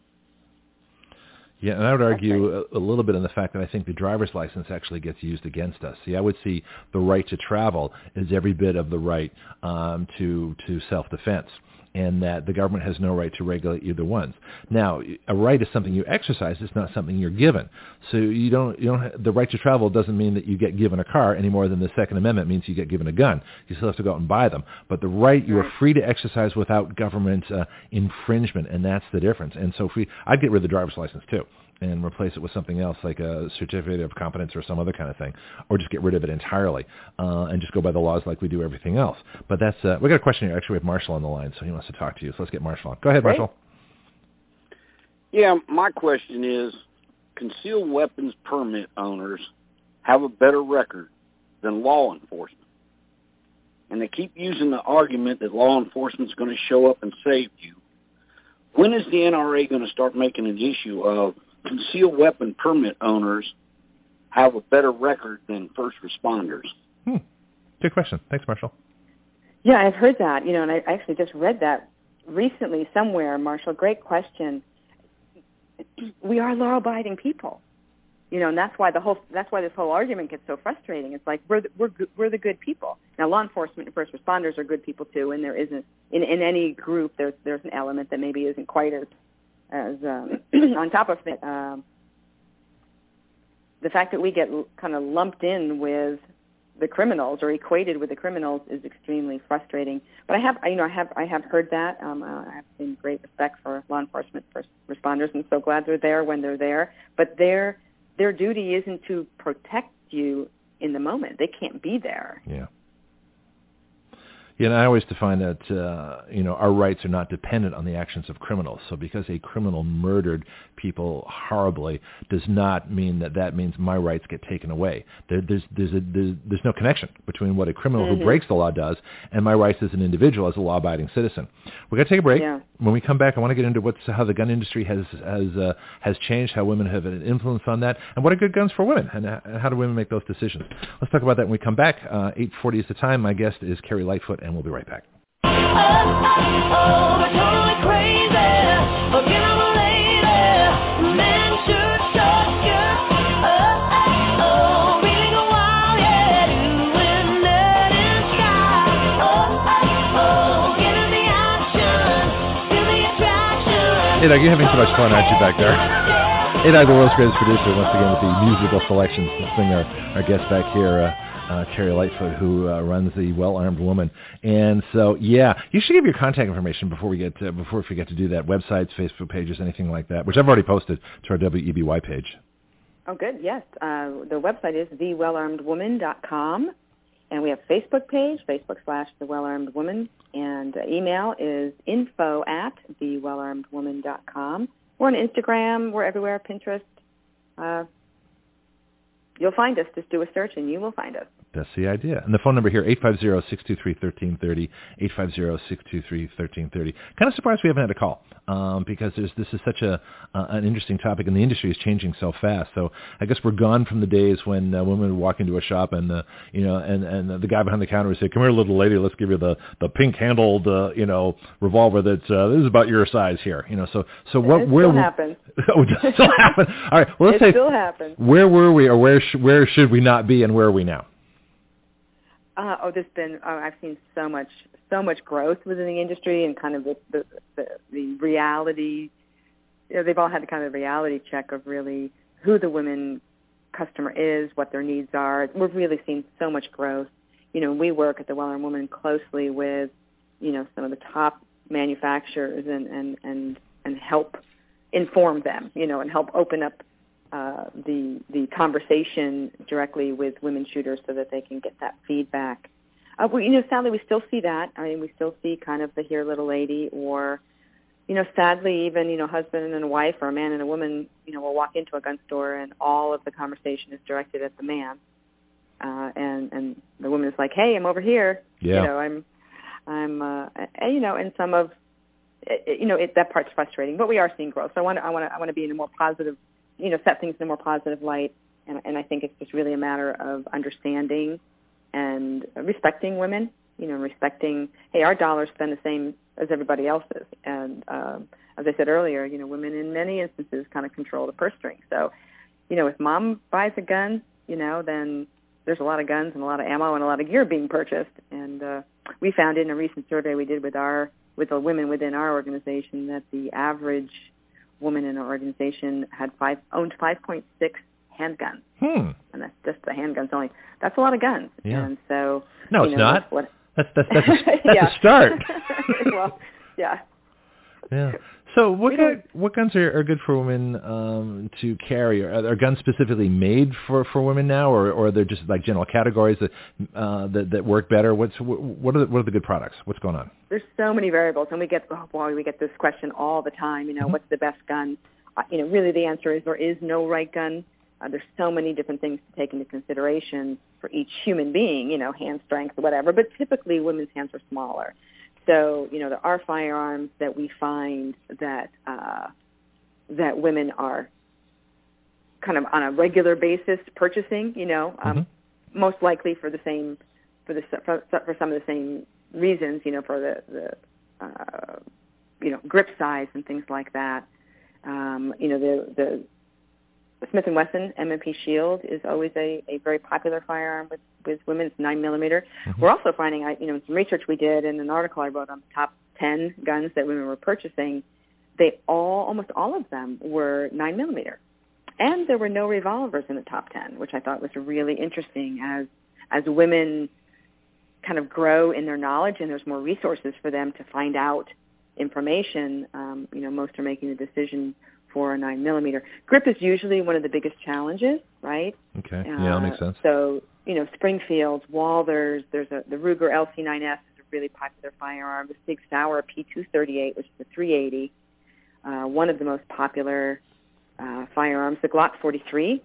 A: Yeah, and I would argue a, a, little bit on the fact that I think the driver's license actually gets used against us. See, I would see the right to travel as every bit of the right um, to to self-defense, and that the government has no right to regulate either ones. Now, a right is something you exercise; it's not something you're given. So you don't you don't have, the right to travel doesn't mean that you get given a car any more than the Second Amendment means you get given a gun. You still have to go out and buy them, but the right you are free to exercise without government uh, infringement, and that's the difference. And so, we, I'd get rid of the driver's license too and replace it with something else like a certificate of competence or some other kind of thing, or just get rid of it entirely uh, and just go by the laws like we do everything else. But that's uh, we got a question here. Actually, we have Marshall on the line, so he wants to talk to you. So let's get Marshall on. Go ahead,
C: Great.
A: Marshall.
D: Yeah, my question is, concealed weapons permit owners have a better record than law enforcement. And they keep using the argument that law enforcement is going to show up and save you. When is the NRA going to start making an issue of concealed weapon permit owners have a better record than first responders?
A: Hmm. Good question. Thanks, Marshall.
C: Yeah, I've heard that, you know, and I actually just read that recently somewhere, Marshall. Great question. We are law-abiding people, you know, and that's why the whole that's why this whole argument gets so frustrating. It's like we're the, we're we're the good people. Now, law enforcement and first responders are good people too, and there isn't in in any group there's there's an element that maybe isn't quite as as um, on top of it. Um, the fact that we get kind of lumped in with the criminals or equated with the criminals is extremely frustrating. But I have, you know, I have, I have heard that. Um, I have seen great respect for law enforcement first responders, and so glad they're there when they're there. But their their duty isn't to protect you in the moment. They can't be there.
A: Yeah. Yeah, and I always define that uh, you know our rights are not dependent on the actions of criminals. So because a criminal murdered people horribly does not mean that that means my rights get taken away. There, there's there's a there's, there's no connection between what a criminal
C: mm-hmm.
A: who breaks the law does and my rights as an individual as a law-abiding citizen. We're gonna take a break.
C: Yeah.
A: When we come back, I want to get into what's how the gun industry has has uh, has changed, how women have an influence on that, and what are good guns for women, and, uh, how do women make those decisions. Let's talk about that when we come back. Uh, 8:40 is the time. My guest is Carrie Lightfoot and we'll be right back. Hey, Doug, you're having so much fun, aren't you, back there? Hey, Doug, the world's greatest producer, once again with the musical selections. Let's bring our, our guest back here. Uh, uh, Carrie Lightfoot, who uh, runs the Well Armed Woman. And so, yeah, you should give your contact information before we get to, before we forget to do that. Websites, Facebook pages, anything like that, which I've already posted to our WEBY page.
C: Oh, good. Yes, uh, the website is thewellarmedwoman.com, and we have Facebook page, Facebook slash The Well Armed Woman, and uh, email is info at thewellarmedwoman.com. We're on Instagram. We're everywhere. Pinterest. You'll find us. Just do a search, and you will find us.
A: That's the idea. And the phone number here, 850-623-1330, 850-623-1330. Kind of surprised we haven't had a call um, because this is such a uh, an interesting topic, and the industry is changing so fast. So I guess we're gone from the days when uh, women would walk into a shop and uh, you know, and and the guy behind the counter would say, "Come here, little lady, let's give you the the pink handled uh, you know revolver that's uh, this is about your size here." You know, so so what
C: it
A: where
C: still happens.
A: oh, it still happen. All right, well let's
C: it
A: say
C: still happens.
A: where were we, or where sh- where should we not be, and where are we now?
C: Uh, oh, there's been oh, I've seen so much so much growth within the industry and kind of the the, the, the reality. You know, they've all had the kind of reality check of really who the women customer is, what their needs are. We've really seen so much growth. You know, we work at the Well Armed Woman closely with you know some of the top manufacturers and and and and help inform them. You know, and help open up uh, the the conversation directly with women shooters so that they can get that feedback. Uh, we, you know, sadly, we still see that. I mean, we still see kind of the here little lady, or you know, sadly, even you know, husband and a wife, or a man and a woman, you know, will walk into a gun store and all of the conversation is directed at the man, uh, and and the woman is like, "Hey, I'm over here.
A: Yeah.
C: You know, I'm, I'm, uh, and, you know, and some of, you know, it, that part's frustrating, but we are seeing growth. So I want to, I want to, I want to be in a more positive you know, set things in a more positive light. And, and I think it's just really a matter of understanding and respecting women, you know, respecting, hey, our dollars spend the same as everybody else's. And um, as I said earlier, you know, women in many instances kind of control the purse string. So, you know, if mom buys a gun, you know, then there's a lot of guns and a lot of ammo and a lot of gear being purchased. And uh, we found in a recent survey we did with our with the women within our organization that the average woman in our organization had five owned 5.6 handguns,
A: Hmm.
C: and that's just the handguns only. That's a lot of guns.
A: Yeah.
C: And so
A: No, it's
C: know,
A: not.
C: What,
A: That's that's that's a, that's
C: Yeah.
A: a start.
C: well, yeah.
A: Yeah. So what gun, what guns are, are good for women um, to carry? Are, are guns specifically made for, for women now, or, or are there just like general categories that uh, that, that work better? What's what are the, what are the good products? What's going on?
C: There's so many variables, and we get oh boy, we get this question all the time. You know,
A: Mm-hmm.
C: what's the best gun? Uh, you know, really the answer is there is no right gun. Uh, there's so many different things to take into consideration for each human being. You know, hand strength, whatever. But typically, women's hands are smaller. So, you know, there are firearms that we find that uh, that women are kind of on a regular basis purchasing. You know, um,
A: Mm-hmm.
C: most likely for the same for the for, for some of the same reasons. You know, for the the uh, you know grip size and things like that. Um, you know, the the Smith and Wesson M&P Shield is always a, a very popular firearm with, with women. It's nine millimeter. We're also finding, I- you know, some research we did and an article I wrote on the top ten guns that women were purchasing, they all, almost all of them were nine millimeter, and there were no revolvers in the top ten, which I thought was really interesting as as women kind of grow in their knowledge and there's more resources for them to find out information. Um, you know, most are making the decision for a nine millimeter. Grip is usually one of the biggest challenges, right?
A: Okay. yeah, that makes
C: Uh,
A: sense.
C: So, you know, Springfields, Walthers, there's a the Ruger LC9S is a really popular firearm. The Sig Sauer P238, which is a 380, uh, one of the most popular uh, firearms. The Glock 43,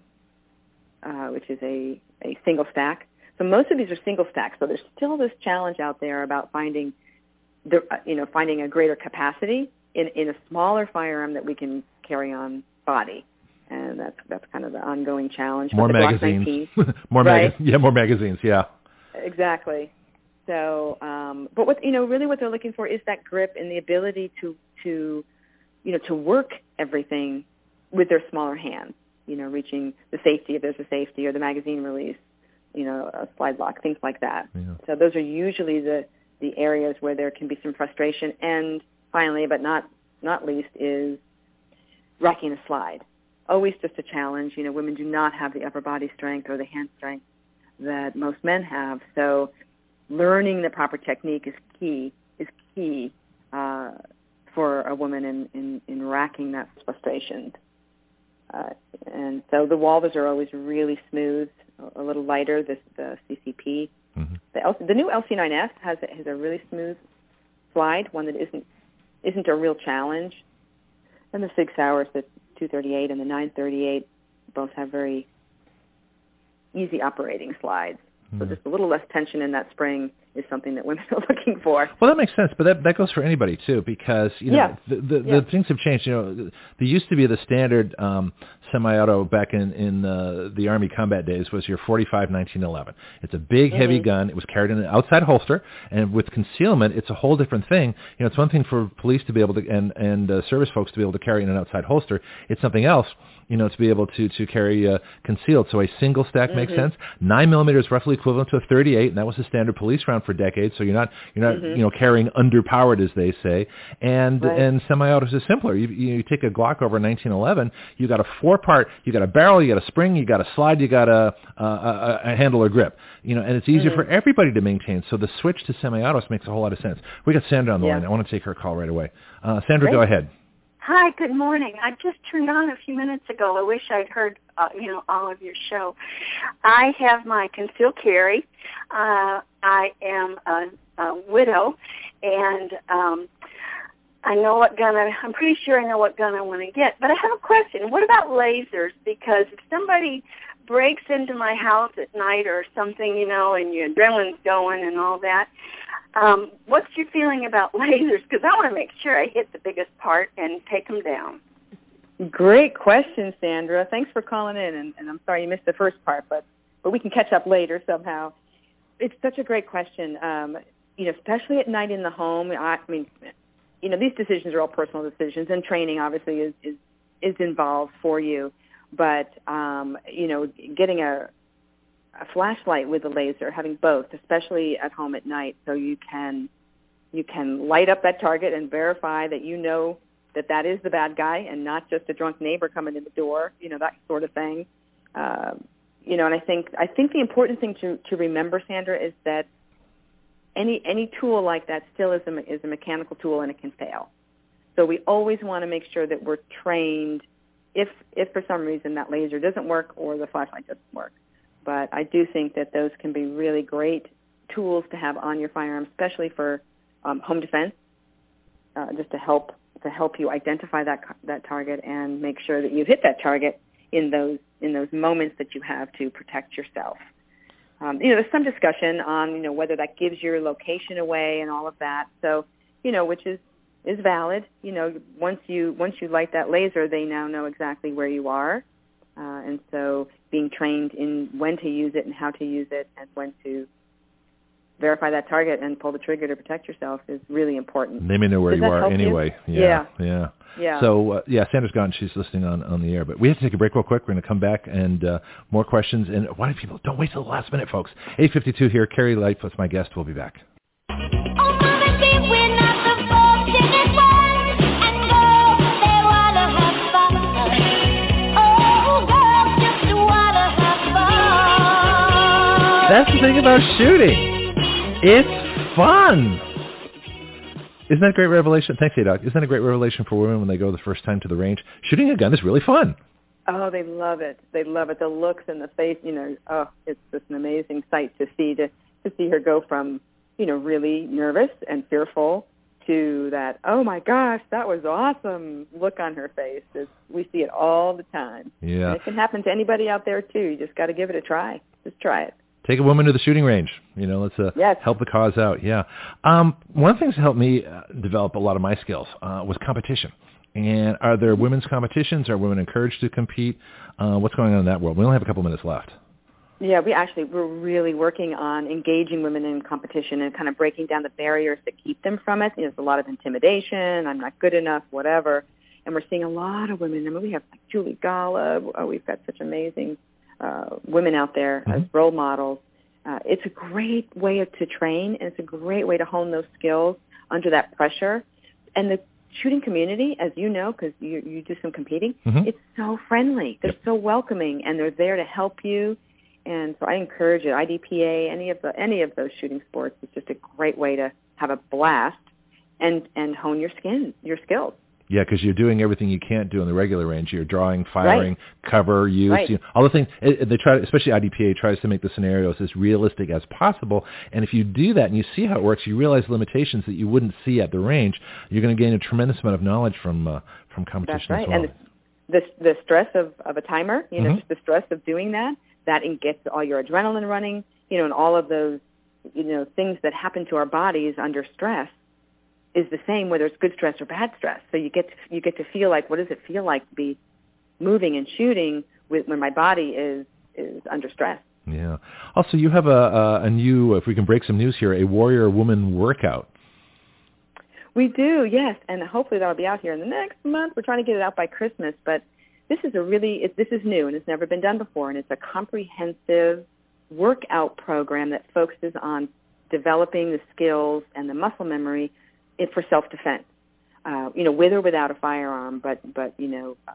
C: uh, which is a, a single stack. So most of these are single stacks. So there's still this challenge out there about finding, the, uh, you know, finding a greater capacity in, in a smaller firearm that we can carry on body and that's that's kind of the ongoing challenge.
A: More magazines, more
C: right?
A: mag- yeah, more magazines, yeah.
C: Exactly. So, um, but what you know, really, what they're looking for is that grip and the ability to to you know to work everything with their smaller hands. You know, reaching the safety if there's a safety or the magazine release. You know, a slide lock, things like that.
A: Yeah.
C: So those are usually the the areas where there can be some frustration. And finally, but not not least, is racking a slide always just a challenge. You know, women do not have the upper body strength or the hand strength that most men have. So learning the proper technique is key, is key uh, for a woman in, in, in racking that frustration. Uh, and so the Walthers are always really smooth, a little lighter, this, the CCP.
A: Mm-hmm.
C: The, L- the new LC9S has, has a really smooth slide, one that isn't, isn't a real challenge. And the Sig Sauers, that 238 and the 938 both have very easy operating slides. So
A: Mhm.
C: just a little less tension in that spring is something that women are looking for.
A: Well, that makes sense, but that that goes for anybody too, because you know
C: Yeah.
A: the the,
C: Yeah.
A: the things have changed. You know, there used to be the standard um, semi-auto back in in uh, the Army combat days was your 45 1911. It's a big, heavy
C: Mhm.
A: gun. It was carried in an outside holster, and with concealment, it's a whole different thing. You know, it's one thing for police to be able to and and uh, service folks to be able to carry in an outside holster. It's something else you know, to be able to to carry uh, concealed. So a single stack makes
C: Mhm.
A: sense. Nine millimeter is roughly equivalent to a 38, and that was the standard police round for decades. So you're not you're not
C: Mhm.
A: you know carrying underpowered as they say. And
C: Right.
A: and semi-autos is simpler. You, you you take a Glock over 1911, you got a four part, you got a barrel, you got a spring, you got a slide, you got a a, a, a handle or grip. You know, and it's easier
C: Mhm.
A: for everybody to maintain. So the switch to semi-autos makes a whole lot of sense. We got Sandra on the
C: Yeah.
A: line. I want to take her call right away. Uh, Sandra,
C: Great.
A: go ahead.
E: Hi, good morning. I just turned on a few minutes ago. I wish I'd heard, uh, you know, all of your show. I have my concealed carry. Uh, I am a, a widow, and um, I know what gun I, I'm pretty sure I know what gun I want to get. But I have a question. What about lasers? Because if somebody breaks into my house at night or something, you know, and your adrenaline's going and all that, um, what's your feeling about lasers? Because I want to make sure I hit the biggest part and take them down.
C: Great question, Sandra. Thanks for calling in, and, and I'm sorry you missed the first part, but but we can catch up later somehow. It's such a great question. Um, you know, especially at night in the home. I, I mean, you know, these decisions are all personal decisions, and training obviously is is, is involved for you. But um, you know, getting a a flashlight with a laser, having both, especially at home at night, so you can you can light up that target and verify that you know that that is the bad guy and not just a drunk neighbor coming in the door, you know, that sort of thing. Um, you know, and I think I think the important thing to to remember, Sandra, is that any any tool like that still is a is a mechanical tool and it can fail. So we always want to make sure that we're trained if if for some reason that laser doesn't work or the flashlight doesn't work. But I do think that those can be really great tools to have on your firearm, especially for um, home defense, uh, just to help to help you identify that that target and make sure that you hit that target in those in those moments that you have to protect yourself. Um, you know, there's some discussion on you know whether that gives your location away and all of that. So you know, which is is valid. You know, once you once you light that laser, they now know exactly where you are, uh, and so being trained in when to use it and how to use it and when to verify that target and pull the trigger to protect yourself is really important.
A: They may know where
C: Does
A: you are
C: help you?
A: anyway.
C: Yeah.
A: yeah.
C: Yeah.
A: So uh, yeah, Sandra's gone. She's listening on on the air, but we have to take a break real quick. We're going to come back and uh, more questions. And why do people don't wait till the last minute, folks? Eight fifty two here. Carrie Lightfoot's my guest. We'll be back. That's the thing about shooting. It's fun. Isn't that a great revelation? Thanks, Doc. Isn't that a great revelation for women when they go the first time to the range? Shooting a gun is really fun.
C: Oh, they love it. They love it. The looks and the face, you know, oh, it's just an amazing sight to see to to see her go from you know, really nervous and fearful to that, oh my gosh, that was awesome look on her face. It's, we see it all the time.
A: Yeah.
C: And it can happen to anybody out there too. You just got to give it a try. Just try it.
A: Take a woman to the shooting range. You know, let's uh,
C: yes.
A: help the cause out. Yeah. Um, one of the things that helped me uh, develop a lot of my skills uh, was competition. And are there women's competitions? Are women encouraged to compete? Uh, what's going on in that world? We only have a couple minutes left.
C: Yeah, we actually we're really working on engaging women in competition and kind of breaking down the barriers that keep them from it. You know, there's a lot of intimidation. I'm not good enough, whatever. And we're seeing a lot of women. I mean, we have Julie Golob. Oh, we've got such amazing uh, women out there
A: Mhm.
C: as role models. Uh, it's a great way to train, and it's a great way to hone those skills under that pressure. And the shooting community, as you know, because you you do some competing,
A: Mhm.
C: it's so friendly. They're
A: Yep.
C: so welcoming, and they're there to help you. And so I encourage it. IDPA, any of the any of those shooting sports is just a great way to have a blast and and hone your skin, your skills.
A: Yeah, because you're doing everything you can't do in the regular range. You're drawing, firing, cover, use,
C: Right.
A: you know, all the things. They try, especially IDPA tries to make the scenarios as realistic as possible. And if you do that and you see how it works, you realize limitations that you wouldn't see at the range. You're going to gain a tremendous amount of knowledge from uh, from competition
C: That's right.
A: as well.
C: And the the stress of of a timer, you know,
A: Mhm.
C: just the stress of doing that, that gets all your adrenaline running, you know, and all of those, you know, things that happen to our bodies under stress is the same whether it's good stress or bad stress. So you get to, you get to feel like what does it feel like to be moving and shooting with, when my body is is under stress.
A: yeah. Also, you have a, a, a new, if we can break some news here, a warrior woman workout.
C: We do, yes, and hopefully that'll be out here in the next month. We're trying to get it out by Christmas, but this is a really it, this is new and it's never been done before, and it's a comprehensive workout program that focuses on developing the skills and the muscle memory it, for self-defense. Uh, you know, with or without a firearm, but but you know, uh,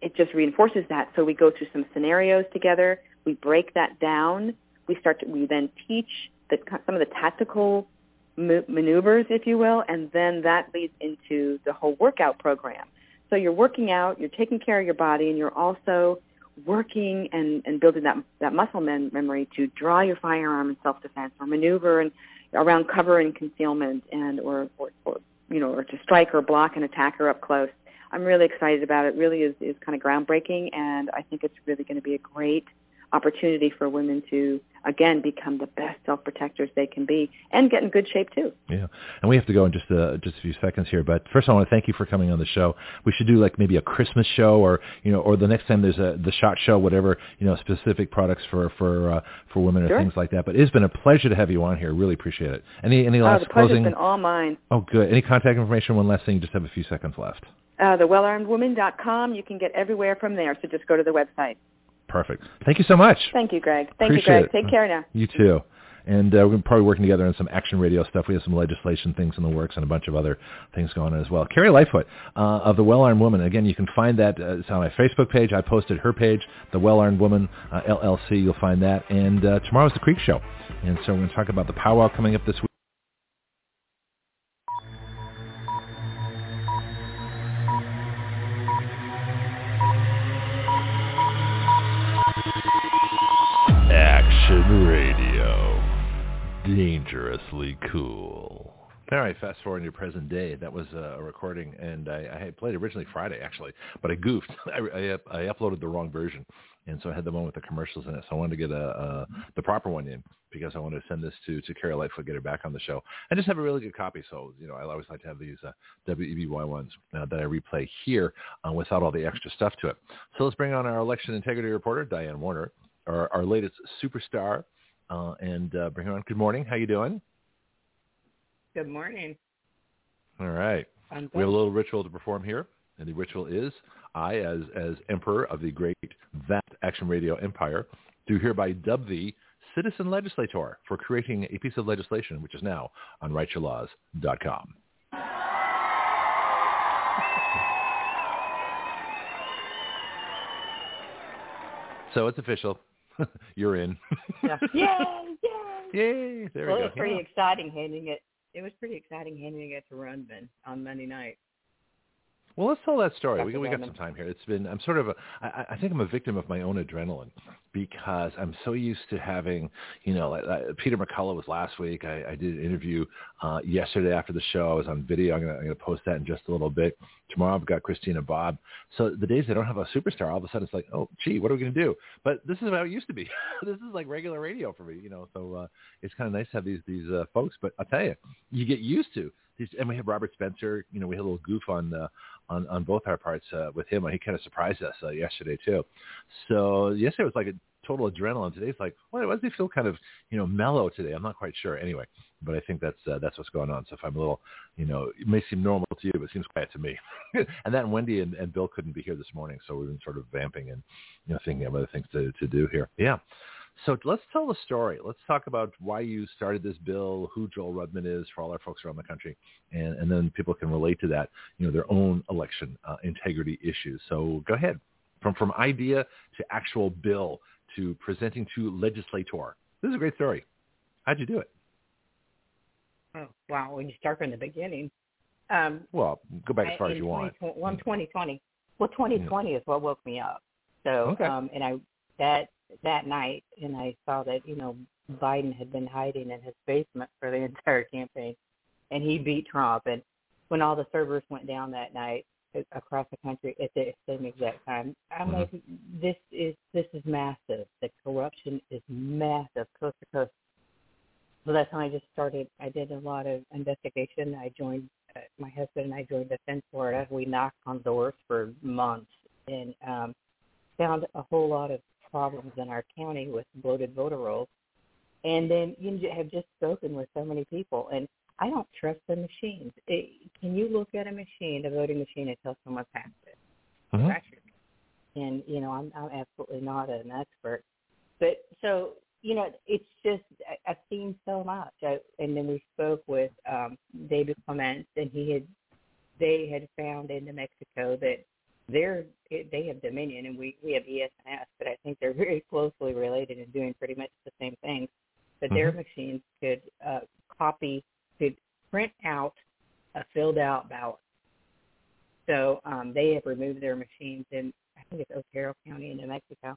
C: it just reinforces that. So we go through some scenarios together. We break that down. We start to we then teach the, some of the tactical ma- maneuvers, if you will, and then that leads into the whole workout program. So you're working out, you're taking care of your body, and you're also working and, and building that that muscle mem- memory to draw your firearm in self-defense or maneuver and around cover and concealment and or, or, or you know or to strike or block an attacker up close. I'm really excited about it. it really is, is kind of groundbreaking, and I think it's really going to be a great opportunity for women to again become the best self-protectors they can be and get in good shape too.
A: Yeah, and we have to go in just a, just a few seconds here. But first, I want to thank you for coming on the show. We should do like maybe a Christmas show, or you know, or the next time there's a the shot show, whatever you know, specific products for for uh, for women or
C: Sure.
A: things like that. But it's been a pleasure to have you on here. Really appreciate it. Any any
C: Oh,
A: last
C: the pleasure's
A: closing?
C: been all mine.
A: Oh, good. Any contact information? One last thing. You just have a few seconds left.
C: Uh, the wellarmedwoman.com. You can get everywhere from there, so just go to the website.
A: Perfect. Thank you so much.
C: Thank you, Greg. Thank
A: Appreciate
C: you, Greg.
A: it.
C: Take care now.
A: You too. And uh, we're probably working together on some action radio stuff. We have some legislation things in the works and a bunch of other things going on as well. Carrie Lightfoot uh, of the Well Armed Woman. Again, you can find that. Uh, it's on my Facebook page. I posted her page, the Well Armed Woman uh, LLC. You'll find that. And uh, tomorrow's the Creek Show. And so we're going to talk about the powwow coming up this week. Dangerously cool. All right, fast forward to present day. That was uh, a recording, and I, I had played originally Friday, actually, but I goofed. I, I, I uploaded the wrong version, and so I had the one with the commercials in it. So I wanted to get a, a the proper one in because I wanted to send this to to Carrie Lightfoot, get her back on the show, I just have a really good copy. So you know, I always like to have these uh, WEBY ones uh, that I replay here uh, without all the extra stuff to it. So let's bring on our election integrity reporter, Diane Warner, our, our latest superstar, uh, and uh, bring her on. Good morning. How you doing?
F: Good morning.
A: All right. We have a little ritual to perform here, and the ritual is I, as as emperor of the great vast Action Radio empire, do hereby dub thee citizen legislator for creating a piece of legislation which is now on writeyourlaws.com. So it's official. You're in.
F: Yeah. Yay! Yay!
A: Yay! There
F: well,
A: we
F: it
A: go.
F: was pretty exciting handing it. It was pretty exciting handing it to Rudman on Monday night.
A: Well, let's tell that story. We,
F: Dr.
A: we got some time here. It's been, I'm sort of, a, I, I think I'm a victim of my own adrenaline. because I'm so used to having, you know, uh, Peter McCullough was last week. I, I did an interview uh, yesterday after the show. I was on video. I'm going to post that in just a little bit. Tomorrow I've got Christina Bobb. So the days I don't have a superstar, all of a sudden it's like, oh, gee, what are we going to do? But this is how it used to be. this is like regular radio for me, you know. So uh, it's kind of nice to have these these uh, folks. But I'll tell you, you get used to these. And we have Robert Spencer. You know, we had a little goof on uh, on on both our parts uh, with him. He kind of surprised us uh, yesterday too. So yesterday was like a total adrenaline. Today's like, why, why does he feel kind of you know mellow today? I'm not quite sure. Anyway, but I think that's uh, that's what's going on. So if I'm a little, you know, it may seem normal to you, but it seems quiet to me. and then Wendy and, and Bill couldn't be here this morning, so we've been sort of vamping and you know thinking of other things to to do here. Yeah. So let's tell the story. Let's talk about why you started this bill, who Joel Rudman is for all our folks around the country, and, and then people can relate to that, you know, their own election uh, integrity issues. So go ahead. From, from idea to actual bill to presenting to legislator. This is a great story. How'd you do it?
F: Oh, wow. When you start from the beginning. Um,
A: well, go back as far as you want.
F: Well, 2020. Well, 2020 yeah. is what woke me up. So,
A: okay.
F: um, and I that that night, and I saw that you know Biden had been hiding in his basement for the entire campaign, and he beat Trump. And when all the servers went down that night across the country at the same exact time, I'm mm-hmm. like, this is this is massive. The corruption is massive, coast to coast. So that's when I just started. I did a lot of investigation. I joined uh, my husband and I joined Defend Florida. We knocked on doors for months and um, found a whole lot of problems in our county with bloated voter rolls. And then you have just spoken with so many people, and I don't trust the machines. It, can you look at a machine, a voting machine, and tell someone passed it?
A: Mm-hmm.
F: And you know, I'm I'm absolutely not an expert, but so you know, it's just I, I've seen so much. I, and then we spoke with um David Clements, and he had they had found in New Mexico that they're they have Dominion and we we have ES&S, but I think they're very closely related and doing pretty much the same things. But mm-hmm. their machines could uh, copy, could print out a filled out ballot. So um, they have removed their machines in I think it's Otero County in New Mexico.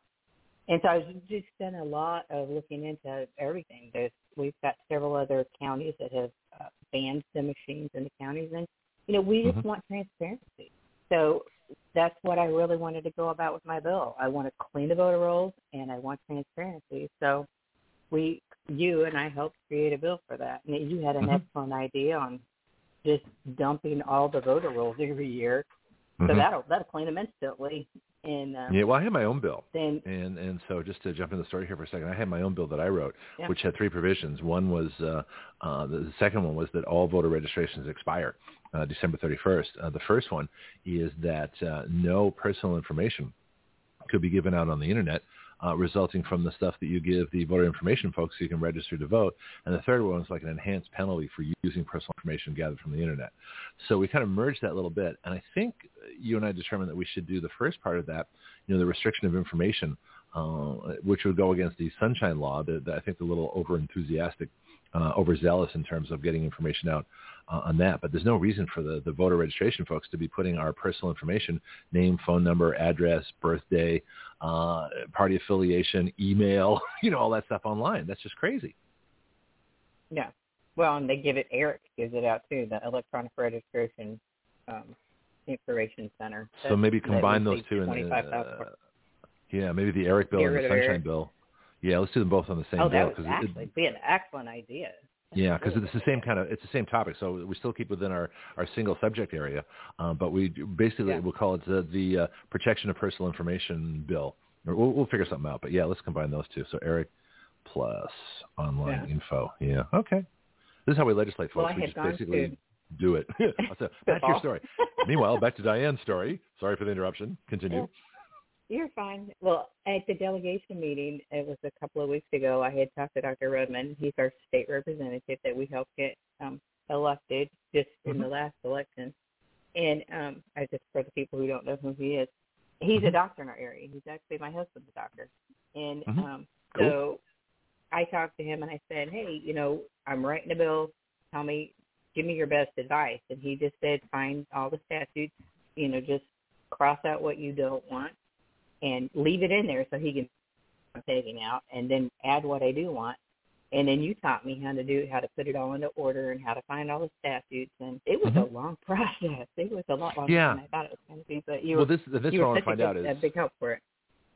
F: And so I was just done a lot of looking into everything. There's, we've got several other counties that have uh, banned the machines in the counties, and you know we just mm-hmm. want transparency. So that's what I really wanted to go about with my bill. I want to clean the voter rolls and I want transparency. So we, you and I helped create a bill for that. And you had an mm-hmm. excellent idea on just dumping all the voter rolls every year. So mm-hmm. that'll that'll clean them instantly. And um,
A: yeah, well, I had my own bill,
F: then,
A: and and so just to jump in the story here for a second, I had my own bill that I wrote,
F: yeah.
A: which had three provisions. One was uh, uh, the second one was that all voter registrations expire uh, December 31st. Uh, the first one is that uh, no personal information could be given out on the internet uh, resulting from the stuff that you give the voter information folks so you can register to vote. And the third one is like an enhanced penalty for using personal information gathered from the internet. So we kind of merged that little bit. And I think you and I determined that we should do the first part of that, you know, the restriction of information, uh, which would go against the Sunshine Law, that I think the little over-enthusiastic uh, overzealous in terms of getting information out uh, on that. But there's no reason for the, the voter registration folks to be putting our personal information, name, phone number, address, birthday, uh, party affiliation, email, you know, all that stuff online. That's just crazy.
F: Yeah. Well, and they give it, ERIC gives it out too, the Electronic Registration um, Information Center.
A: So maybe combine those two. And, yeah, maybe the ERIC bill and the Sunshine bill yeah, let's do them both on the same
F: oh,
A: bill.
F: that would actually it, be an excellent idea.
A: Yeah, because it's the same kind of it's the same topic, so we still keep within our, our single subject area, uh, but we basically yeah. we'll call it the, the uh, protection of personal information bill. Or we'll, we'll figure something out, but yeah, let's combine those two. So ERIC plus online yeah. info. Yeah, okay. This is how we legislate, folks.
F: Well,
A: we
F: just
A: basically
F: to...
A: do it. so, back to your story. Meanwhile, back to Diane's story. Sorry for the interruption. Continue.
F: You're fine. Well, at the delegation meeting, it was a couple of weeks ago, I had talked to Dr. Rudman. He's our state representative that we helped get um, elected just mm-hmm. in the last election. And um, I just, for the people who don't know who he is, he's mm-hmm. a doctor in our area. He's actually my husband's doctor. And
A: mm-hmm.
F: um,
A: cool.
F: so I talked to him and I said, hey, you know, I'm writing a bill. Tell me, give me your best advice. And he just said, find all the statutes, you know, just cross out what you don't want and leave it in there so he can I'm taking out, and then add what I do want. And then you taught me how to do how to put it all into order and how to find all the statutes, and it was
A: Mhm.
F: a long process. It was a lot longer
A: Yeah.
F: than I thought it was going to be. But you
A: well,
F: were
A: this this
F: you were such
A: find
F: a,
A: out is
F: a big help for it.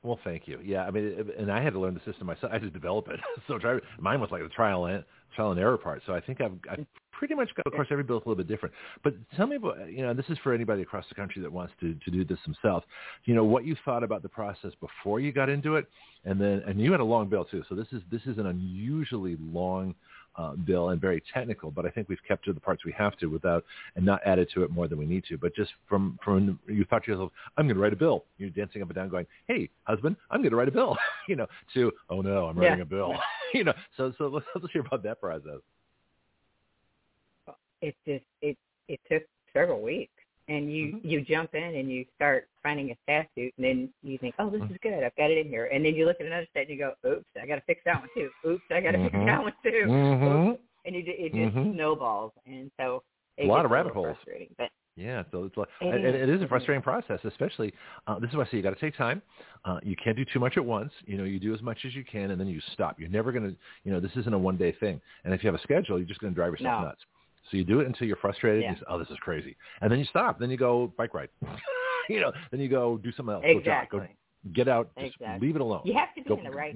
A: Well, thank you. Yeah, I mean, uh, and I had to learn the system myself. I had to develop it. so try, mine was like the trial and trial and error part. So I think I've, I've pretty much got. Of course, every bill's a little bit different. But tell me about you know, this is for anybody across the country that wants to to do this themselves. You know, what you thought about the process before you got into it, and then and you had a long bill too. So this is this is an unusually long. Uh, bill and very technical, but I think we've kept to the parts we have to without and not added to it more than we need to. But just from from you thought to yourself, I'm going to write a bill. You're dancing up and down, going, "Hey, husband, I'm going to write a bill." you know, to oh no, I'm writing
F: Yeah.
A: a bill. you know, so so let's, let's hear about that process.
F: it just it it took several weeks and you
A: Mhm.
F: you jump in and you start finding a statute and then you think oh this
A: Mhm.
F: is good i've got it in here and then you look at another statute and you go oops i got to fix that one too oops i got to fix
A: Mhm.
F: that one too
A: Mhm.
F: Oops. and you it just
A: Mhm.
F: snowballs and so
A: A lot of rabbit holes.
F: but
A: Yeah, so it's like,
F: It is.
A: it is a frustrating process, especially uh, this is why I say you got to take time. Uh, you can't do too much at once. You know, you do as much as you can, and then you stop. You're never going to, you know, this isn't a one day thing. And if you have a schedule, you're just going to drive yourself
F: No.
A: nuts. So you do it until you're frustrated.
F: Yeah.
A: You say, oh, this is crazy, and then you stop. Then you go bike ride. you know, then you go do something else. Go jog.
F: exactly
A: Go get out. Just
F: Exactly.
A: leave it alone.
F: you have to be
A: Go-
F: in the right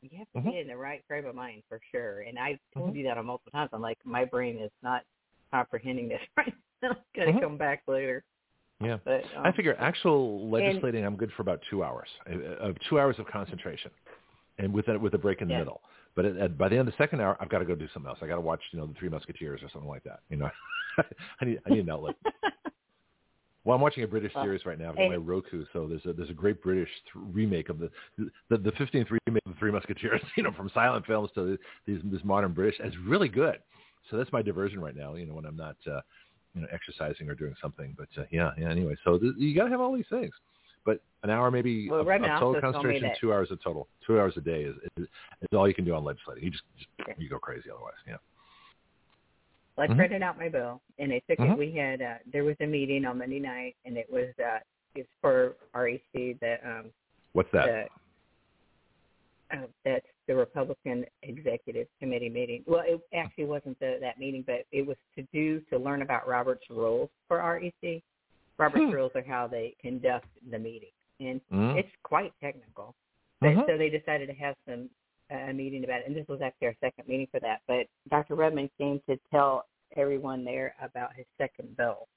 F: you have to
A: Mhm.
F: be in the right frame of mind for sure and i told
A: Mhm.
F: you that on multiple times i'm like my brain is not comprehending this right now it's going to
A: Mhm.
F: come back later
A: Yeah.
F: but um,
A: I figure actual legislating, I'm good for about two hours, uh, of two hours of concentration, and with a, with a break in the
F: Yeah.
A: middle. But at, at, by the end of the second hour, I've got to go do something else. I got to watch, you know, the Three Musketeers or something like that. You know, I need I need an outlet. Well, I'm watching a British
F: Well,
A: series right now.
F: Hey.
A: my Roku, so there's a there's a great British th- remake of the the the 15th remake of the Three Musketeers. You know, from silent films to the, these this modern British. It's really good. So that's my diversion right now. You know, when I'm not uh, you know exercising or doing something. But uh, yeah, yeah. Anyway, so th- you got to have all these things. But an hour, maybe
F: Well,
A: of,
F: Rudman
A: of total
F: also told me
A: concentration, two hours of total. Two hours a day is, is is all you can do on legislating. You just, just
F: Yeah.
A: you go crazy otherwise. Yeah.
F: I
A: Mhm.
F: printed out my bill, and they took
A: Mhm.
F: it. We had uh, there was a meeting on Monday night, and it was uh, it's for REC the um
A: What's that?
F: the uh, that's the Republican Executive Committee meeting. Well, it actually wasn't the, that meeting, but it was to do to learn about Robert's rules for REC. Robert's
A: Hmm.
F: rules are how they conduct the meeting, and
A: Mm.
F: it's quite technical. But
A: Mhm.
F: so they decided to have some uh, meeting about it, and this was actually our second meeting for that. But Dr. Rudman came to tell everyone there about his second bill,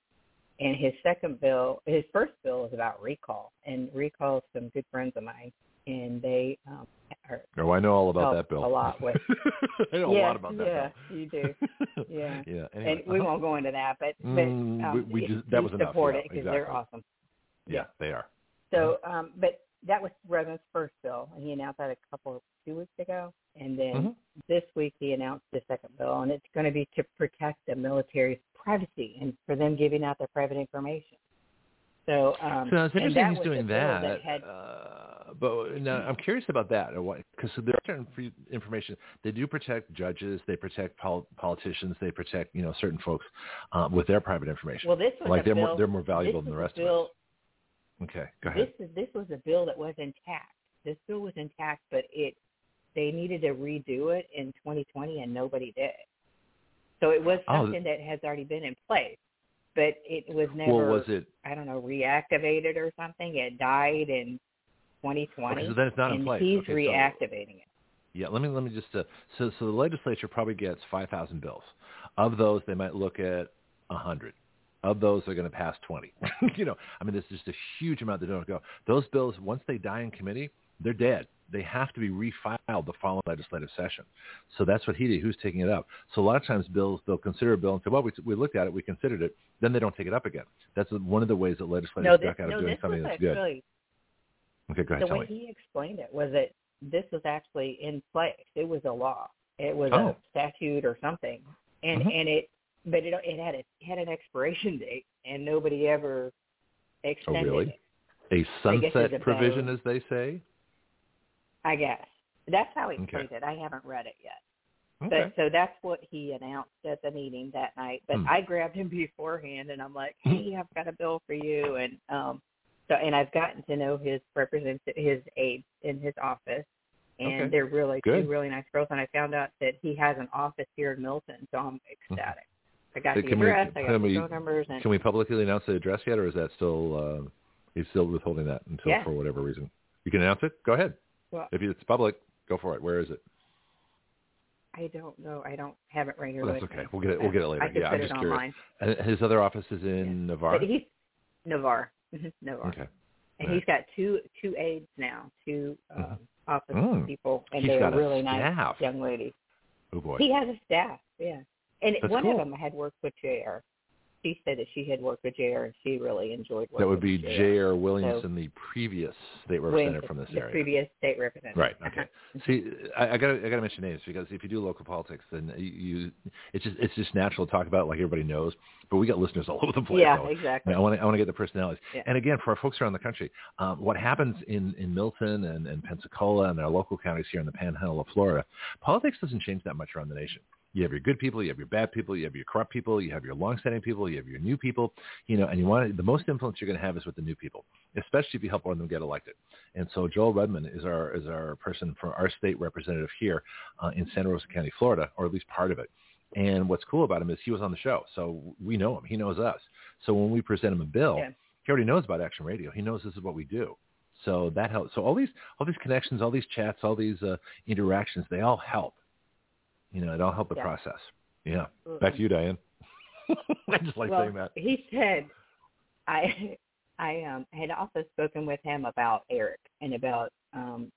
F: and his second bill, his first bill is about recall, and recall is some good friends of mine, and they um, are
A: Oh, I know all about that bill.
F: a lot with-
A: I know
F: yeah,
A: a lot about that
F: yeah,
A: bill.
F: you do. Yeah.
A: yeah. Anyway,
F: and we won't go into that, but but
A: Mm,
F: um,
A: we- we just- that was enough,
F: support
A: yeah,
F: it because they're awesome.
A: Yeah, they are.
F: So, um, but that was Revan's first bill, and he announced that a couple two weeks ago. And then
A: Mhm.
F: this week he announced the second bill, and it's going to be to protect the military's privacy and for them giving out their private information. So, um,
A: So it's interesting he's doing that.
F: that had,
A: uh, but now I'm curious about that, because there are certain information. They do protect judges, they protect pol- politicians, they protect you know certain folks um, with their private information.
F: well, this was
A: like
F: a
A: they're
F: bill.
A: more they're more valuable than the rest
F: bill,
A: of us. Okay, go ahead.
F: This is this was a bill that was intact. This bill was intact, but it they needed to redo it in 2020, and nobody did. So it was
A: Oh,
F: something that has already been in place, but it was never.
A: well, was it?
F: I don't know reactivated or something. It died in 2020,
A: Okay, so then it's not in place.
F: he's
A: Okay, so-
F: reactivating it.
A: Yeah, let me let me just uh, so so the legislature probably gets five thousand bills. Of those, they might look at a hundred. Of those, they're going to pass twenty. you know, I mean, there's just a huge amount that don't go. Those bills, once they die in committee, they're dead. They have to be refiled the following legislative session. So that's what he did. Who's taking it up? So a lot of times, bills they'll consider a bill and say, "Well, we, we looked at it, we considered it." Then they don't take it up again. That's one of the ways that legislators
F: No, this,
A: back out
F: no,
A: of doing something that's good. Okay, go ahead,
F: the way
A: me.
F: he explained it was that this was actually in place. It was a law. It was
A: Oh.
F: a statute or something, and
A: Mhm.
F: and it, but it it had a, it had an expiration date, and nobody ever extended
A: Oh, really?
F: it.
A: A sunset provision, as they say.
F: I guess that's how he
A: Okay.
F: explained it. I haven't read it yet.
A: Okay.
F: But so that's what he announced at the meeting that night. But
A: Hmm.
F: I grabbed him beforehand and I'm like, Hey, I've got a bill for you and um so and I've gotten to know his representative his aide in his office and
A: Okay.
F: they're really
A: Good.
F: two really nice girls. And I found out that he has an office here in Milton, so I'm ecstatic. I got
A: Hey,
F: the
A: can we-
F: address, I got
A: can
F: the
A: we-
F: phone numbers, and
A: Can we publicly announce the address yet, or is that still uh, he's still withholding that until
F: Yeah.
A: for whatever reason? You can announce it. Go ahead.
F: Well-
A: if it's public, go for it. Where is it?
F: I don't know. I don't have it right here.
A: Well, that's okay.
F: me.
A: We'll get it. We'll get it later.
F: I
A: yeah, I'm
F: it
A: just curious.
F: online.
A: And his other office is in Navarre.
F: But he's Navarre. Mhm, Navarre.
A: Okay.
F: And
A: Right.
F: he's got two two aides now, two um, office
A: Mm.
F: people, and
A: He's
F: they're really
A: staff.
F: nice young ladies.
A: Oh boy.
F: He has a staff, yeah. And
A: That's
F: one
A: cool.
F: of them had worked with JR. She said that she had worked with JR and she really enjoyed working
A: that would be
F: JR.
A: Williamson, the previous state representative
F: Williamson,
A: from this
F: the
A: area.
F: previous state representative.
A: Right. Okay. See, I, I got I got to mention names because if you do local politics, then you, you it's just it's just natural to talk about it like everybody knows. But we got listeners all over the place.
F: Yeah,
A: so
F: exactly.
A: I want to I want to get the personalities.
F: Yeah.
A: And again, for our folks around the country, um, what happens in in Milton and, and Pensacola and our local counties here in the Panhandle of Florida, politics doesn't change that much around the nation. You have your good people, you have your bad people, you have your corrupt people, you have your long-standing people, you have your new people, you know, and you want to, the most influence you're going to have is with the new people, especially if you help one of them get elected. And so Joel Rudman is our is our person for our state representative here uh, in Santa Rosa County, Florida, or at least part of it. And what's cool about him is he was on the show, so we know him. He knows us. So when we present him a bill,
F: Yeah.
A: he already knows about Action Radio. He knows this is what we do. So that helps. So all these all these connections, all these chats, all these uh, interactions, they all help. You know, it'll help the
F: Yeah.
A: process. Yeah.
F: Absolutely.
A: Back to you, Diane. I just like
F: well,
A: saying that.
F: he said, I I um had also spoken with him about Eric and about um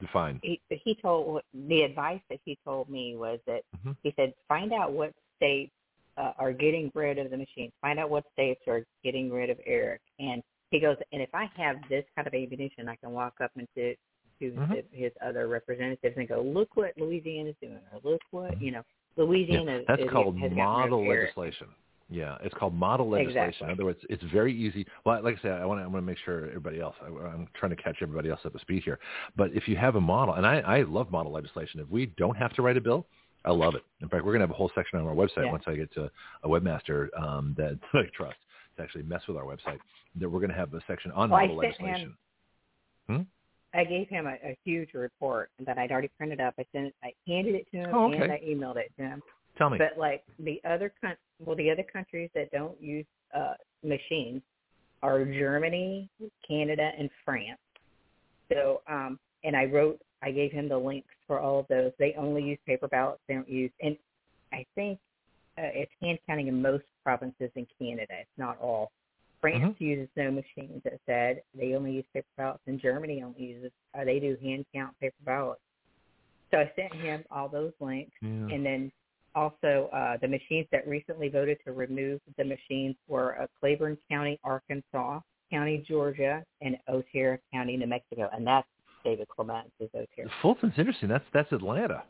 A: Define.
F: he he told the advice that he told me was that
A: Mhm.
F: he said find out what states uh, are getting rid of the machines. Find out what states are getting rid of Eric. And he goes, and if I have this kind of ammunition, I can walk up into to
A: Mhm.
F: his, his other representatives and go, look what Louisiana's doing, or look what you know Louisiana.
A: Mm-hmm. Yeah, that's
F: is,
A: called
F: has gotten rid of
A: model legislation. Yeah, it's called model legislation.
F: Exactly.
A: In other words, it's very easy. Well, like I said, I want to I want to make sure everybody else. I, I'm trying to catch everybody else up to speed here. But if you have a model, and I, I love model legislation. If we don't have to write a bill, I love it. In fact, we're going to have a whole section on our website
F: Yeah.
A: once I get to a webmaster um, that I trust to actually mess with our website. That we're going to have a section on
F: Well,
A: model
F: sent him-
A: legislation. Hmm?
F: I gave him a, a huge report that I'd already printed up. I sent, it, I handed it to him,
A: Oh, okay.
F: and I emailed it to him.
A: Tell me.
F: But like the other coun- well, the other countries that don't use uh, machines are Germany, Canada, and France. So, um, and I wrote, I gave him the links for all of those. They only use paper ballots. They don't use, and I think uh, it's hand counting in most provinces in Canada. It's not all. France uses no machines. It said they only use paper ballots, and Germany only uses. Uh, they do hand count paper ballots. So I sent him all those links
A: Yeah.
F: and then also uh, the machines that recently voted to remove the machines were uh, Claiborne County, Arkansas, County, Georgia, and Otero County, New Mexico, and that's David Clements is Otero.
A: Fulton's interesting. That's that's Atlanta,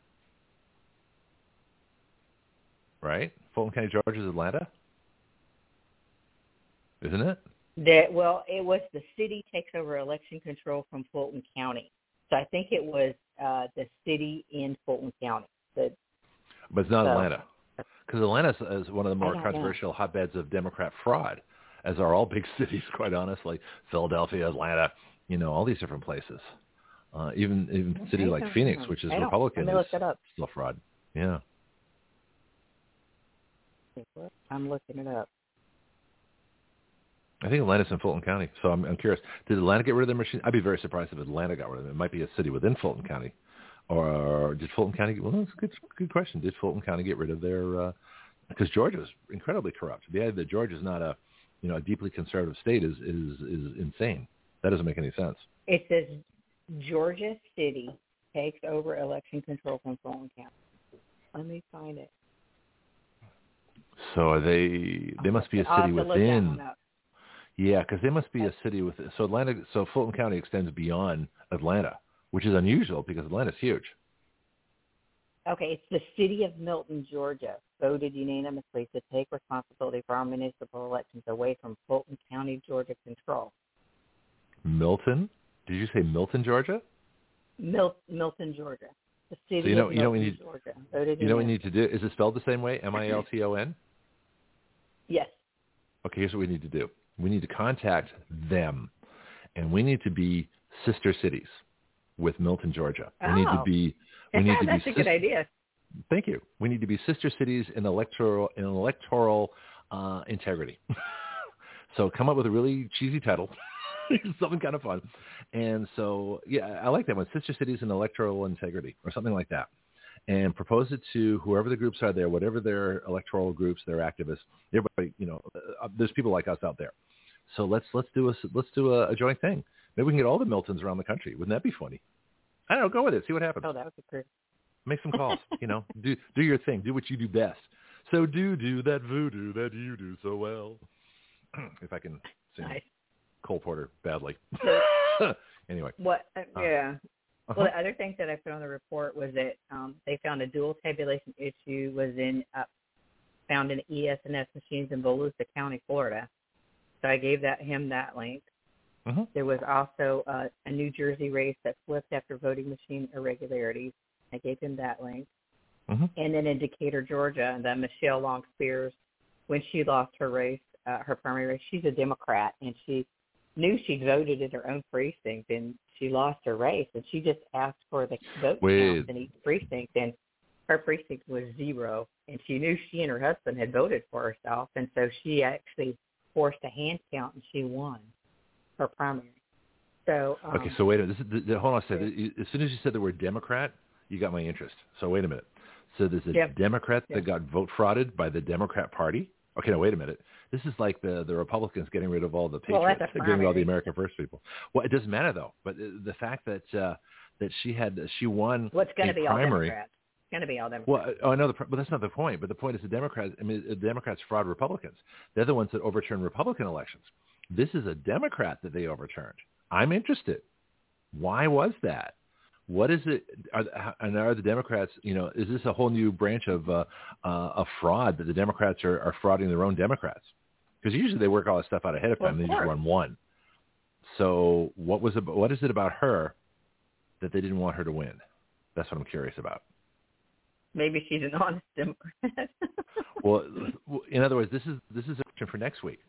A: right? Fulton County, Georgia is Atlanta, isn't it?
F: That well, it was the city takes over election control from Fulton County, so I think it was uh, the city in Fulton County. The
A: But it's not
F: So-
A: Atlanta, because Atlanta is, one of the more
F: don't know.
A: controversial hotbeds of Democrat fraud, as are all big cities, quite honestly. Philadelphia, Atlanta, you know, all these different places. Uh, even even
F: I
A: cities like Phoenix,
F: know.
A: which is Republican,
F: Let look
A: is still fraud. Yeah.
F: I'm looking it up.
A: I think Atlanta's in Fulton County, so I'm, I'm curious. Did Atlanta get rid of their machine? I'd be very surprised if Atlanta got rid of them. It might be a city within Fulton County, or did Fulton County? Well, that's a good good question. Did Fulton County get rid of their? Uh, because Georgia's incredibly corrupt. The idea that Georgia's not a, you know, a deeply conservative state is is is insane. That doesn't make any sense.
F: It says Georgia City takes over election control from Fulton County. Let me find it.
A: So are they they must be a city
F: have to look that
A: within. Yeah, because they must be a city with. So Atlanta. So Fulton County extends beyond Atlanta, which is unusual because Atlanta's huge.
F: Okay, it's the city of Milton, Georgia, voted unanimously to take responsibility for our municipal elections away from Fulton County, Georgia control.
A: Milton? Did you say Milton, Georgia?
F: Mil- Milton, Georgia. The city
A: So you know-
F: of
A: you know we
F: Milton,
A: need-
F: Georgia, voted
A: You know what we need to do? Is it spelled the same way? M I L T O N?
F: Yes.
A: Okay, here's what we need to do. We need to contact them, and we need to be sister cities. with Milton, Georgia.
F: Oh.
A: We need to be. We need to
F: That's
A: be.
F: a good idea.
A: Thank you. We need to be sister cities in electoral in electoral uh, integrity. so come up with a really cheesy title, something kind of fun, and so yeah, I like that one. Sister cities in electoral integrity, or something like that, and propose it to whoever the groups are there, whatever their electoral groups, their activists, everybody. You know, uh, there's people like us out there. So let's let's do a let's do a, a joint thing. Maybe we can get all the Miltons around the country. Wouldn't that be funny? I don't know. Go with it. See what happens.
F: Oh, that would be great.
A: Make some calls. you know, do do your thing. Do what you do best. So do do that voodoo that you do so well. if I can sing
F: Nice.
A: Cole Porter badly. anyway,
F: What? Uh,
A: Uh,
F: yeah.
A: Uh-huh.
F: Well, the other things that I put on the report was that um, they found a dual tabulation issue was in uh, found in ES&S machines in Volusia County, Florida. So I gave that him that link.
A: Mhm.
F: There was also uh, a New Jersey race that flipped after voting machine irregularities. I gave him that link.
A: Mhm.
F: And then in Decatur, Georgia, the Michelle Long Spears, when she lost her race, uh, her primary race, she's a Democrat, and she knew she'd voted in her own precinct, and she lost her race, and she just asked for the vote
A: Wait.
F: count in each precinct, and her precinct was zero, and she knew she and her husband had voted for herself, and so she actually forced a hand count, and she won her primary. So um,
A: okay. So wait a minute. This is, the, the, hold on a second. As soon as you said the word Democrat, you got my interest. So wait a minute. So there's a
F: Yep.
A: Democrat
F: Yep.
A: that got vote frauded by the Democrat Party. Okay, now wait a minute. This is like the the Republicans getting rid of all the
F: Well,
A: patriots,
F: a
A: getting rid of all the
F: primary.
A: America First people. Well, it doesn't matter though. But uh, the fact that uh, that she had she won
F: what's going to be all
A: primary.
F: Democrats? It's going to be all Democrats.
A: Well, oh, I know, the, but that's not the point. But the point is the Democrats. I mean, the Democrats fraud Republicans. They're the ones that overturn Republican elections. This is a Democrat that they overturned. I'm interested. Why was that? What is it? Are, and are the Democrats? You know, is this a whole new branch of uh, uh, of fraud that the Democrats are, are frauding their own Democrats? Because usually they work all this stuff out ahead of
F: Well,
A: time.
F: of
A: and they just run one. So what was it, what is it about her that they didn't want her to win? That's what I'm curious about.
F: Maybe she's an honest Democrat.
A: Well, in other words, this is this is a question for next week.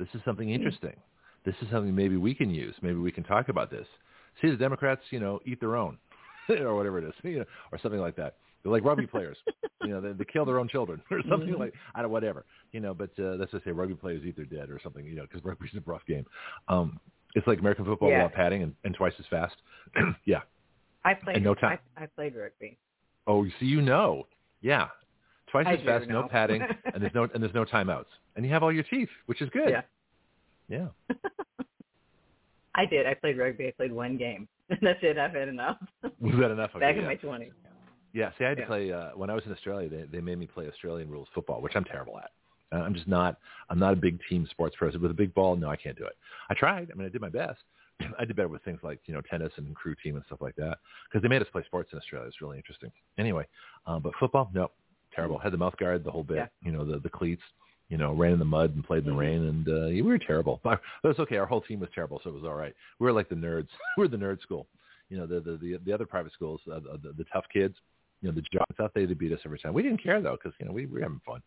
A: This is something hmm. interesting. This is something maybe we can use. Maybe we can talk about this. See, the Democrats, you know, eat their own, or whatever it is, you know, or something like that. They're like rugby players, you know, they, they kill their own children or something
F: Mhm.
A: like I don't whatever, you know. But uh, that's I say, rugby players eat their dead or something, you know, because rugby's a rough game. Um, it's like American football
F: Yeah.
A: without padding and, and twice as fast. yeah.
F: I played.
A: And no time.
F: I, I played rugby.
A: Oh, you see, you know, yeah, twice
F: I
A: as fast, no padding, and there's no and there's no timeouts, and you have all your teeth, which is good.
F: Yeah.
A: Yeah.
F: I did. I played rugby. I played one game. That's it. I've had enough.
A: Was that enough? Okay,
F: Back
A: yeah.
F: in my twenties.
A: Yeah, see, I had to play uh, when I was in Australia. They they made me play Australian rules football, which I'm terrible at. Uh, I'm just not. I'm not a big team sports person. With a big ball, no, I can't do it. I tried. I mean, I did my best. I did better with things like you know tennis and crew team and stuff like that because they made us play sports in Australia. It's really interesting. Anyway, um, but football, no, terrible. Had the mouth guard the whole bit.
F: Yeah.
A: You know the the cleats. You know, ran in the mud and played in the
F: Mhm.
A: rain, and uh, we were terrible. But it was okay. Our whole team was terrible, so it was all right. We were like the nerds. we were the nerd school. You know, the the the, the other private schools, uh, the, the tough kids you know, the jocks out there, they beat us every time. We didn't care though, because you know we, we were having fun.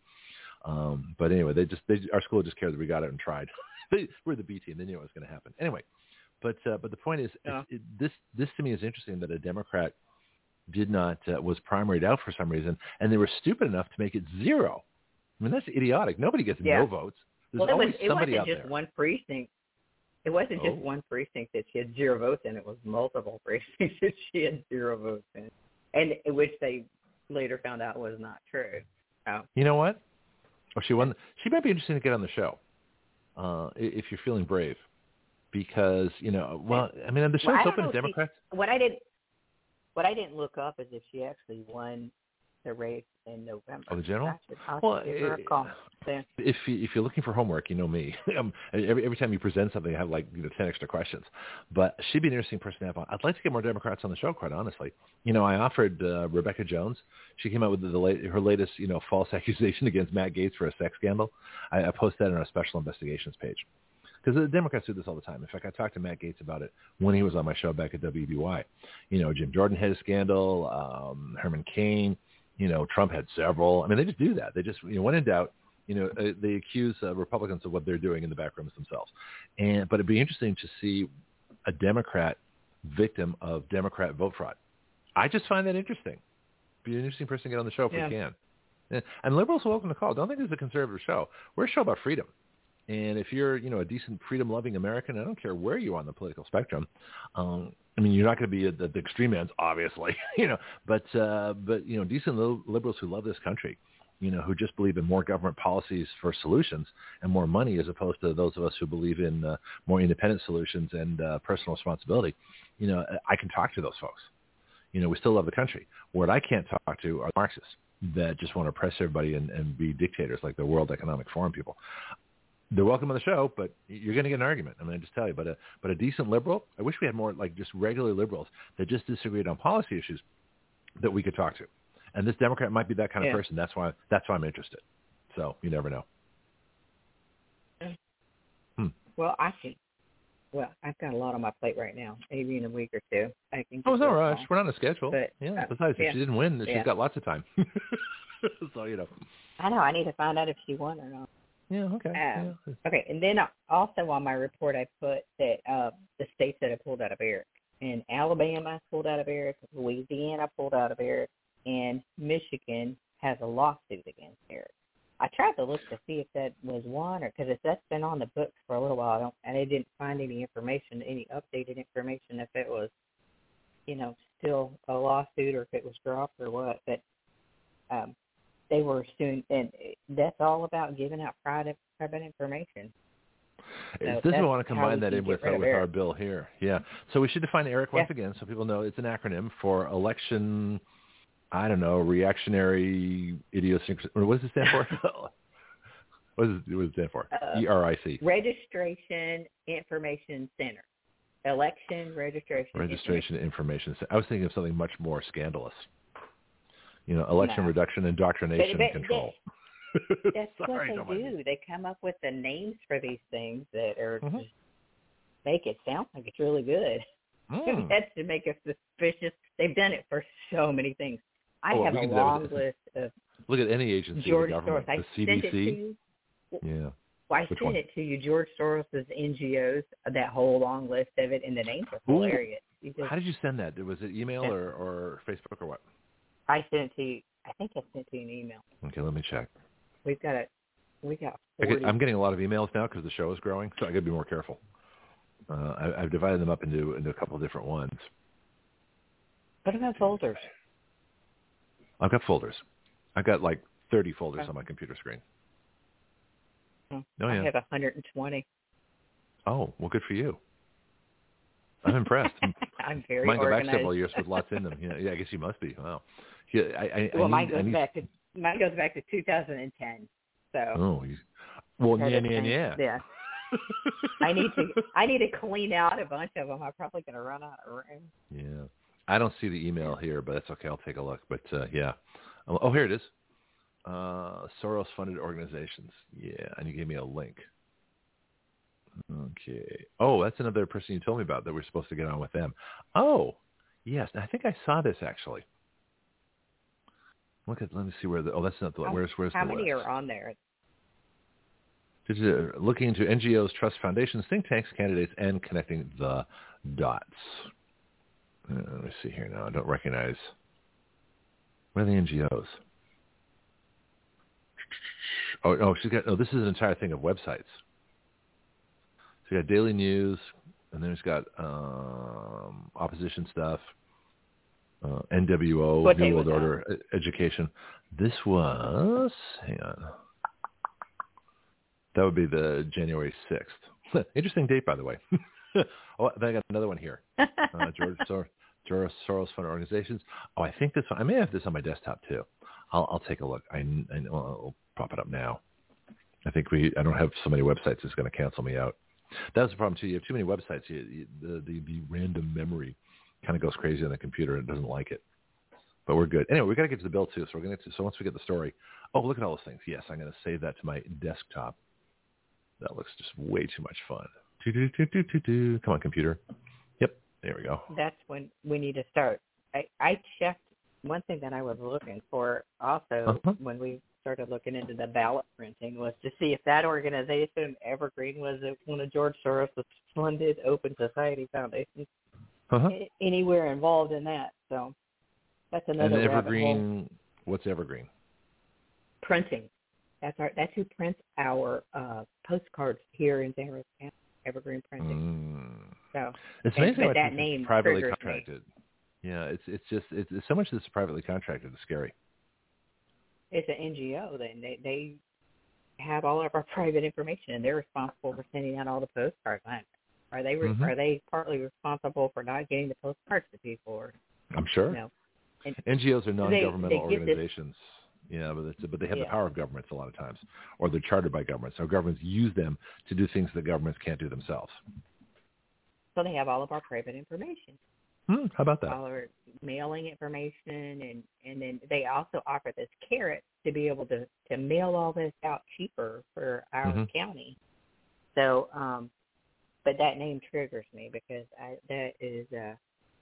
A: Um, but anyway, they just they our school just cared that we got it and tried. they, we're the B team. They knew it was going to happen. Anyway, but uh, but the point is,
F: Yeah.
A: it, this this to me is interesting that a Democrat did not uh, was primaried out for some reason, and they were stupid enough to make it zero. I mean, that's idiotic. Nobody gets
F: Yeah.
A: no votes. There's
F: well, it was, it
A: somebody
F: wasn't
A: out
F: just
A: there.
F: one precinct. It wasn't just
A: Oh.
F: one precinct that she had zero votes in. It was multiple precincts that she had zero votes in, and which they later found out was not true. So
A: You know what? Oh, she won. She might be interesting to get on the show uh, if you're feeling brave, because you know. Well, I mean, the show's
F: Well,
A: open to
F: if she-
A: Democrats.
F: what I didn't what I didn't look up is if she actually won the race in November.
A: Oh, the general?
F: I should, I'll
A: Well,
F: give her a call. Then.
A: if you, if you're looking for homework, you know me. um, every every time you present something, I have like you know ten extra questions. But she'd be an interesting person to have on. I'd like to get more Democrats on the show, quite honestly. You know, I offered uh, Rebecca Jones. She came out with the, the late, her latest you know false accusation against Matt Gaetz for a sex scandal. I, I posted that on our special investigations page. Because the Democrats do this all the time. In fact, I talked to Matt Gaetz about it when he was on my show back at WEBY. You know, Jim Jordan had a scandal, um, Herman Cain, you know, Trump had several. I mean, they just do that. They just, you know, when in doubt, you know, uh, they accuse uh, Republicans of what they're doing in the back rooms themselves. And but it'd be interesting to see a Democrat victim of Democrat vote fraud. I just find that interesting. Be an interesting person to get on the show if
F: Yeah.
A: we can. And- And liberals are welcome to call. Don't think this is a conservative show. We're a show about freedom. And if you're, you know, a decent freedom-loving American, I don't care where you are on the political spectrum. Um, I mean, you're not going to be at the, the extreme ends, obviously, you know, but uh, but you know, decent li- liberals who love this country, you know, who just believe in more government policies for solutions and more money, as opposed to those of us who believe in uh, more independent solutions and uh, personal responsibility. You know, I can talk to those folks. You know, we still love the country. What I can't talk to are Marxists that just want to oppress everybody and, and be dictators like the World Economic Forum people they're welcome on the show, but you're going to get an argument. I'm going to just tell you. But a but a decent liberal, I wish we had more like just regular liberals that just disagreed on policy issues that we could talk to. And this Democrat might be that kind of
F: Yeah.
A: person. That's why that's why I'm interested. So you never know.
F: Well, I can. Well, I've got a lot on my plate right now. Maybe in a week or two, I can.
A: Oh, it's no rush.
F: on.
A: We're not on a schedule.
F: But,
A: yeah.
F: uh,
A: Besides,
F: yeah.
A: if she didn't win, she's
F: Yeah.
A: got lots of time. so you know.
F: I know. I need to find out if she won or not.
A: Yeah. Okay.
F: Um,
A: yeah.
F: Okay, and then I- also on my report, I put that uh, the states that I pulled out of Eric. In Alabama, I pulled out of Eric. Louisiana, I pulled out of Eric. And Michigan has a lawsuit against Eric. I tried to look to see if that was one, or because that's been on the books for a little while, I don't, and I didn't find any information, any updated information, if it was, you know, still a lawsuit or if it was dropped or what. But um, they were suing, and that's all about giving out private private information.
A: Is
F: So
A: this we
F: that's
A: want to combine that in with, uh, with our bill here. Yeah. So we should define ERIC once
F: Yeah.
A: again so people know it's an acronym for election, I don't know, reactionary idiosyncrasy. What does it stand for? what, does it, what does it stand for?
F: Uh,
A: E-R-I-C.
F: Registration Information Center. Election Registration.
A: Registration Information. Center. I was thinking of something much more scandalous. You know, election
F: No.
A: reduction, indoctrination,
F: But-
A: and
F: but-
A: control.
F: That's
A: Sorry,
F: what they
A: mind
F: do. They come up with the names for these things that are
A: Mhm.
F: just make it sound like it's really good.
A: Mm.
F: That's to make us suspicious. They've done it for so many things. I
A: Oh,
F: have a
A: can do that
F: long
A: with-
F: list of
A: Look at any agency
F: George
A: of the government,
F: Soros.
A: The CDC. Yeah.
F: Well, I
A: Which
F: sent
A: one?
F: it to you, George Soros's NGOs, that whole long list of it, and the names are hilarious. Just,
A: How did you send that? Was it email or, or Facebook or what?
F: I sent to you. I think I sent to you an email.
A: Okay, let me check.
F: We've got it. we got
A: I
F: 40.
A: get, I'm getting a lot of emails now because the show is growing, so I got to be more careful. Uh, I, I've divided them up into into a couple of different ones.
F: What about folders?
A: I've got folders. I've got like 30 folders
F: Okay.
A: on my computer screen.
F: Oh,
A: Oh,
F: I have 120.
A: Oh, well, good for you. I'm impressed.
F: I'm very
A: Mine go back several years with lots in them. Yeah, yeah, I guess you must be. Wow. Yeah, I, I,
F: well,
A: I
F: mine
A: need, I
F: goes
A: need,
F: back to mine goes back to 2010. So
A: Oh, you, well, yeah, yeah, yeah.
F: yeah. I need to I need to clean out a bunch of them. I'm probably going to run out of room.
A: Yeah. I don't see the email here, but that's okay. I'll take a look. But uh, yeah. Oh, oh, here it is. Uh, Soros-funded organizations. Yeah, and you gave me a link. Okay. Oh, that's another person you told me about that we're supposed to get on with them. Oh, yes. I think I saw this actually. Look at. Let me see where the. Oh, that's not the.
F: How-
A: where's where's
F: How
A: the
F: many
A: list?
F: are on there?
A: This is, uh, looking into NGOs, trust foundations, think tanks, candidates, and connecting the dots. Uh, let me see here now. I don't recognize. Where are the NGOs? Oh, oh, she's got. Oh, this is an entire thing of websites. So you got daily news, and then it's got um, opposition stuff, uh, NWO,
F: What
A: New World? Order, e- education. This was. Hang on. That would be the January sixth. Interesting date, by the way. oh, then I got another one here. Uh, George Soros, George Soros fund organizations. Oh, I think this one. I may have this on my desktop too. I'll, I'll take a look. I, I I'll prop it up now. I think we. I don't have so many websites. It's going to cancel me out. That's the problem too. You have too many websites. You, you, the, the the random memory kind of goes crazy on the computer and doesn't like it. But we're good. Anyway, we got to get to the bill too. So we're going to. Get to so once we get the story. Oh, look at all those things. Yes, I'm going to save that to my desktop. That looks just way too much fun. Come on, computer. Yep, there we go.
F: That's when we need to start. I I checked one thing that I was looking for also
A: Uh-huh.
F: when we started looking into the ballot printing was to see if that organization Evergreen was one of George Soros' funded Open Society Foundations.
A: Uh-huh.
F: anywhere involved in that. So that's another
A: and. Evergreen. What's Evergreen?
F: printing. That's our that's who prints our uh, postcards here in San Francisco. Evergreen Printing.
A: Mm.
F: So
A: It's amazing how
F: that name
A: privately
F: triggers me.
A: contracted. Yeah, it's it's just it's, it's so much that's privately contracted. It's scary.
F: it's an NGO. They they they have all of our private information, and they're responsible for sending out all the postcards. I- Are they re-
A: Mhm.
F: are they partly responsible for not getting the postcards to people, or
A: I'm sure.
F: no? And
A: NGOs are non-governmental
F: they this-
A: organizations. Yeah, but it's, but they have the power of governments a lot of times, or they're chartered by governments. So governments use them to do things that governments can't do themselves.
F: so they have all of our private information.
A: Hmm, how about that?
F: all our mailing information and and then they also offer this carrot to be able to to mail all this out cheaper for our
A: Mhm.
F: county so um but that name triggers me because i that is a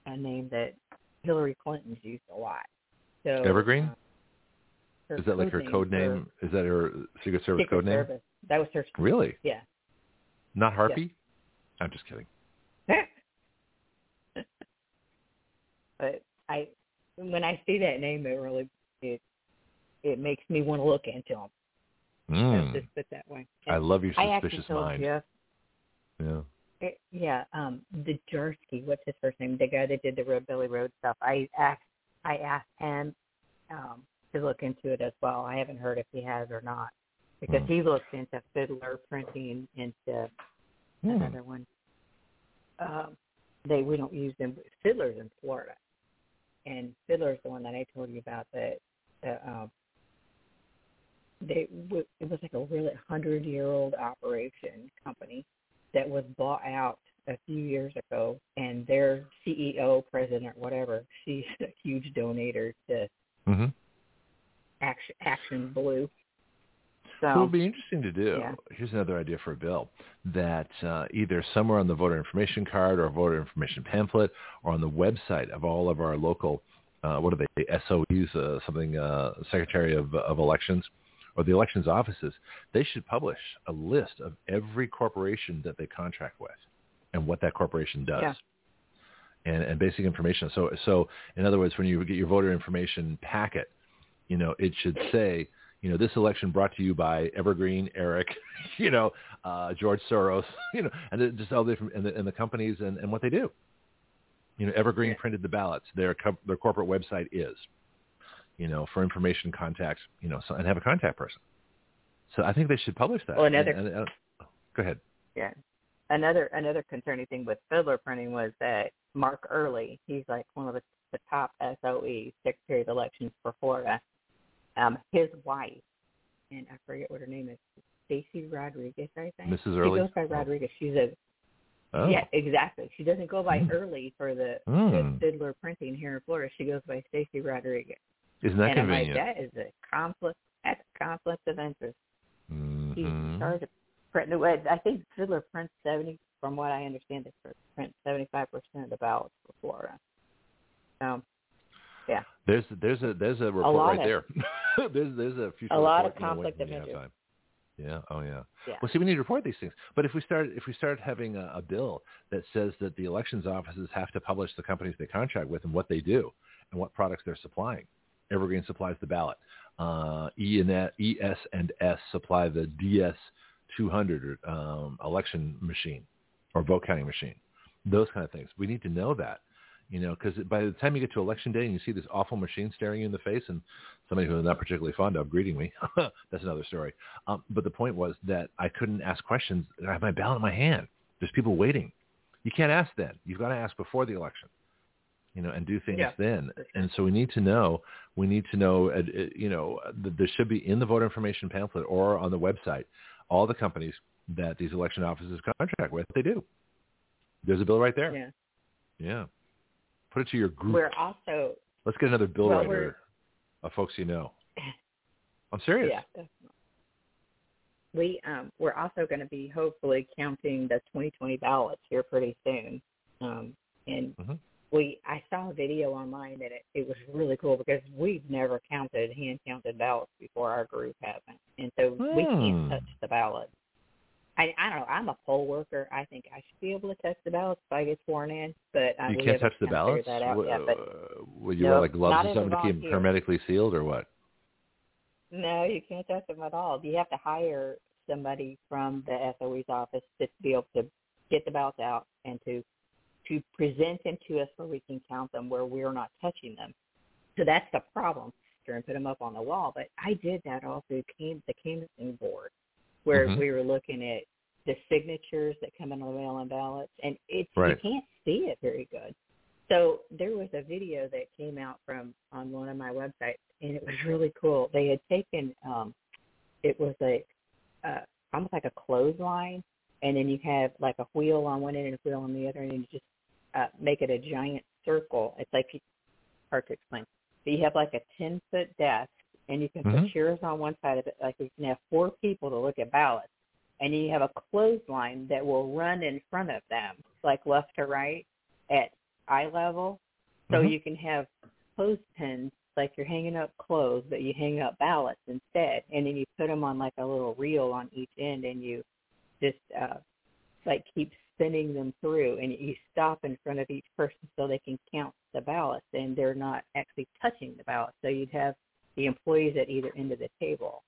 F: a name that hillary clinton's used a lot so
A: Evergreen?
F: uh,
A: Is that like her code name? Is that her Secret Service
F: Secret
A: code name?
F: Service. that was her
A: Really?
F: yeah
A: Not Harpy? I'm just kidding.
F: but I, when I see that name, it really it it makes me want to look into them.
A: Mm.
F: Let's just put that way.
A: I love your
F: I
A: suspicious
F: told
A: mind.
F: Jeff,
A: Yeah.
F: It, yeah, um, the Jersey, what's his first name? The guy that did the Road Billy Road stuff. I asked I asked him um, to look into it as well. I haven't heard if he has or not because
A: Hmm.
F: he looked into Fiddler printing into
A: Hmm.
F: another one. Um, they we don't use them. Fiddler's in Florida, and Fiddler's the one that I told you about that. that um, they w- it was like a really hundred year old operation company that was bought out a few years ago, and their CEO, president, or whatever, she's a huge donator to
A: hmm
F: Action, Action Blue. So
A: it'll be interesting to do,
F: yeah.
A: here's another idea for a bill, that uh, either somewhere on the voter information card or voter information pamphlet or on the website of all of our local, uh, what are they, SOEs, uh, something, uh, Secretary of, of Elections, or the elections offices, they should publish a list of every corporation that they contract with and what that corporation does.
F: Yeah.
A: And, and basic information. So, so in other words, when you get your voter information packet, you know, it should say, you know, this election brought to you by Evergreen, Eric, you know, uh, George Soros, you know, and it- just all the different and the, and the companies and, and what they do. You know, Evergreen printed the ballots. Their their corporate website is, you know, for information contacts, you know, so, and have a contact person. So I think they should publish that.
F: Well, another-
A: And- and- and- go ahead.
F: Yeah. Another another concerning thing with Fiddler printing was that Mark Earley, he's like one of the, the top SOE, Secretary of Elections for Florida. Um, his wife, and I forget what her name is, Stacy Rodriguez, I think.
A: Mrs.
F: Earley.
A: She
F: goes by Rodriguez. She's a
A: Oh.
F: yeah, exactly. She doesn't go by
A: Mm.
F: Earley for the,
A: Mm.
F: the Fiddler printing here in Florida. She goes by Stacy Rodriguez.
A: Isn't that
F: and I'm like,
A: convenient?
F: that is a conflict. That's a conflict of interest.
A: Mhm.
F: charge of print. I think Fiddler prints seventy. From what I understand, they print seventy-five percent of the ballots for Florida. Um, yeah,
A: There's there's a there's a report
F: lot
A: right there. there's there's a future
F: A lot of
A: report, you know,
F: conflict of interest.
A: time. Yeah. Oh yeah.
F: yeah.
A: Well, see, we need to report these things. But if we start if we start having a, a bill that says that the elections offices have to publish the companies they contract with and what they do and what products they're supplying, Evergreen supplies the ballot. Uh, e and S, ES and S supply the DS 200 um, election machine or vote counting machine. Those kind of things. We need to know that. You know, because by the time you get to election day and you see this awful machine staring you in the face and somebody who I'm not particularly fond of greeting me, that's another story. Um, but the point was that I couldn't ask questions. I have my ballot in my hand. There's people waiting. You can't ask then. You've got to ask before the election, you know, and do things
F: Yeah,
A: then. And so we need to know. We need to know. Uh, uh, you know, there should be in the voter information pamphlet or on the website all the companies that these election offices contract with. They do. There's a bill right there.
F: yeah.
A: Yeah. Put it to your group.
F: We're also
A: Let's get another bill
F: Well,
A: writer of folks you know. I'm serious.
F: yeah. definitely. We um we're also going to be hopefully counting the 2020 ballots here pretty soon. Um and
A: Mhm.
F: We I saw a video online and it, it was really cool because we've never counted hand counted ballots before our group hasn't. And so we
A: Hmm.
F: can't touch the ballot. I I don't know. I'm a poll worker. I think I should be able to touch the ballots if I get sworn in, but uh,
A: you can't touch the ballots.
F: That out
A: Will,
F: yet, but
A: uh, will you wear like gloves or something to keep them hermetically sealed, or what?
F: no, you can't touch them at all. You have to hire somebody from the SOE's office to be able to get the ballots out and to to present them to us where we can count them where we're not touching them. So that's the problem. And put them up on the wall. But I did that all through cam- the canvassing board, where
A: Mhm.
F: we were looking at the signatures that come in on the mail-in ballots, and it's
A: Right.
F: you can't see it very good. So there was a video that came out from on one of my websites, and it was really cool. They had taken um, it was a uh, almost like a clothesline, and then you have like a wheel on one end and a wheel on the other, and you just uh, make it a giant circle. It's like hard to explain. But you have like a ten foot desk, and you can
A: Mhm.
F: put chairs on one side of it. Like you can have four people to look at ballots, and you have a clothesline that will run in front of them, like left to right at eye level. So
A: Mhm.
F: you can have clothespins like you're hanging up clothes, but you hang up ballots instead, and then you put them on like a little reel on each end, and you just uh, like keep spinning them through, and you stop in front of each person so they can count the ballots, and they're not actually touching the ballot. So you'd have the employees at either end of the table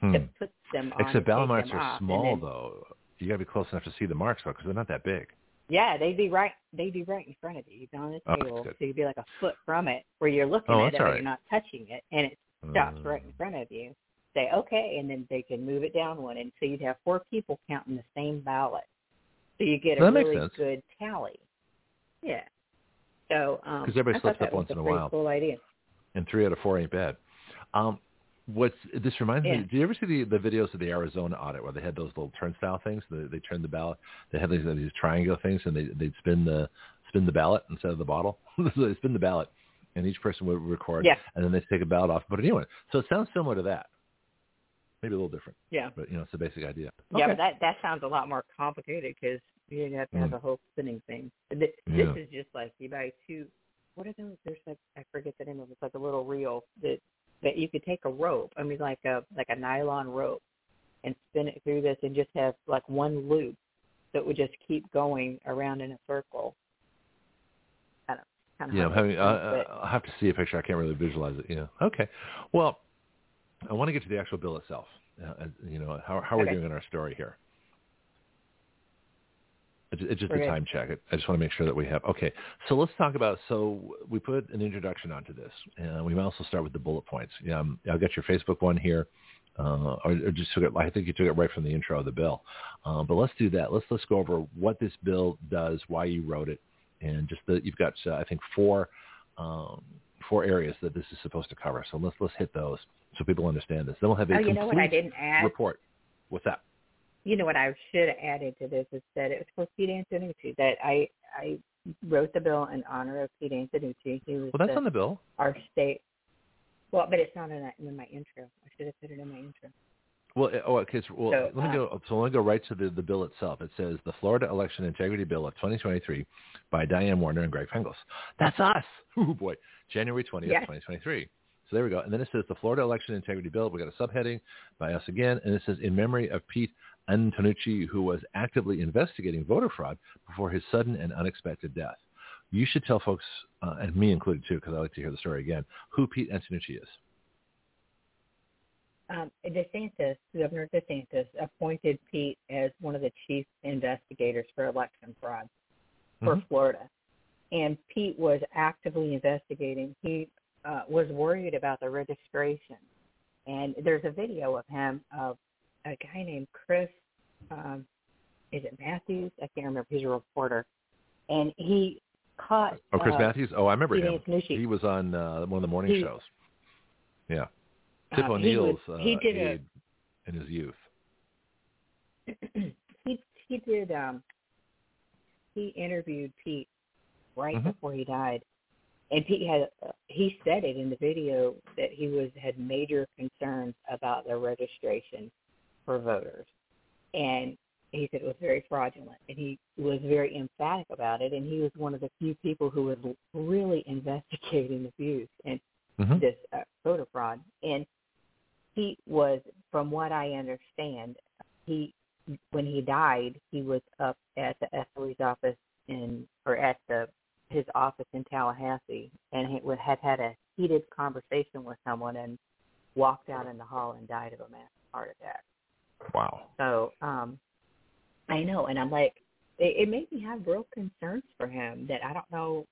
A: Hmm.
F: to put them on.
A: Except ballot marks are
F: off,
A: small
F: then-
A: though. You got to be close enough to see the marks though, because they're not that big.
F: Yeah, they'd be right. They'd be right in front of you. You'd be on the
A: Oh,
F: table, so you'd be like a foot from it, where you're looking
A: Oh,
F: at it,
A: right.
F: you're not touching it, and it stops
A: Uh,
F: right in front of you. Say okay, and then they can move it down one, and so you'd have four people counting the same ballot, so you get a really
A: sense.
F: good tally. Yeah. So um,
A: 'Cause everybody
F: I
A: slips up once
F: a
A: in a
F: pretty
A: while.
F: Cool idea.
A: and three out of four ain't bad. Um, what's this reminds me?
F: Yeah.
A: Did you ever see the, the videos of the Arizona audit where they had those little turnstile things? They, they turned the ballot. They had these, these triangle things, and they they'd spin the spin the ballot instead of the bottle. so they spin the ballot, and each person would record,
F: Yeah.
A: and then they take a ballot off, and put a new one. So it sounds similar to that. Maybe a little different,
F: Yeah.
A: but you know, it's the basic idea.
F: Yeah,
A: Okay.
F: but that that sounds a lot more complicated because you have to have
A: Mm.
F: a whole spinning thing. This,
A: Yeah.
F: this is just like you buy two. What are those? There's like I forget the name of it. It's like a little reel that that you could take a rope. I mean, like a like a nylon rope, and spin it through this, and just have like one loop that would just keep going around in a circle. I don't. Kind of
A: Yeah, I'm having,
F: hard
A: uh,
F: to explain,
A: uh, I'll have to see a picture. I can't really visualize it. Yeah. Okay. Well, I want to get to the actual bill itself. Uh, you know, how, how are we doing in our story here? It's, it's just
F: We're
A: a
F: good.
A: time check. I just want to make sure that we have. Okay. So let's talk about. So we put an introduction onto this. Uh, we might also start with the bullet points. Yeah, um, I'll get your Facebook one here. Uh, or, or just took it. I think you took it right from the intro of the bill. Uh, but let's do that. Let's let's go over what this bill does, why you wrote it, and just the you've got uh, I think four um, four areas that this is supposed to cover. So let's let's hit those so people understand this. Then we'll have a
F: Oh, you
A: complete
F: know what I didn't add?
A: report. What's that?
F: you know what I should have added to this is that it was for Pete Antonacci that I I wrote the bill in honor of Pete Antonacci. He was
A: Well, that's
F: the,
A: on the bill.
F: our state. Well, but it's not in, in my intro. I should have put it in my intro.
A: Well, uh, oh, okay. So, well,
F: So,
A: let me
F: uh,
A: go. So let me go right to the, the bill itself. It says the Florida Election Integrity Bill of 2023 by Diane Warner and Greg Penglis. That's us. Oh boy, January 20th,
F: Yes.
A: 2023. So there we go. And then it says the Florida Election Integrity Bill. We got a subheading by us again, and it says in memory of Pete Antonacci, who was actively investigating voter fraud before his sudden and unexpected death. You should tell folks, uh, and me included too, because I like to hear the story again, who Pete Antonacci is.
F: Um, DeSantis, Governor DeSantis, appointed Pete as one of the chief investigators for election fraud for
A: Mhm.
F: Florida. And Pete was actively investigating. He uh, was worried about the registration. And there's a video of him of a guy named Chris, um, is it Matthews? I can't remember. He's a reporter. And he caught
A: Oh, Chris
F: uh,
A: Matthews. Oh, I remember him.
F: Antonacci.
A: He was on uh, one of the morning
F: He-
A: shows. Yeah, Tip
F: um, he
A: O'Neill's
F: was-
A: uh,
F: he did a-
A: in his youth.
F: he he did um he interviewed Pete right
A: Mhm.
F: before he died, and Pete had uh, he said it in the video that he was had major concerns about the registration for voters, and he said it was very fraudulent, and he was very emphatic about it, and he was one of the few people who was really investigating abuse and
A: Mhm.
F: this uh, voter fraud. And he was, from what I understand, he when he died, he was up at the FOE's office in or at the his office in Tallahassee, and he would had had a heated conversation with someone and walked out in the hall and died of a massive heart attack.
A: Wow.
F: So um I know, and I'm like, it, it made me have real concerns for him that I don't know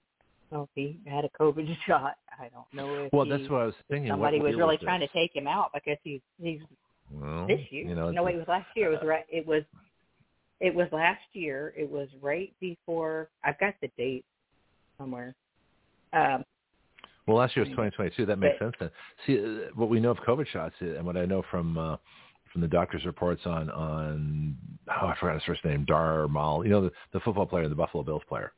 F: if he had a COVID shot. I don't know if
A: well,
F: he,
A: that's what I was thinking.
F: somebody
A: what
F: was really
A: was
F: trying to take him out because he's he's
A: well,
F: this year.
A: You know,
F: no,
A: it's
F: wait, it was last year. It was right. It was it was last year. It was right before. I've got the date somewhere. Um,
A: Well, last year was 2022. That makes
F: But-
A: sense then. See, uh, what we know of COVID shots uh, and what I know from uh, from the doctor's reports on on oh I forgot his first name, Darmal. You know the the football player, the Buffalo Bills player,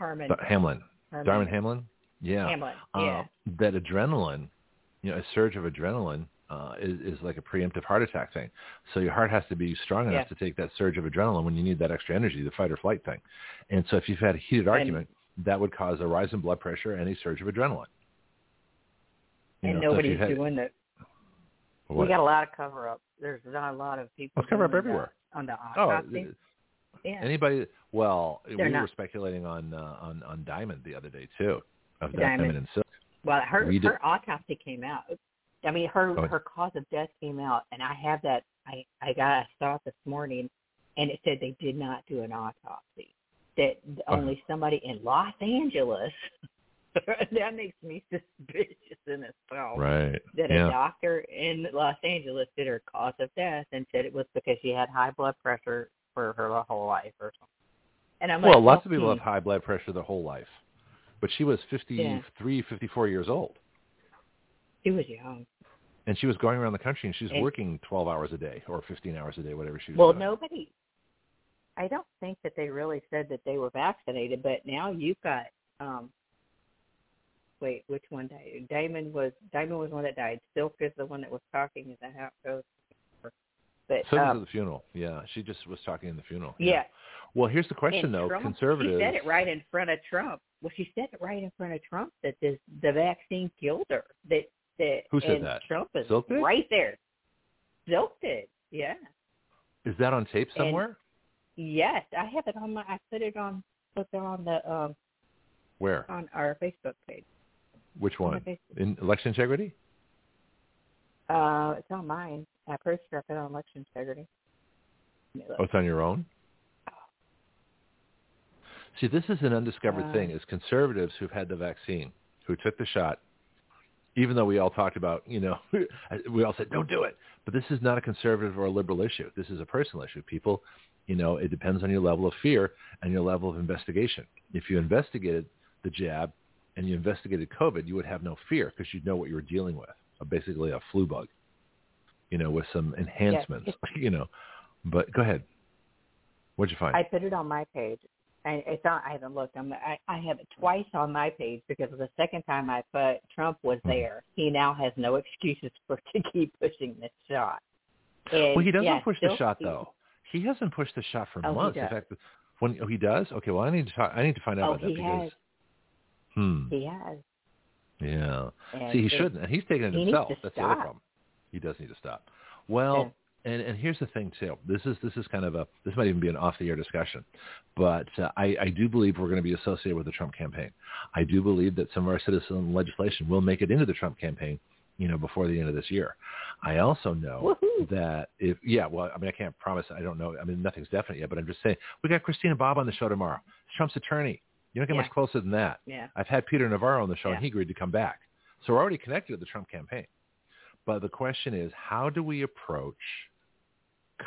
F: Harmon.
A: But Hamlin,
F: Harmon.
A: Darwin Hamlin. Yeah.
F: Hamlin.
A: Uh,
F: Yeah.
A: that adrenaline, you know, a surge of adrenaline uh, is, is like a preemptive heart attack thing. So your heart has to be strong enough
F: Yeah.
A: to take that surge of adrenaline when you need that extra energy, the fight or flight thing. And so if you've had a heated argument, that would cause a rise in blood pressure and a surge of adrenaline. You
F: and
A: know,
F: nobody's
A: you had-
F: doing it.
A: what?
F: We got a lot of cover up. There's not a lot of people.
A: Let's cover up everywhere.
F: On the
A: Oh,
F: autopsy. yeah.
A: anybody? Well, we
F: They're
A: were
F: not.
A: speculating on uh, on on Diamond the other day too, of that
F: Diamond.
A: and silk.
F: Well, her
A: We did-
F: her autopsy came out. I mean, her
A: Oh.
F: her cause of death came out, and I have that. I I got I saw it this morning, and it said they did not do an autopsy. That
A: Oh.
F: only somebody in Los Angeles. that makes me suspicious in itself.
A: Right.
F: That a doctor in Los Angeles did her cause of death and said it was because she had high blood pressure for her whole life or something. And I'm
A: Well,
F: like,
A: lots of people have high blood pressure their whole life, but she was 53, 54 years old,
F: She was young.
A: And she was going around the country, and she was
F: And-
A: working 12 hours a day or 15 hours a day, whatever she was
F: Well,
A: doing.
F: nobody. I don't think that they really said that they were vaccinated, but now you've got. um Wait, which one died? Diamond was Diamond was one that died. Silk is the one that was talking. Is that how it goes? But
A: So
F: um,
A: at the funeral. Yeah, she just was talking in the funeral.
F: yeah,
A: Well, here's the question
F: and
A: though.
F: Trump,
A: Conservatives.
F: She said it right in front of Trump. Well, she said it right in front of Trump that this the vaccine killed her. That
A: Who said
F: and
A: that?
F: Trump is
A: Silk did?
F: right there. Silk did. Yeah.
A: Is that on tape
F: And-
A: somewhere?
F: Yes, I have it on my. I put it on. Put it on the um
A: Where?
F: on our Facebook page.
A: Which one?
F: Facebook.
A: In election integrity?
F: Uh, it's on mine. I I put it on election integrity.
A: Oh, it's on your own. See, this is an undiscovered
F: Uh,
A: thing. Is conservatives who've had the vaccine, who took the shot, even though we all talked about, you know, we all said don't do it. But this is not a conservative or a liberal issue. This is a personal issue. People, you know, it depends on your level of fear and your level of investigation. If you investigated the jab and you investigated COVID, you would have no fear because you'd know what you were dealing with, uh, basically a flu bug, you know, with some enhancements, you know. But go ahead. What'd you find?
F: I put it on my page. I, it's on. I haven't looked. I'm, I, I have it twice on my page because the second time I put Trump was
A: Mhm.
F: there. He now has no excuses for to keep pushing this shot. And,
A: well, he doesn't
F: yeah,
A: push the shot though. He hasn't pushed the shot for
F: Oh,
A: months. In fact, when oh, he does, okay. Well, I need to talk, I need to find out
F: Oh,
A: about that
F: he
A: because
F: has.
A: hmm,
F: He has.
A: yeah.
F: And
A: See, he shouldn't, and he's taking it himself. That's the other problem. He does need to stop. Well, and and here's the thing too. This is this is kind of a this might even be an off the air discussion, but uh, I I do believe we're going to be associated with the Trump campaign. I do believe that some of our citizen legislation will make it into the Trump campaign, you know, before the end of this year. I also know
F: Woohoo.
A: that if yeah, well, I mean, I can't promise. I don't know. I mean, nothing's definite yet, but I'm just saying we got Christina Bobb on the show tomorrow. Trump's attorney. You don't get
F: Yeah.
A: much closer than that.
F: Yeah.
A: I've had Peter Navarro on the show,
F: Yeah.
A: and he agreed to come back. So we're already connected to the Trump campaign. But the question is, how do we approach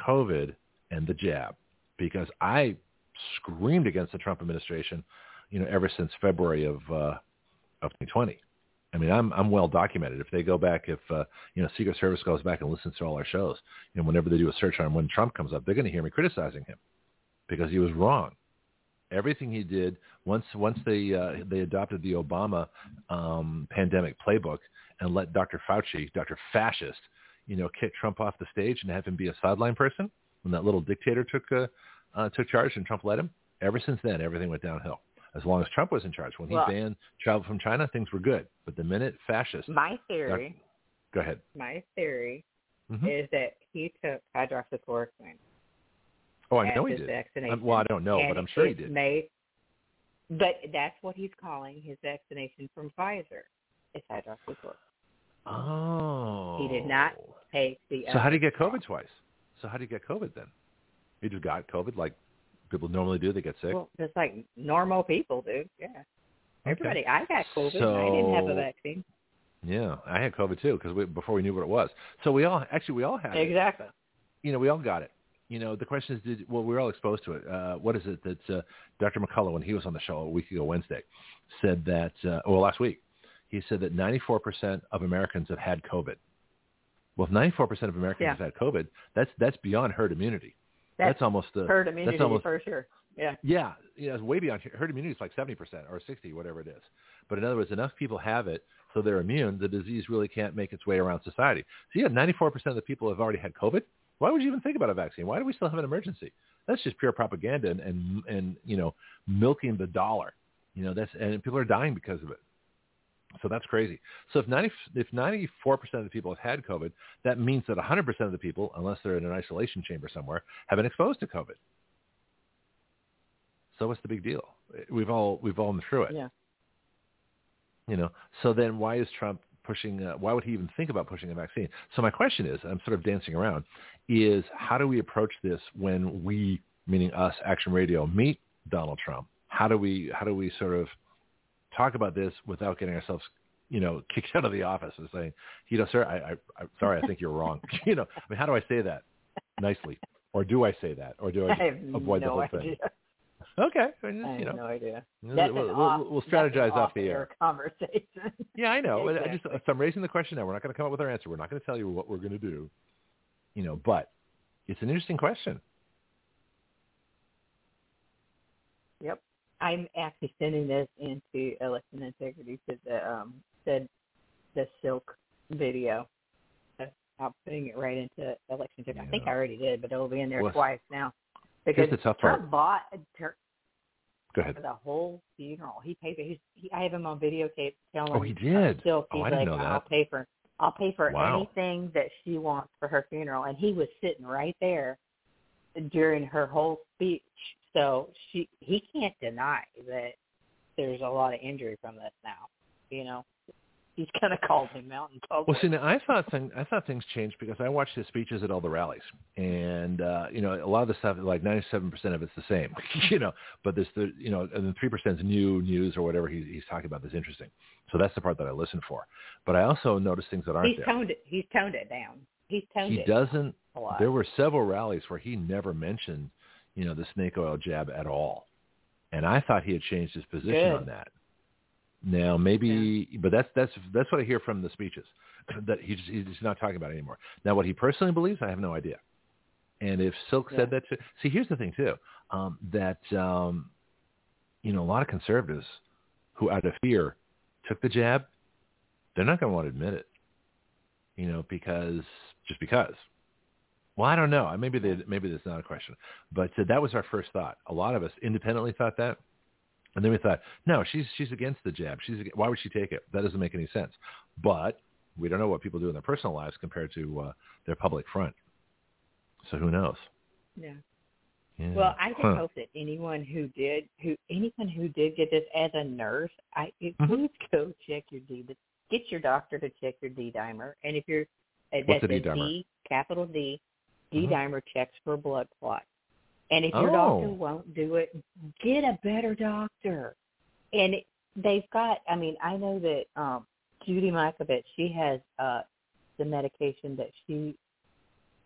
A: COVID and the jab? Because I screamed against the Trump administration, you know, ever since February of uh, of 2020. I mean, I'm I'm well documented. If they go back, if uh, you know, Secret Service goes back and listens to all our shows, you know, whenever they do a search on when Trump comes up, they're going to hear me criticizing him because he was wrong. Everything he did once once they uh, they adopted the Obama um, pandemic playbook and let Dr. Fauci, Dr. Fascist, you know, kick Trump off the stage and have him be a sideline person when that little dictator took uh, uh, took charge and Trump let him. Ever since then, everything went downhill. As long as Trump was in charge, when he
F: Well-
A: banned travel from China, things were good. But the minute fascists,
F: My theory.
A: go ahead.
F: my theory
A: Mm-hmm.
F: is that he took hydroxychloroquine.
A: Oh, I know he did. Um, well, I don't know, but I'm sure he did.
F: Made, but that's what he's calling his vaccination from Pfizer. It's hydroxychloroquine.
A: Oh.
F: He did not take the.
A: So how do you get COVID twice? So how do you get COVID then? You just got COVID like people normally do. They get sick.
F: Well, just like normal people do. Yeah. Everybody. I got COVID.
A: So,
F: I didn't have a vaccine.
A: Yeah, I had COVID too because we, before we knew what it was. So we all actually we all had it.
F: Exactly.
A: You know, we all got it. You know, the question is, did well, we were all exposed to it. Uh, what is it that uh, Dr. McCullough, when he was on the show a week ago Wednesday, said that, uh, well, last week, he said that 94% of Americans have had COVID. Well, if 94% of Americans
F: Yeah.
A: have had COVID, that's that's beyond herd immunity. That's,
F: That's
A: almost the
F: Herd immunity
A: that's almost
F: for sure. Yeah.
A: yeah, yeah, it's way beyond herd immunity. is like seventy percent or sixty, whatever it is. But in other words, enough people have it so they're immune. The disease really can't make its way around society. So yeah, ninety-four percent of the people have already had COVID. Why would you even think about a vaccine? Why do we still have an emergency? That's just pure propaganda and and, and you know milking the dollar. You know that's and people are dying because of it. So that's crazy. So if 90, if 94% of the people have had COVID, that means that 100% of the people, unless they're in an isolation chamber somewhere, have been exposed to COVID. So what's the big deal? We've all we've all been through it.
F: Yeah.
A: You know. So then why is Trump pushing? Uh, why would he even think about pushing a vaccine? So my question is, I'm sort of dancing around, is how do we approach this when we, meaning us, Action Radio, meet Donald Trump? How do we how do we sort of talk about this without getting ourselves you know, kicked out of the office and saying, you know, sir, I, I, I'm sorry, I think you're wrong. you know, I mean, how do I say that nicely? Or do I say that? Or do I,
F: I
A: avoid
F: no
A: the whole
F: idea.
A: thing? Okay. I mean,
F: I have
A: you know,
F: no idea.
A: we'll,
F: That's
A: we'll, we'll,
F: off,
A: we'll strategize off the
F: off-air
A: air.
F: conversation.
A: Yeah, I know. but I just, so I'm raising the question now. We're not going to come up with our answer. We're not going to tell you what we're going to do. You know, but it's an interesting question.
F: Yep. I'm actually sending this into election integrity to the um the the silk video. I'm putting it right into election integrity. I think I already did, but it'll be in there
A: Well,
F: twice now. Because
A: Here's the tough part.
F: Bought a tur-
A: Go ahead.
F: for the whole funeral. He paid for. He's, he, I have him on videotape telling.
A: Oh, he did?
F: Silk,
A: Oh,
F: he's
A: I didn't
F: like,
A: know
F: I'll pay for. I'll pay for
A: Wow.
F: anything that she wants for her funeral, and he was sitting right there during her whole speech. So she, he can't deny that there's a lot of injury from this now. You know, he's kind of called him out in public.
A: Well, see, now, I thought thing, I thought things changed because I watched his speeches at all the rallies, and uh, you know, a lot of the stuff, like ninety-seven percent of it's the same, you know. But there's the, you know, and then three percent is new news or whatever he, he's talking about that's interesting. So that's the part that I listen for. But I also noticed things that aren't
F: he's
A: there.
F: toned it. He's toned it down. He's toned
A: He
F: it
A: doesn't.
F: a lot.
A: There were several rallies where he never mentioned, you know, the snake oil jab at all, and I thought he had changed his position
F: Good.
A: on that. Now maybe, but that's that's that's what I hear from the speeches that he's he's not talking about it anymore. Now what he personally believes, I have no idea. And if Silk said that, too, see, here's the thing too, um, that um, you know a lot of conservatives who out of fear took the jab, they're not going to want to admit it, you know, because just because. Well, I don't know. Maybe they, maybe that's not a question, but uh, that was our first thought. A lot of us independently thought that, and then we thought, no, she's she's against the jab. She's why would she take it? That doesn't make any sense. But we don't know what people do in their personal lives compared to uh, their public front. So who knows?
F: yeah.
A: Yeah.
F: Well, I just
A: Huh.
F: hope that anyone who did, who anyone who did get this as a nurse, I
A: Mhm.
F: please go check your D. Get your doctor to check your D dimer, and if you're uh,
A: What's
F: that's
A: a D dimer?
F: D, capital D, D
A: Mhm.
F: dimer checks for blood clots. And if your doctor
A: Oh.
F: won't do it, get a better doctor. And they've got. I mean, I know that um Judy Mikovits, she has uh the medication that she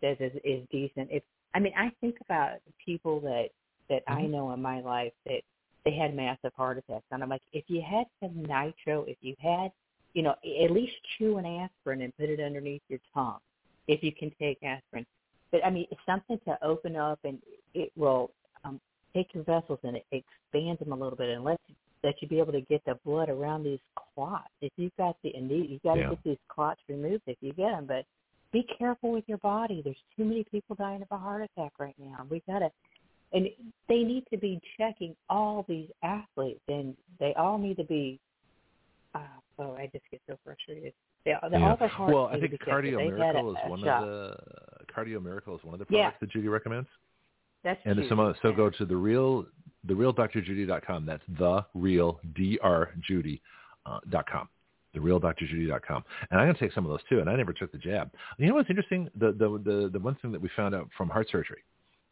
F: says is, is decent. If I mean, I think about people that that I
A: Mhm.
F: know in my life that they had massive heart attacks, and I'm like, if you had some nitro, if you had, you know, at least chew an aspirin and put it underneath your tongue, if you can take aspirin. But I mean, it's something to open up, and it will um, take your vessels and it expands them a little bit, and let you, let you be able to get the blood around these clots. If you've got the, and you got to
A: Yeah.
F: get these clots removed if you get them, but be careful with your body. There's too many people dying of a heart attack right now. We gotta, and they need to be checking all these athletes, and they all need to be. Uh, oh, I just get so frustrated. They, they
A: Yeah.
F: all their hearts
A: Well, I
F: need to
A: think. Cardio Miracle is one
F: shot.
A: of the Cardio Miracle is one of the
F: Yeah.
A: products that Judy recommends.
F: That's
A: And
F: Judy,
A: so
F: yeah.
A: go to the real the real drjudy.com. That's the real dr judy uh, dot com. The real drjudy.com. And I'm going to take some of those too. And I never took the jab. You know what's interesting? The the the, the one thing that we found out from heart surgery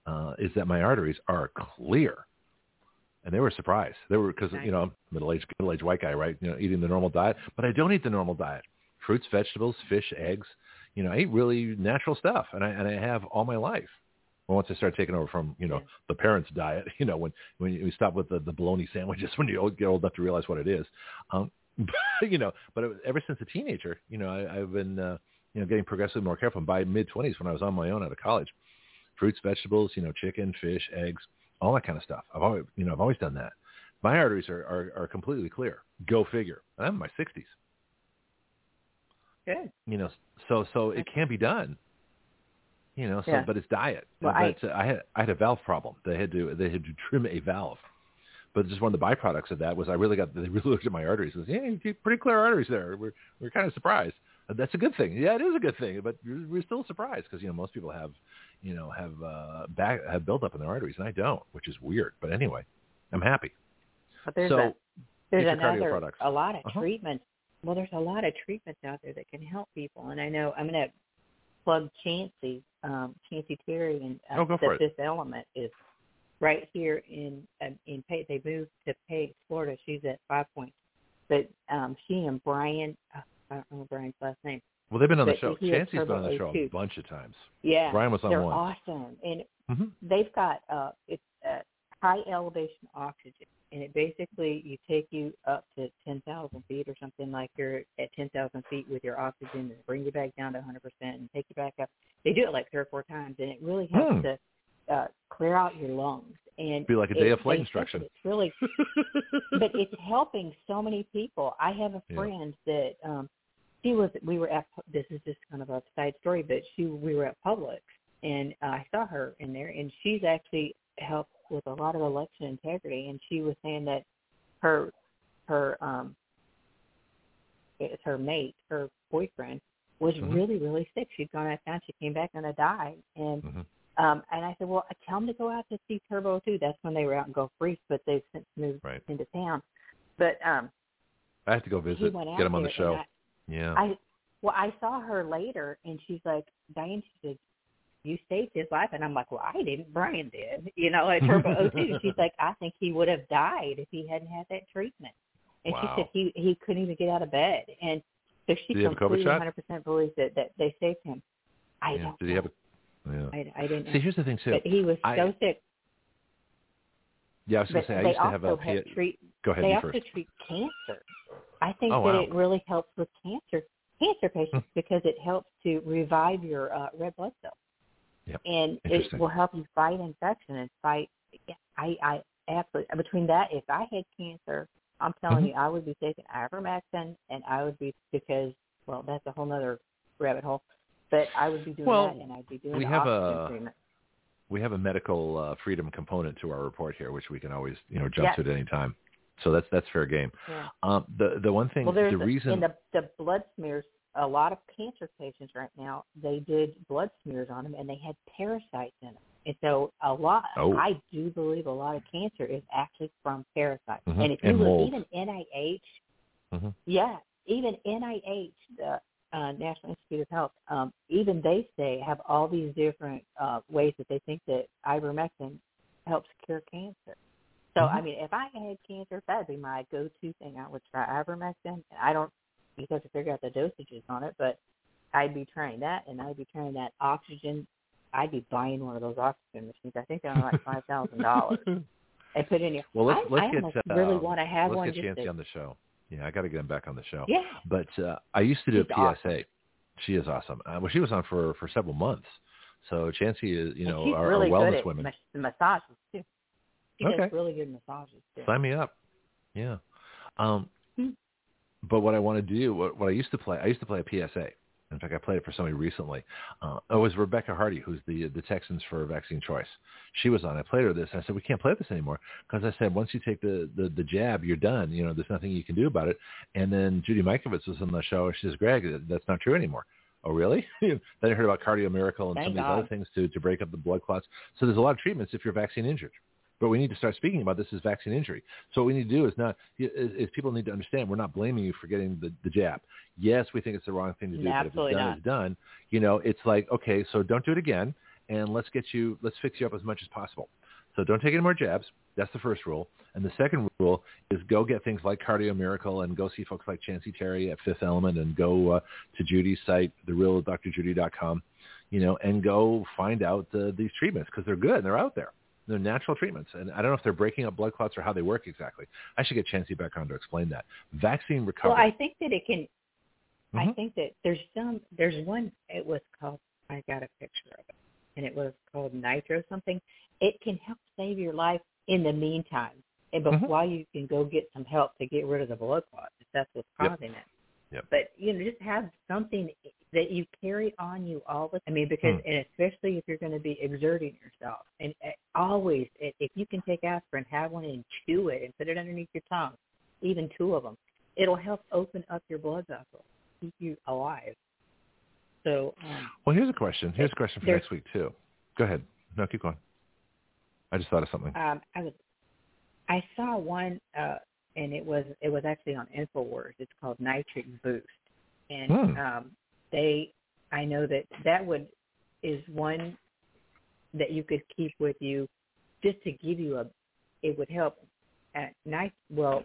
A: uh, is that my arteries are clear. And they were surprised. They were because
F: Nice.
A: you know I'm middle aged middle aged white guy, right? You know, eating the normal diet, but I don't eat the normal diet. Fruits, vegetables, fish, eggs. You know, I eat really natural stuff, and I and I have all my life. Well, once I start taking over from you know
F: Yeah.
A: the parents' diet, you know when when you stop with the the bologna sandwiches when you get old enough to realize what it is, um, you know. But it, ever since a teenager, you know, I, I've been uh, you know getting progressively more careful. And by mid twenties, when I was on my own out of college, fruits, vegetables, you know, chicken, fish, eggs, all that kind of stuff. I've always you know I've always done that. My arteries are are, are completely clear. Go figure. I'm in my sixties.
F: Good.
A: You know, so so it can be done. You know, so
F: Yeah.
A: but it's diet.
F: Well,
A: but I, I had I had a valve problem. They had to they had to trim a valve. But just one of the byproducts of that was I really got they really looked at my arteries and said, "Yeah, you pretty clear arteries there." We're we're kind of surprised. That's a good thing. Yeah, it is a good thing. But we're we're still surprised because you know most people have, you know, have uh, back have buildup in their arteries, and I don't, which is weird. But anyway, I'm happy.
F: But there's
A: so
F: a there's
A: get your cardio
F: another a lot of
A: Uh-huh.
F: treatments. Well, there's a lot of treatments out there that can help people, and I know I'm going to plug Chancey, um, Chancey Terry, and uh,
A: Oh, for it.
F: Element is right here in um, in Pay. They moved to Pace, Florida. She's at Five Points, but um, she and Brian, uh, I don't know Brian's last name.
A: Well, they've been on the show. Chancey's been on the show a
F: O2.
A: bunch of times.
F: Yeah,
A: Brian was on
F: they're
A: one.
F: awesome, and
A: hmm
F: they've got uh it's uh, high elevation oxygen and it basically you take you up to ten thousand feet or something like you're at ten thousand feet with your oxygen and bring you back down to hundred percent and take you back up they do it like three or four times and it really helps
A: Hmm.
F: to uh clear out your lungs and
A: Be like a
F: it-
A: day of flight
F: they said that
A: instruction.
F: it's really but it's helping so many people. I have a
A: Yeah.
F: friend that um she was we were at this is just kind of a side story, but she we were at Publix and uh, I saw her in there and she's actually helped with a lot of election integrity and she was saying that her her um it's her mate, her boyfriend was
A: Mhm.
F: really, really sick. She'd gone out town, she came back and died and
A: Mhm.
F: um, and I said, well, tell them to go out to see Turbo too. That's when they were out in Gulf Breeze, but they've since moved
A: Right.
F: into town. But um,
A: I have to go visit, get him on the show.
F: and
A: yeah.
F: I, I, well, I saw her later, and she's like, Diane, she said, you saved his life, and I'm like, well, I didn't. Brian did. You know, at Turbo O2. She's like, I think he would have died if he hadn't had that treatment. And
A: Wow.
F: she said he he couldn't even get out of bed, and so she
A: Did he have a COVID
F: completely 100% believes that that they saved him. I
A: yeah.
F: don't.
A: Did he have a? Yeah.
F: I, I didn't.
A: See, here's the thing too.
F: but he was
A: I-
F: so sick.
A: Yeah, I was going to say I used to have a.
F: have treat.
A: go ahead,
F: they also
A: first.
F: treat cancer. I think
A: Oh,
F: that
A: wow.
F: it really helps with cancer cancer patients because it helps to revive your uh, red blood cells.
A: Yep.
F: And it will help you fight infection and fight. I I absolutely between that, if I had cancer, I'm telling
A: Mhm.
F: you, I would be taking ivermectin, and I would be because well, that's a whole other rabbit hole. But I would be doing
A: Well,
F: that, and I'd be doing
A: we have a-
F: treatment.
A: we have a medical uh, freedom component to our report here, which we can always you know jump
F: Yes.
A: to at any time. So that's that's fair game.
F: Yeah.
A: Um, the the one thing,
F: Well,
A: the reason.
F: in the the blood smears. A lot of cancer patients right now, they did blood smears on them, and they had parasites in them. And so, a lot.
A: Oh.
F: I do believe a lot of cancer is actually from parasites.
A: Mhm.
F: And if you
A: And
F: look, even NIH,
A: Mhm.
F: yeah, even NIH, the uh, National Institute of Health, um, even they say have all these different uh, ways that they think that ivermectin helps cure cancer. So,
A: Mhm.
F: I mean, if I had cancer, that'd be my go-to thing. I would try ivermectin. I don't you have to figure out the dosages on it, but I'd be trying that, and I'd be trying that oxygen. I'd be buying one of those oxygen machines. I think they're only like five thousand dollars. And put in your.
A: Well, let's
F: I,
A: let's
F: I
A: get
F: almost
A: uh,
F: really want to have
A: let's
F: one
A: get
F: just
A: Chancey
F: to,
A: on the show. Yeah, I got to get him back on the show.
F: yeah.
A: But uh, I used to do
F: She's
A: a
F: awesome.
A: PSA. She is awesome. Uh, well, she was on for for several months. So Chancey is, you know,
F: she's
A: our,
F: really
A: our
F: good
A: wellness
F: at
A: women.
F: mas- the massages too. She
A: Okay.
F: does really good massages too.
A: Sign me up. Yeah. Um,
F: Hmm.
A: But what I want to do, what, what I used to play, I used to play a PSA, In fact, I played it for somebody recently. Uh, it was Rebecca Hardy, who's the the Texans for Vaccine Choice. She was on. I played her this, and I said, we can't play this anymore because I said once you take the, the the jab, you're done. You know, there's nothing you can do about it. And then Judy Mikovits was on the show. and She says, Greg, that's not true anymore. Oh, really? then I heard about Cardio Miracle and
F: Thank
A: some of these
F: God.
A: other things to, to break up the blood clots. So there's a lot of treatments if you're vaccine injured. But we need to start speaking about this as vaccine injury. So what we need to do is not is, is people need to understand we're not blaming you for getting the, the jab. Yes, we think it's the wrong thing to do,
F: No,
A: but if it's done,
F: not.
A: it's done. You know, it's like okay, so don't do it again, and let's get you let's fix you up as much as possible. So don't take any more jabs. That's the first rule. And the second rule is go get things like Cardio Miracle and go see folks like Chancey Terry at Fifth Element and go uh, to Judy's site, therealdrjudy.com, you know, and go find out uh, these treatments because they're good and they're out there. They're natural treatments. And I don't know if they're breaking up blood clots or how they work exactly. I should get Chancey back on to explain that. Vaccine recovery.
F: Well, I think that it can. I
A: Mhm.
F: think that there's some. There's one. It was called. I got a picture of it, and it was called Nitro something. It can help save your life in the meantime, and but
A: Mhm.
F: while you can go get some help to get rid of the blood clots if that's what's
A: Yep.
F: causing it.
A: Yep.
F: But you know, just have something that you carry on you all the. I mean, because
A: Hmm.
F: and especially if you're going to be exerting yourself, and uh, always i- if you can take aspirin, have one and chew it and put it underneath your tongue, even two of them, it'll help open up your blood vessels, keep you alive. So um,
A: well, here's a question. Here's a question for next week, too. Go ahead. No, keep going. I just thought of something.
F: um, I was I saw one uh, and it was it was actually on Infowars. It's called Nitric Boost, and
A: Hmm.
F: um, they I know that that would is one that you could keep with you just to give you a it would help at night well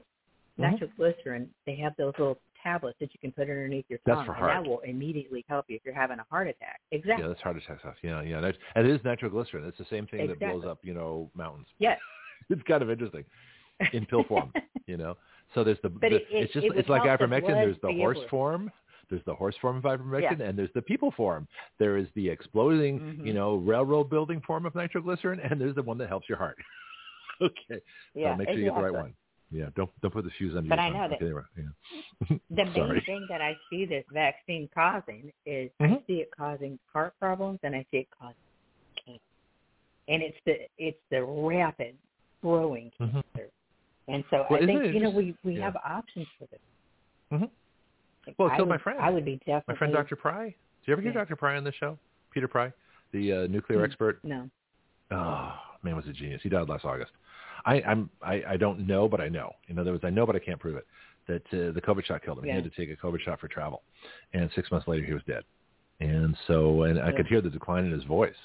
A: Mhm.
F: nitroglycerin they have those little tablets that you can put underneath your tongue and that will immediately help you if you're having a heart attack exactly
A: Yeah, that's heart attack stuff. Yeah, yeah. Nit- And it is nitroglycerin. It's the same thing that blows up, you know, mountains.
F: yes
A: It's kind of interesting in pill form, you know. So there's the, the
F: it- it-
A: it's just
F: it
A: it's like ivermectin. There's the horse
F: able
A: form. There's the horse form of ivermectin, and there's the people form. There is the exploding,
F: Mhm.
A: you know, railroad building form of nitroglycerin, and there's the one that helps your heart. okay,
F: yeah
A: so make sure you get the right one. Yeah, don't don't put the fuse under
F: But I know that-
A: okay, right, yeah.
F: The main thing that I see this vaccine causing is I
A: Mhm.
F: see it causing heart problems and I see it causing cancer. And it's the it's the rapid growing
A: Mhm.
F: And so
A: Well,
F: I think you know we we
A: yeah.
F: have options for this.
A: Mhm.
F: Like,
A: Well, killed my friend.
F: I would be definitely
A: My friend Dr. Pry. Did you ever hear
F: Yeah.
A: Dr. Pry on the show? Peter Pry, the uh, nuclear
F: Hmm.
A: expert.
F: No.
A: Oh man, was a genius. He died last August. I, I'm I, I don't know, but I know. In other words, I know, but I can't prove it. That uh, the COVID shot killed him.
F: Yeah.
A: He had to take a COVID shot for travel, and six months later he was dead. And so, and I could hear the decline in his voice.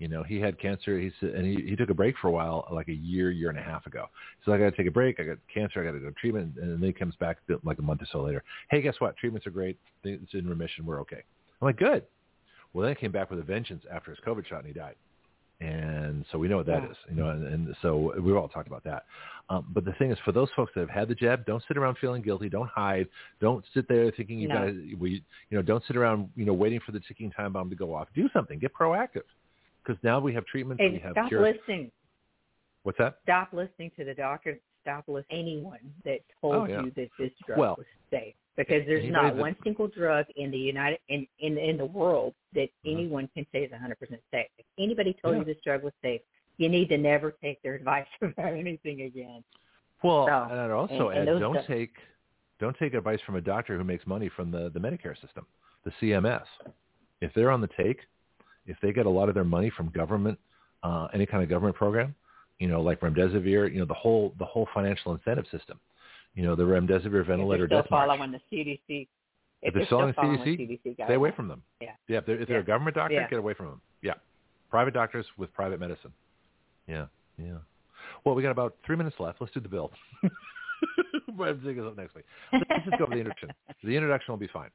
A: You know, he had cancer. He said, and he he took a break for a while, like a year, year and a half ago. So I got to take a break. I got cancer. I got to go to treatment, and then he comes back like a month or so later. Hey, guess what? Treatments are great. It's in remission. We're okay. I'm like, good. Well, then he came back with a vengeance after his COVID shot, and he died and so we know what that is,
F: Wow.
A: you know, and, and so we've all talked about that. Um, but the thing is, for those folks that have had the jab, don't sit around feeling guilty. Don't hide. Don't sit there thinking you
F: No.
A: got to, we, you know, don't sit around, you know, waiting for the ticking time bomb to go off. Do something. Get proactive, because now we have treatments. we
F: And
A: have
F: stop
A: cures.
F: listening.
A: What's that?
F: Stop listening to the doctor. Stop listening to anyone that told
A: Oh, yeah.
F: you that this drug
A: Well,
F: was safe. Because there's
A: anybody
F: not
A: that-
F: one single drug in the United in in, in the world that
A: Mhm.
F: anyone can say is 100% safe. If anybody told
A: Yeah.
F: you this drug was safe, you need to never take their advice about anything again.
A: Well,
F: So,
A: and I'd also
F: and- and
A: add,
F: those
A: don't
F: stuff-
A: take don't take advice from a doctor who makes money from the the Medicare system, the CMS. If they're on the take, if they get a lot of their money from government, uh, any kind of government program, you know, like remdesivir, you know, the whole the whole financial incentive system, you know, the remdesivir ventilator
F: if they're
A: death
F: still
A: march.
F: following the CDC.
A: If they're
F: still
A: following
F: following
A: CDC,
F: CDC
A: Stay away from them.
F: Yeah.
A: Yeah, if they're, if they're a government doctor,
F: Yeah.
A: get away from them. Yeah. Private doctors with private medicine. Yeah, yeah. Well, we got about three minutes left. Let's do the bill. Brad Zig is up next week. Let's just go over the introduction. The introduction will be fine.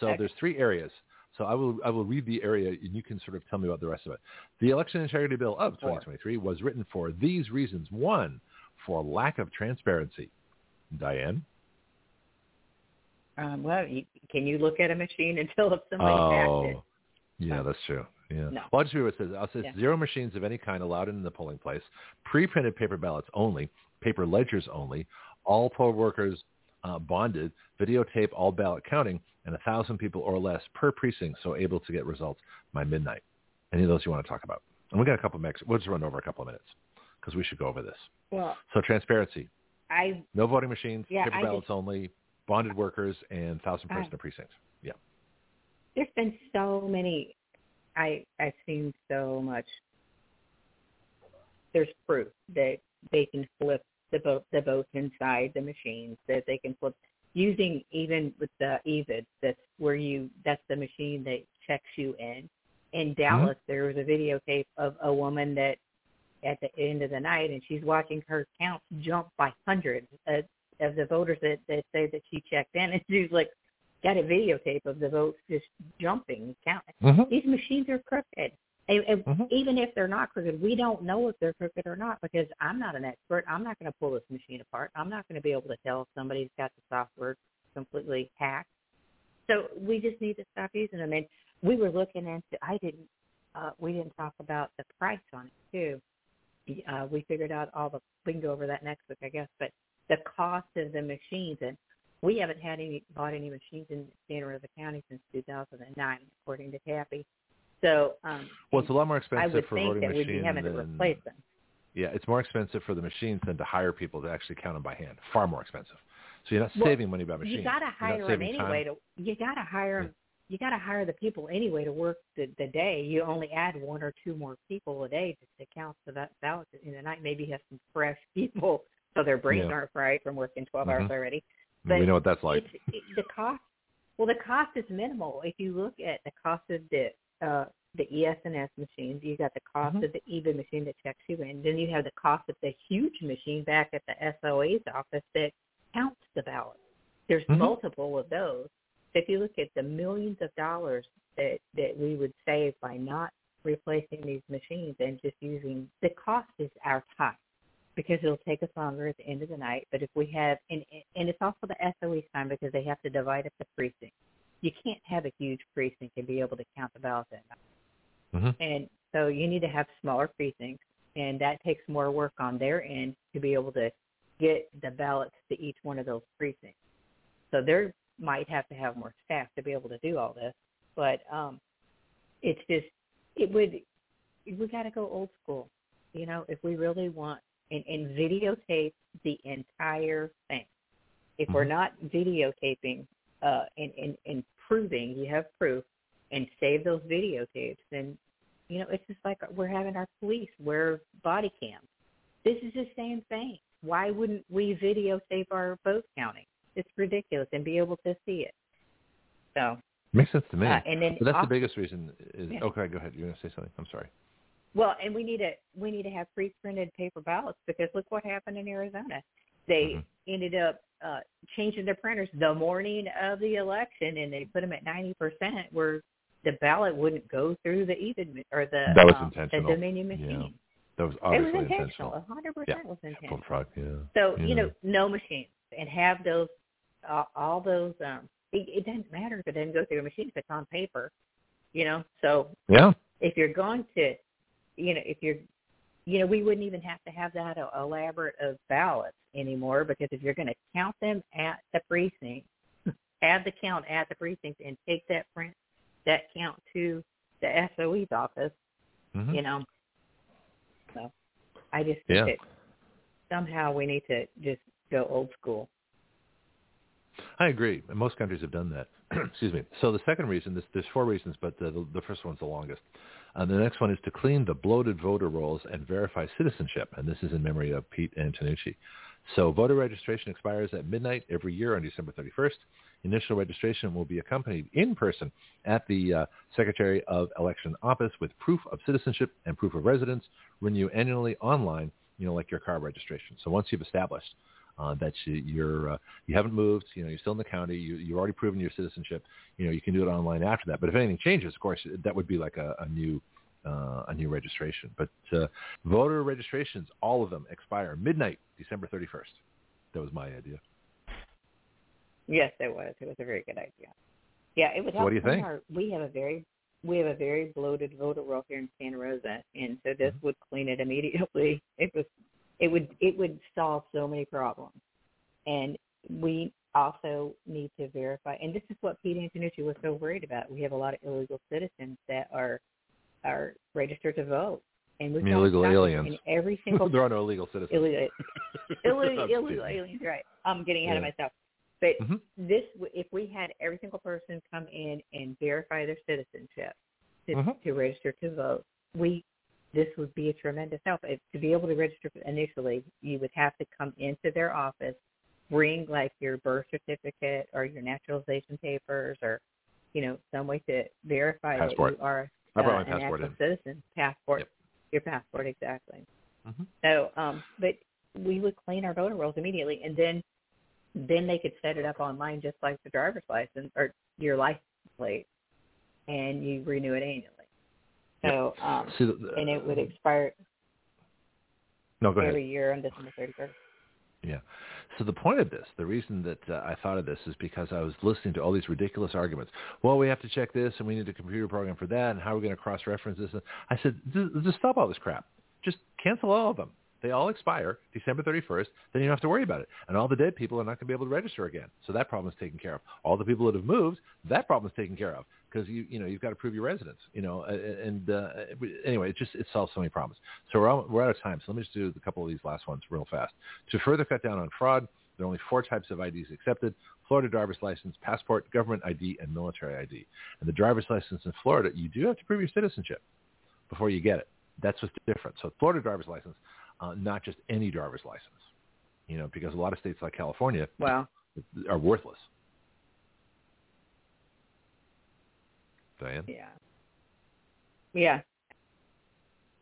A: So
F: Okay.
A: there's three areas. So I will I will read the area and you can sort of tell me about the rest of it. The election integrity bill of 2023 was written for these reasons. One, for lack of transparency. Diane?
F: Um, well, you, can you look at a machine and tell if somebody hacked it?
A: Oh, yeah, that's true. Yeah.
F: No.
A: Well, I'll just read what it says. I'll say
F: Yeah.
A: zero machines of any kind allowed in the polling place, pre-printed paper ballots only, paper ledgers only, all poll workers uh, bonded, videotape all ballot counting, and 1,000 people or less per precinct so able to get results by midnight. Any of those you want to talk about? And we got a couple of minutes. We'll just run over a couple of minutes because we should go over this.
F: Well,
A: So transparency,
F: I
A: no voting machines,
F: Yeah,
A: paper
F: I
A: ballots
F: just-
A: only, bonded workers, and 1,000 person uh,
F: I-
A: precincts. Yeah.
F: there's been so many I I've seen so much there's proof that they can flip the vote the votes inside the machines, that they can flip using even with the EVID, that's where you that's the machine that checks you in. In Dallas there was a videotape of a woman that at the end of the night and she's watching her count jump by hundreds of, of the voters that, that say that she checked in and she's like got a videotape of the votes just jumping, counting.
A: Mm-hmm.
F: These machines are crooked. And, and
A: Mhm.
F: even if they're not crooked, we don't know if they're crooked or not because I'm not an expert. I'm not going to pull this machine apart. I'm not going to be able to tell if somebody's got the software completely hacked. So we just need to stop using them. And we were looking into. I didn't. Uh, we didn't talk about the price on it too. Uh, we figured out all the. We can go over that next week, I guess. But the cost of the machines and we haven't had any bought any machines in Santa Rosa County since 2009, according to Tappy. So um,
A: Well, it's a lot more expensive
F: I
A: expensive
F: would
A: for
F: think
A: voting
F: that we'd
A: machines
F: be having to replace them.
A: yeah, it's more expensive for the machines than to hire people to actually count them by hand. Far more expensive. So you're not
F: Well,
A: saving money by machines.
F: You got to hire them anyway.
A: time.
F: To you got to hire 'em- You got to hire the people anyway to work the, the day. You only add one or two more people a day just to count the ballots in the night. Maybe you have some fresh people so their brains
A: Yeah.
F: aren't fried from working 12
A: Mhm.
F: hours already.
A: we know what that's like.
F: it, the cost. Well, the cost is minimal. If you look at the cost of the uh, the ES&S machines, you got the cost
A: Mhm.
F: of the EVA machine that checks you in. Then you have the cost of the huge machine back at the SOA's office that counts the ballots. There's
A: Mhm.
F: multiple of those. So if you look at the millions of dollars that that we would save by not replacing these machines and just using the cost is our time because it'll take us longer at the end of the night. But if we have, and, and it's also the SOE's time because they have to divide up the precinct. You can't have a huge precinct and be able to count the ballots at night.
A: Mhm.
F: And so you need to have smaller precincts, and that takes more work on their end to be able to get the ballots to each one of those precincts. So they might have to have more staff to be able to do all this, but um, it's just it would we got to go old school. You know, if we really want and, and videotape the entire thing. If we're
A: Mhm.
F: not videotaping uh, and, and, and proving you have proof and save those videotapes, then you know it's just like we're having our police wear body cams. This is the same thing. Why wouldn't we videotape our vote counting? It's ridiculous and be able to see it. So,
A: Makes sense to me.
F: uh, and then
A: but that's
F: also-
A: the biggest reason. Is
F: Yeah.
A: okay. Go ahead. You're going to say something. I'm sorry.
F: Well, and we need to we need to have pre-printed paper ballots because look what happened in Arizona. They
A: Mhm.
F: ended up uh, changing their printers the morning of the election, and they put them at ninety percent, where the ballot wouldn't go through the even or the
A: That was
F: um,
A: intentional.
F: the Dominion
A: Yeah.
F: machine.
A: That was
F: It
A: obviously
F: was intentional. A hundred percent was intentional.
A: Bullfrog. Yeah.
F: So
A: Yeah.
F: you know, no machines, and have those uh, all those. um it, it doesn't matter if it doesn't go through a machine if it's on paper. You know, so
A: Yeah.
F: if you're going to, you know, if you're, you know, we wouldn't even have to have that elaborate of ballots anymore because if you're going to count them at the precinct, add the count at the precinct and take that print, that count to the SOE's office,
A: Mhm.
F: you know. So I just think
A: Yeah.
F: that somehow we need to just go old school.
A: I agree. Most countries have done that. Excuse me. So the second reason, this, there's four reasons, but the, the, the first one's the longest. Uh, the next one is to clean the bloated voter rolls and verify citizenship. And this is in memory of Pete Antonacci. So voter registration expires at midnight every year on December 31st. Initial registration will be accompanied in person at the uh, Secretary of Election office with proof of citizenship and proof of residence. Renew annually online, you know, like your car registration. So once you've established uh, that you, you're uh, you haven't moved, you know, you're still in the county, you, you've already proven your citizenship, you know, you can do it online after that. But if anything changes, of course, that would be like a, a new uh, a new registration. But uh, voter registrations, all of them expire midnight, December 31st. That was my idea.
F: Yes, it was. It was a very good idea. Yeah, it help.
A: what do you think?
F: Our, we have a very we have a very bloated voter roll here in Santa Rosa, and so this
A: Mm-hmm.
F: would clean it immediately. It was it would it would solve so many problems, and we also need to verify, and this is what Pete Antonacci was so worried about. We have a lot of illegal citizens that are are registered to vote, and we've
A: illegal aliens.
F: In every single
A: there are no illegal citizens.
F: Illegal, illegal, illegal aliens, right? I'm getting ahead
A: yeah.
F: of myself. But
A: mm-hmm.
F: this, if we had every single person come in and verify their citizenship to,
A: mm-hmm.
F: to register to vote, we this would be a tremendous help. If, to be able to register initially, you would have to come into their office, bring like your birth certificate or your naturalization papers, or you know some way to verify
A: passport.
F: that you are
A: uh,
F: an
A: passport
F: actual
A: in.
F: citizen. Passport,
A: yep.
F: your passport exactly.
A: Mm-hmm.
F: So, um, but we would clean our voter rolls immediately, and then then they could set it up online just like the driver's license or your license plate, and you renew it annually. So, um,
A: See, the,
F: and it would expire
A: no, go
F: every
A: ahead.
F: year on December 31st.
A: Yeah. So the point of this, the reason that uh, I thought of this is because I was listening to all these ridiculous arguments. Well, we have to check this, and we need a computer program for that, and how are we going to cross-reference this? And I said, just stop all this crap. Just cancel all of them. They all expire December 31st. Then you don't have to worry about it. And all the dead people are not going to be able to register again. So that problem is taken care of. All the people that have moved, that problem is taken care of because you you know you've got to prove your residence. You know, and uh, anyway, it just it solves so many problems. So we're all, we're out of time. So let me just do a couple of these last ones real fast. To further cut down on fraud, there are only four types of IDs accepted: Florida driver's license, passport, government ID, and military ID. And the driver's license in Florida, you do have to prove your citizenship before you get it. That's what's different. So Florida driver's license uh, not just any driver's license. You know, because a lot of states like California
F: wow.
A: are worthless. Diane?
F: Yeah. Yeah.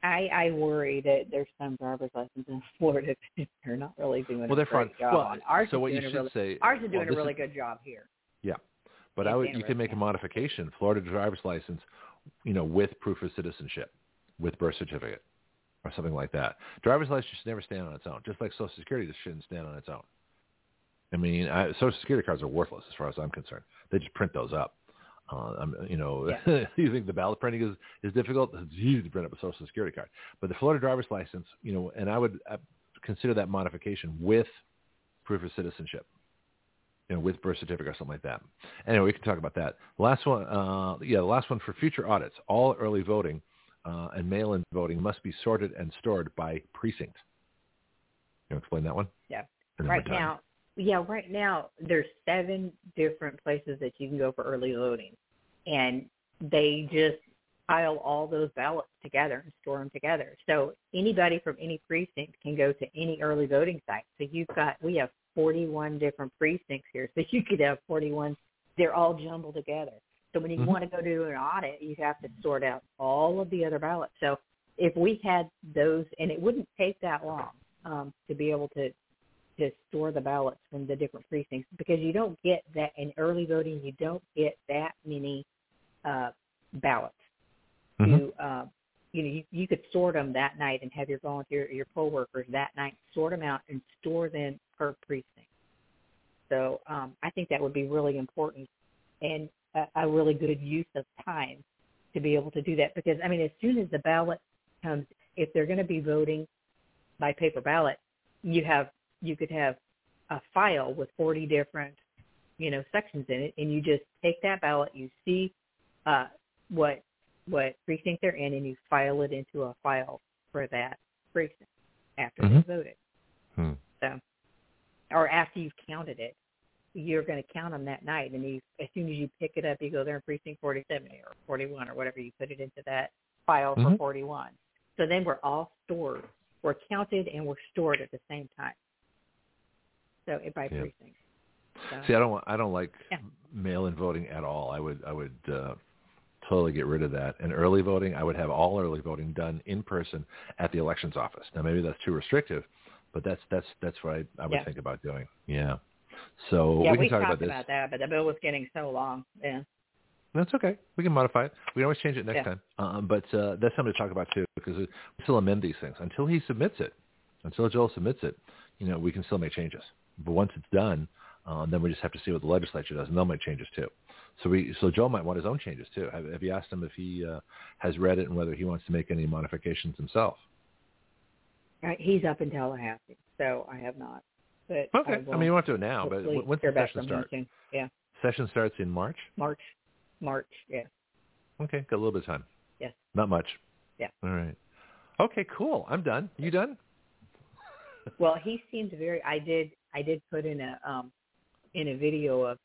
F: I I worry that there's some driver's licenses in Florida that they're not really doing
A: well, they're
F: a great
A: fun.
F: job
A: well,
F: on. Ours
A: so
F: is
A: what you
F: doing
A: should
F: a really,
A: say
F: ours is doing
A: well,
F: a really
A: is,
F: good job here.
A: Yeah, but I would you can make a modification. Florida driver's license, you know, with proof of citizenship, with birth certificate, or something like that. Driver's license should never stand on its own, just like Social Security just shouldn't stand on its own. I mean, I, Social Security cards are worthless as far as I'm concerned. They just print those up. Uh, I'm, you know,
F: Yeah.
A: you think the ballot printing is, is difficult? It's easy to print up a Social Security card. But the Florida driver's license, you know, and I would uh, consider that modification with proof of citizenship, you know, with birth certificate or something like that. Anyway, we can talk about that. Last one, uh, yeah, the last one for future audits. All early voting uh, and mail-in voting must be sorted and stored by precinct. You explain that one?
F: Yeah. Right now, yeah, right now there's seven different places that you can go for early voting, and they just pile all those ballots together and store them together. So anybody from any precinct can go to any early voting site. So you've got we have 41 different precincts here, so you could have 41. They're all jumbled together. So when you
A: Mhm.
F: want to go do an audit, you have to sort out all of the other ballots. So if we had those, and it wouldn't take that long um, to be able to to store the ballots from the different precincts because you don't get that in early voting. You don't get that many uh, ballots.
A: Mhm.
F: To uh, you know, you, you could sort them that night and have your volunteer, your poll workers that night sort them out and store them per precinct. So um, I think that would be really important and a, a really good use of time to be able to do that because I mean, as soon as the ballot comes, if they're going to be voting by paper ballot, you have you could have a file with 40 different, you know, sections in it, and you just take that ballot, you see uh, what what precinct they're in, and you file it into a file for that precinct after
A: Mhm.
F: they voted.
A: Hmm.
F: So, or after you've counted it, you're going to count them that night, and you, as soon as you pick it up, you go there in precinct 47 or 41 or whatever you put it into that file for
A: Mhm.
F: 41. So then we're all stored. We're counted and we're stored at the same time. So by
A: Yeah.
F: precinct. So,
A: See, I don't. want, I don't like
F: Yeah.
A: mail-in voting at all. I would. I would uh, totally get rid of that. And early voting, I would have all early voting done in person at the elections office. Now, maybe that's too restrictive, but that's that's that's what I, I would
F: Yeah.
A: think about doing. Yeah. So
F: yeah,
A: we can
F: we
A: talk
F: talked
A: about this.
F: about that, but the bill was getting so long. Yeah.
A: That's okay. We can modify it. We can always change it next
F: Yeah.
A: time. Um, but uh, that's something to talk about too, because we still amend these things until he submits it. Until Joel submits it, you know, we can still make changes. But once it's done, uh, then we just have to see what the legislature does, and they'll make changes too. So we, so Joel might want his own changes too. Have, have you asked him if he uh, has read it and whether he wants to make any modifications himself?
F: He's up in Tallahassee, so I have not. But
A: Okay.
F: I,
A: I, mean, you want to do it now, but when's the session start?
F: soon. Yeah,
A: Session starts in March.
F: March, March. Yeah.
A: Okay, got a little bit of time.
F: Yes.
A: Not much.
F: Yeah.
A: All right. Okay, cool. I'm done. You done?
F: Well, he seemed very. I did. I did put in a um in a video of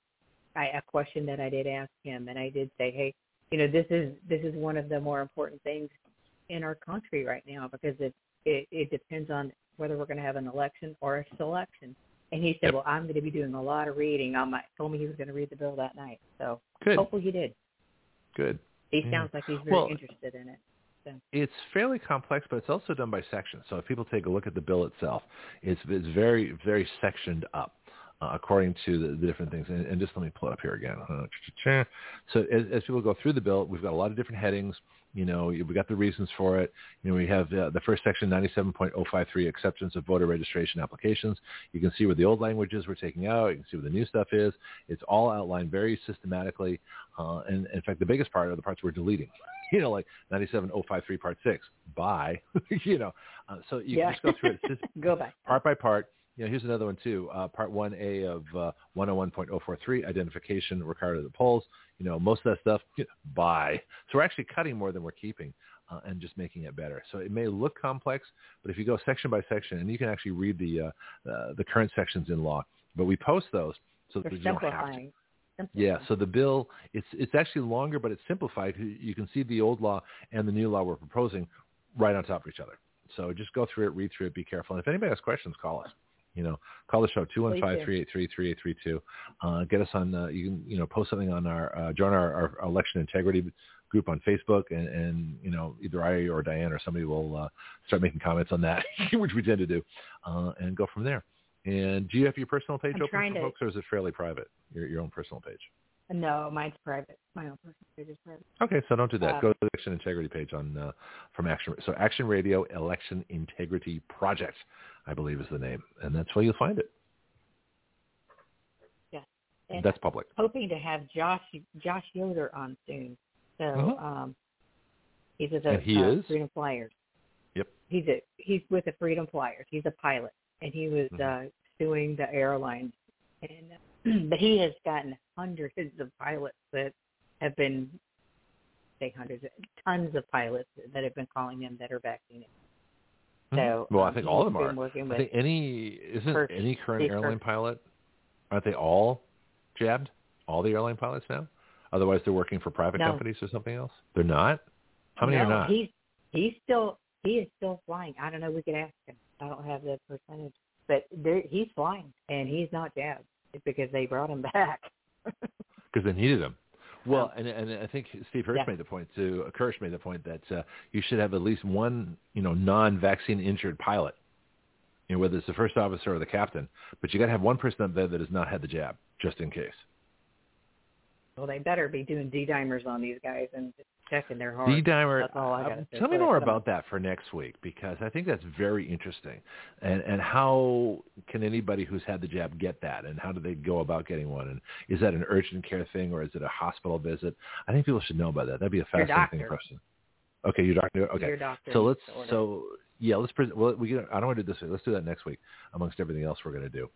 F: I, a question that I did ask him, and I did say, hey, you know, this is this is one of the more important things in our country right now because it it, it depends on whether we're going to have an election or a selection. And he said,
A: Yep.
F: well, I'm going to be doing a lot of reading. On my told me he was going to read the bill that night, so
A: Good.
F: hopefully he did.
A: Good.
F: He
A: Yeah.
F: sounds like he's very
A: Well,
F: interested in it.
A: It's fairly complex, but it's also done by section. So if people take a look at the bill itself, it's it's very very sectioned up uh, according to the, the different things. And, and just let me pull it up here again. Uh. So as, as people go through the bill, we've got a lot of different headings. You know, we've got the reasons for it. You know, we have uh, the first section, 97.053, acceptance of voter registration applications. You can see where the old languages we're taking out. You can see where the new stuff is. It's all outlined very systematically. Uh, and in fact, the biggest part are the parts we're deleting. You know, like 97.053 part six, by, you know. So you
F: Yeah.
A: can just go through it just
F: Go back.
A: part by part. You know, here's another one too. Uh, part 1A of uh, 101.043, identification required at the polls. You know, most of that stuff, you know, by. So we're actually cutting more than we're keeping uh, and just making it better. So it may look complex, but if you go section by section, and you can actually read the uh, uh, the current sections in law, but we post those so that
F: They're
A: you don't have to.
F: simplifying.
A: Yeah, so the bill it's it's actually longer, but it's simplified. You can see the old law and the new law we're proposing right on top of each other. So just go through it, read through it, be careful. And if anybody has questions, call us. You know, call the show two one five three eight three three eight three two. Uh, get us on. Uh, you can you know post something on our uh, join our, our election integrity group on Facebook, and, and you know either I or Diane or somebody will uh, start making comments on that, which we tend to do, uh, and go from there. And do you have your personal page
F: I'm
A: open for
F: to-
A: folks, or is it fairly private? Your your own personal page.
F: No, mine's private. My own personal page is private.
A: Okay, so don't do that.
F: Uh,
A: Go to the election integrity page on uh, from Action. So Action Radio Election Integrity Project, I believe is the name, and that's where you'll find it.
F: And
A: That's public.
F: hoping to have Josh Josh Yoder on soon. So
A: Mhm.
F: um, he's with the
A: he
F: uh,
A: is?
F: Freedom Flyers.
A: Yep.
F: He's a he's with the Freedom Flyers. He's a pilot, and he was
A: Mhm.
F: uh, suing the airlines. And but he has gotten hundreds of pilots that have been say hundreds, tons of pilots that have been calling him that are vaccinated. So
A: well, I
F: um,
A: think all of them are.
F: Working
A: I
F: with,
A: think any isn't
F: Kirk-
A: any current
F: Steve
A: airline
F: Kirk.
A: pilot aren't they all jabbed? All the airline pilots now? Otherwise, they're working for private
F: No.
A: companies or something else. They're not. How many
F: no,
A: are not?
F: He's he's still he is still flying. I don't know. We could ask him. I don't have the percentage, but there, he's flying and he's not jabbed because they brought him back.
A: because they needed them. Well, and and I think Steve Kirsch
F: Yeah.
A: made the point too. uh, Kirsch made the point that uh, you should have at least one, you know, non-vaccine injured pilot. You know, whether it's the first officer or the captain, but you got to have one person up there that has not had the jab, just in case.
F: Well, they better be doing D dimers on these guys and checking their heart.
A: D dimer.
F: That's all I
A: uh, tell me more about that for next week because I think that's very interesting. And and how can anybody who's had the jab get that? And how do they go about getting one? And is that an urgent care thing or is it a hospital visit? I think people should know about that. That'd be a fascinating
F: doctor.
A: question. Okay, your doctor. Okay,
F: Your doctor
A: so let's so yeah let's pre- well we I don't want to do this week. Let's do that next week amongst everything else we're going to do.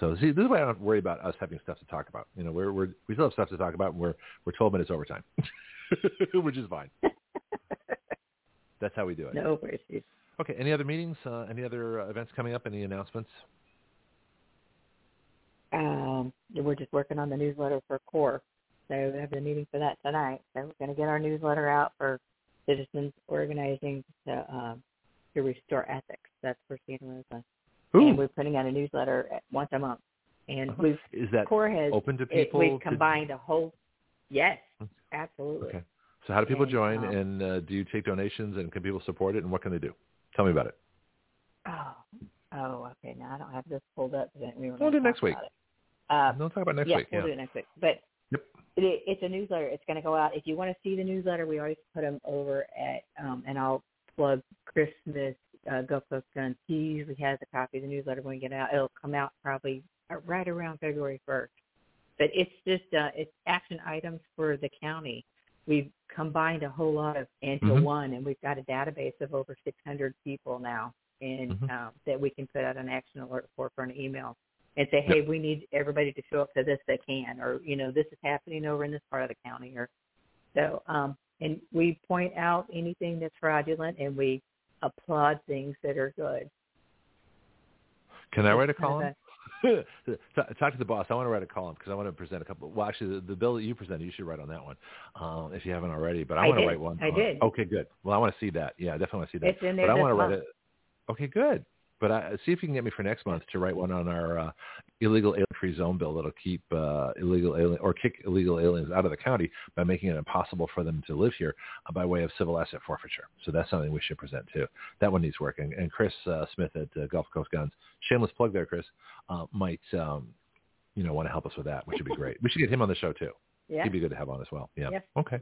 A: So see, this is why I don't worry about us having stuff to talk about. You know, we're we're we still have stuff to talk about. And we're we're 12 minutes overtime, which is fine. That's how we do it.
F: no issues.
A: Okay. Any other meetings? Uh, any other uh, events coming up? Any announcements?
F: Um, we're just working on the newsletter for CORE. So we have a meeting for that tonight. So we're going to get our newsletter out for citizens organizing to um, to restore ethics. That's for Santa Rosa.
A: Ooh,
F: And we're putting out a newsletter once a month. And
A: Uh-huh.
F: we've
A: is that
F: CORE has
A: open to
F: it,
A: people?
F: we've
A: to-
F: combined a whole. Yes, absolutely.
A: Okay. So how do people
F: And,
A: join?
F: um,
A: and uh, do you take donations? And can people support it? And what can they do? Tell me about it.
F: Oh, oh, okay. Now I don't have this pulled up. We were
A: We'll do it next week.
F: it. Uh,
A: no, talk about next
F: yeah,
A: week.
F: we'll
A: yeah.
F: do it next week. But
A: Yep.
F: it, it's a newsletter. It's going to go out. If you want to see the newsletter, we always put them over at, um, and I'll plug Christmas uh, Gulf Coast Guns. He usually has a copy of the newsletter when we get out. It'll come out probably uh, right around February 1st. But it's just uh, it's action items for the county. We've combined a whole lot of into
A: Mhm.
F: one, and we've got a database of over 600 people now and
A: Mhm.
F: um, that we can put out an action alert for for an email and say, hey, we need everybody to show up to this that can, or you know, this is happening over in this part of the county, or so. Um, and we point out anything that's fraudulent, and we applaud things that are good.
A: Can I write a column? Talk- to the boss. I want to write a column because I want to present a couple. Well, actually, the, the bill that you presented, you should write on that one um, if you haven't already. But I,
F: I
A: want to write one.
F: I
A: on-
F: did.
A: Okay, good. Well, I want to see that. Yeah, I definitely want to see that.
F: It's in there
A: but I want to write it. Okay, good. But I, see if you can get me for next month to write one on our uh, illegal alien-free zone bill that'll keep uh, illegal alien or kick illegal aliens out of the county by making it impossible for them to live here uh, by way of civil asset forfeiture. So that's something we should present too. That one needs working. And Chris uh, Smith at uh, Gulf Coast Guns, shameless plug there, Chris, uh, might um, you know want to help us with that, which would be great. we should get him on the show too.
F: Yeah.
A: He'd be good to have on as well. Yeah.
F: Yes.
A: Okay.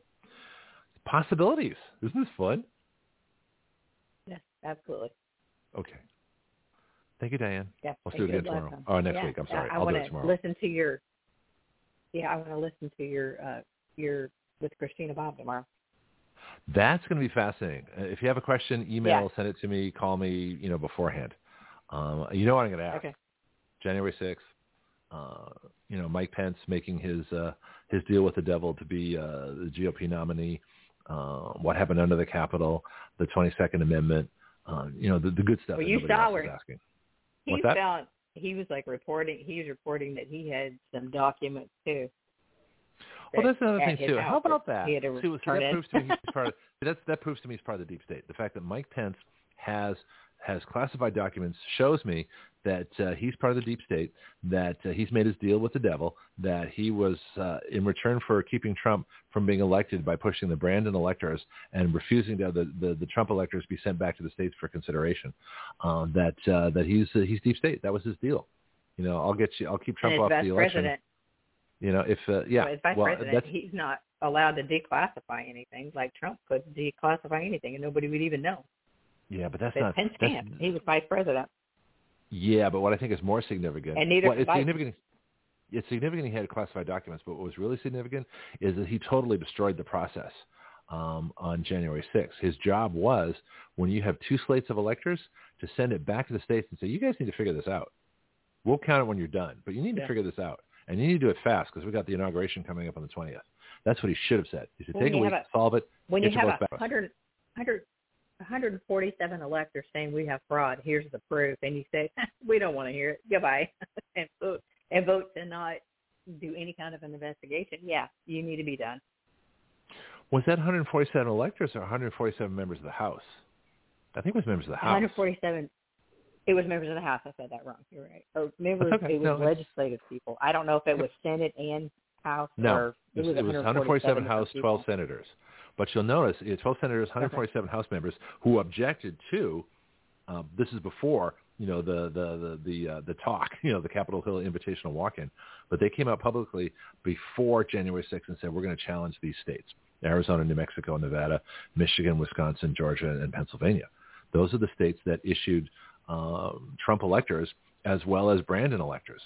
A: Possibilities. Isn't this fun?
F: Yes, absolutely.
A: Okay. Thank you, Diane. Let's do it
F: you're
A: again tomorrow. Oh, next
F: Yeah,
A: week. I'm sorry.
F: I
A: I'll do it tomorrow.
F: Listen to your. Yeah, I want to listen to your uh your with Christina Bobb tomorrow.
A: That's going to be fascinating. Uh, If you have a question, email, send it to me, call me, you know, beforehand. Um, you know what I'm going to ask.
F: Okay.
A: January 6th, uh, you know, Mike Pence making his uh, his deal with the devil to be uh, the GOP nominee. Uh, what happened under the Capitol, the 22nd Amendment, uh, you know, the, the good stuff
F: Well, you saw where
A: asking.
F: He found he was like reporting. He was reporting that he had some documents too.
A: Well, that's another thing too. How about that?
F: He had to
A: See, that proves to me he's part of, that's, that proves to me he's part of the deep state. The fact that Mike Pence has has classified documents shows me that uh, he's part of the deep state. That uh, he's made his deal with the devil. That he was uh, in return for keeping Trump from being elected by pushing the Brandon electors and refusing to have the, the, the Trump electors be sent back to the states for consideration. Uh, that uh, that he's uh, he's deep state. That was his deal. You know, I'll get you. I'll keep Trump off the election.
F: president,
A: You know, if uh, yeah,
F: vice
A: well,
F: president,
A: that's
F: he's not allowed to declassify anything. Like Trump could declassify anything, and nobody would even know.
A: Yeah, but that's
F: But
A: not
F: Pence
A: that's,
F: can't. He was vice president,
A: Yeah, but what I think is more significant,
F: and neither
A: well, it's
F: could
A: significant. It's significant he had classified documents, but what was really significant is that he totally destroyed the process um, on January 6th. His job was, when you have two slates of electors, to send it back to the states and say, you guys need to figure this out. We'll count it when you're done, but you need to figure this out. And you need to do it fast because we got the inauguration coming up on the 20th. That's what he should have said. He said,
F: Well,
A: take a week,
F: a-
A: solve it,
F: when
A: get
F: you
A: your
F: have a
A: back.
F: 100, 100, 147 electors saying we have fraud, here's the proof, and you say we don't want to hear it, goodbye, and vote and vote to not do any kind of an investigation. Yeah, you need to be done.
A: Was that 147 electors or 147 members of the House? I think it was members of the House.
F: 147. It was members of the House. I said that wrong. You're right. Or members.
A: Okay.
F: It was
A: No,
F: legislative people. I don't know if it was Senate and House
A: No,
F: or
A: it was, it was 147 House, 12 senators. But you'll notice it's 12 senators, 147 House members who objected to. Um, this is before you know the the the the, uh, the talk, you know, the Capitol Hill Invitational Walk-in. But they came out publicly before January 6th and said we're going to challenge these states: Arizona, New Mexico, Nevada, Michigan, Wisconsin, Georgia, and Pennsylvania. Those are the states that issued um, Trump electors as well as Brandon electors.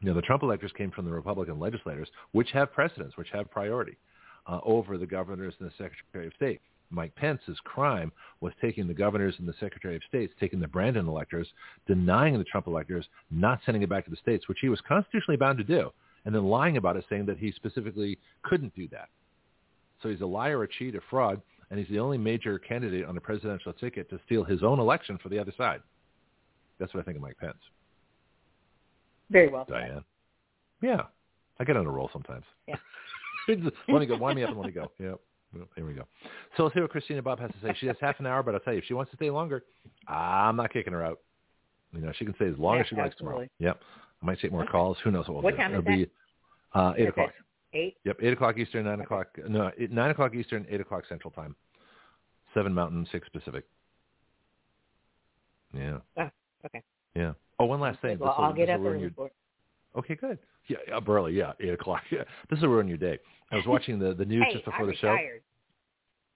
A: You know, the Trump electors came from the Republican legislators, which have precedence, which have priority uh, over the governors and the Secretary of State. Mike Pence's crime was taking the governors and the Secretary of States, taking the Brandon electors, denying the Trump electors, not sending it back to the states, which he was constitutionally bound to do, and then lying about it, saying that he specifically couldn't do that. So he's a liar, a cheat, a fraud, and he's the only major candidate on a presidential ticket to steal his own election for the other side. That's what I think of Mike Pence.
F: Very well said.
A: Diane. Yeah, I get on a roll sometimes.
F: Yeah.
A: let me go. Wind me up and let me go. Yep. Well, Here we go. So let's hear what Christina Bobb has to say. She has half an hour, but I'll tell you, if she wants to stay longer, I'm not kicking her out. You know, she can stay as long
F: Yeah,
A: as she likes tomorrow. Yep. I might take more
F: Okay.
A: calls. Who knows what we'll
F: What
A: do.
F: time is
A: It'll be uh, eight
F: Okay.
A: o'clock.
F: Eight.
A: Yep, eight o'clock Eastern, nine o'clock. No, nine o'clock Eastern, eight o'clock Central Time. Seven Mountain, six Pacific. Yeah.
F: Oh, okay.
A: Yeah. Oh, one last thing.
F: Well, I'll get up
A: will ruin
F: early
A: your-
F: for it.
A: Okay, good. Yeah, up early. Yeah, eight o'clock. Yeah, this will ruin your day. I was watching the the news
F: Hey,
A: just before
F: I'm
A: the show.
F: retired.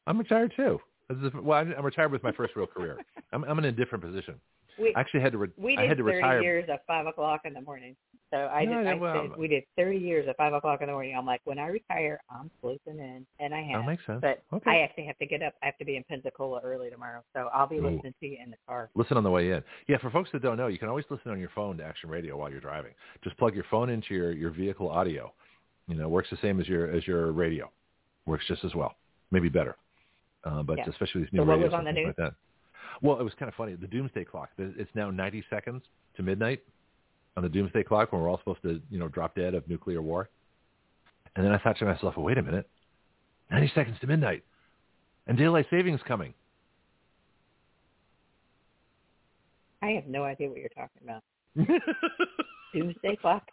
A: I'm retired too. This is, well, I'm I'm retired with my first real career. I'm I'm in a different position.
F: We
A: I actually had to. Re-
F: we did
A: I had to
F: 30
A: retire.
F: years at five o'clock in the morning. So I
A: No,
F: did.
A: no,
F: I
A: well-
F: said we did 30 years at five o'clock in the morning. I'm like, when I retire, I'm sleeping in, and I have.
A: That makes sense.
F: But
A: Okay.
F: I actually have to get up. I have to be in Pensacola early tomorrow, so I'll be
A: Ooh.
F: listening to you in the car.
A: Listen on the way in. Yeah, for folks that don't know, you can always listen on your phone to Action Radio while you're driving. Just plug your phone into your, your vehicle audio. You know, it works the same as your as your radio. Works just as well, maybe better. Uh, but
F: Yeah.
A: especially these new
F: So
A: radios and
F: the
A: things like that. Well, it was kind of funny. The doomsday clock. It's now 90 seconds to midnight on the doomsday clock when we're all supposed to, you know, drop dead of nuclear war. And then I thought to myself, well, wait a minute, 90 seconds to midnight, and daylight savings coming.
F: I have no idea what you're talking about. Doomsday clock.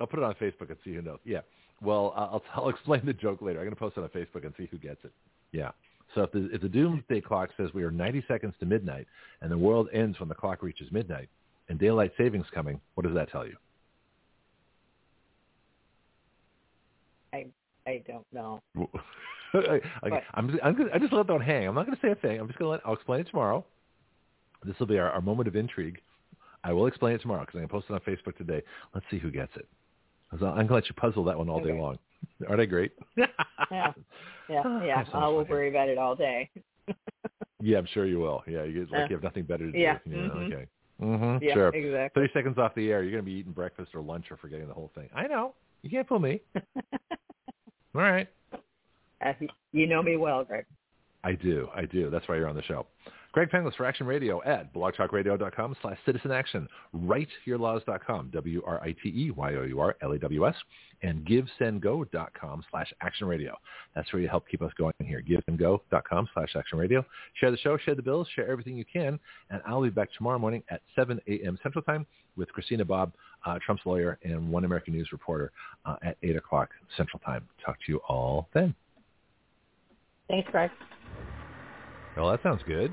A: I'll put it on Facebook and see who knows. Yeah. Well, I'll, I'll explain the joke later. I'm going to post it on Facebook and see who gets it. Yeah. So if the, if the doomsday clock says we are 90 seconds to midnight and the world ends when the clock reaches midnight and daylight savings coming, what does that tell you?
F: I I don't know.
A: okay,
F: What?
A: I'm just, I'm gonna, I just let that hang. I'm not going to say a thing. I'm just going to let. I'll explain it tomorrow. This will be our, our moment of intrigue. I will explain it tomorrow because I'm going to post it on Facebook today. Let's see who gets it. I'm going to let you puzzle that one all day long. Aren't I great?
F: Yeah, yeah,
A: Oh,
F: yeah. I will worry about it all day.
A: Yeah, I'm sure you will. Yeah, you get, like you have nothing better to do.
F: yeah,
A: Yeah,
F: mhm.
A: okay. Mm-hmm.
F: Yeah,
A: sure.
F: exactly.
A: 30 seconds off the air, you're going to be eating breakfast or lunch or forgetting the whole thing. I know. You can't fool me. All right.
F: Uh, you know me well, Greg.
A: I do. I do. That's why you're on the show. Greg Penglis for Action Radio at blogtalkradio.com slash citizen action. WriteYourLaws.com, W-R-I-T-E-Y-O-U-R-L-A-W-S, and GiveSendGo.com slash action radio. That's where you help keep us going here. GiveSendGo.com slash action radio. Share the show, share the bills, share everything you can, and I'll be back tomorrow morning at 7 a.m. Central Time with Christina Bobb, uh, Trump's lawyer, and One American News reporter uh, at 8 o'clock Central Time. Talk to you all then.
F: Thanks, Greg.
A: Well, that sounds good.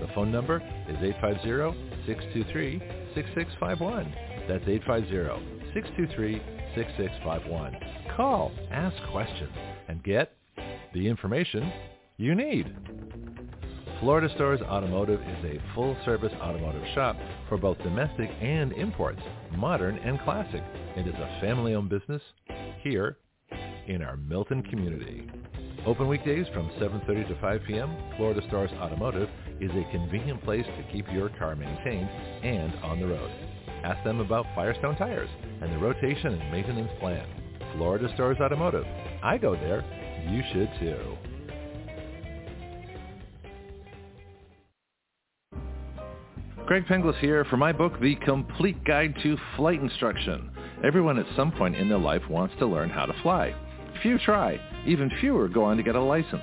A: The phone number is 850-623-6651. That's 850-623-6651. Call, ask questions, and get the information you need. Florida Stores Automotive is a full-service automotive shop for both domestic and imports, modern and classic. It is a family-owned business here in our Milton community. Open weekdays from 7.30 to 5 p.m., Florida Stars Automotive is a convenient place to keep your car maintained and on the road. Ask them about Firestone tires and the rotation and maintenance plan. Florida Stars Automotive. I go there. You should too. Greg Penglis here for my book, The Complete Guide to Flight Instruction. Everyone at some point in their life wants to learn how to fly. Few try. Even fewer go on to get a license.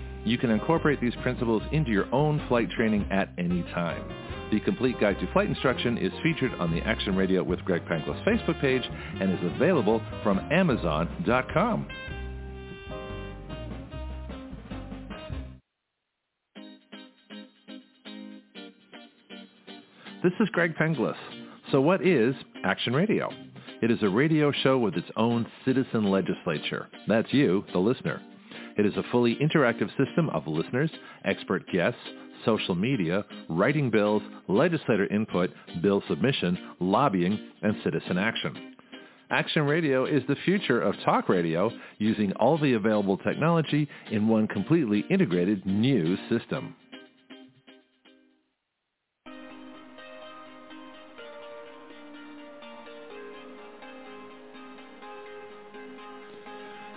A: You can incorporate these principles into your own flight training at any time. The Complete Guide to Flight Instruction is featured on the Action Radio with Greg Penglis Facebook page and is available from Amazon.com. This is Greg Penglis. So what is Action Radio? It is a radio show with its own citizen legislature. That's you, the listener. It is a fully interactive system of listeners, expert guests, social media, writing bills, legislator input, bill submission, lobbying, and citizen action. Action Radio is the future of talk radio using all the available technology in one completely integrated new system.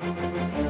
A: Thank you.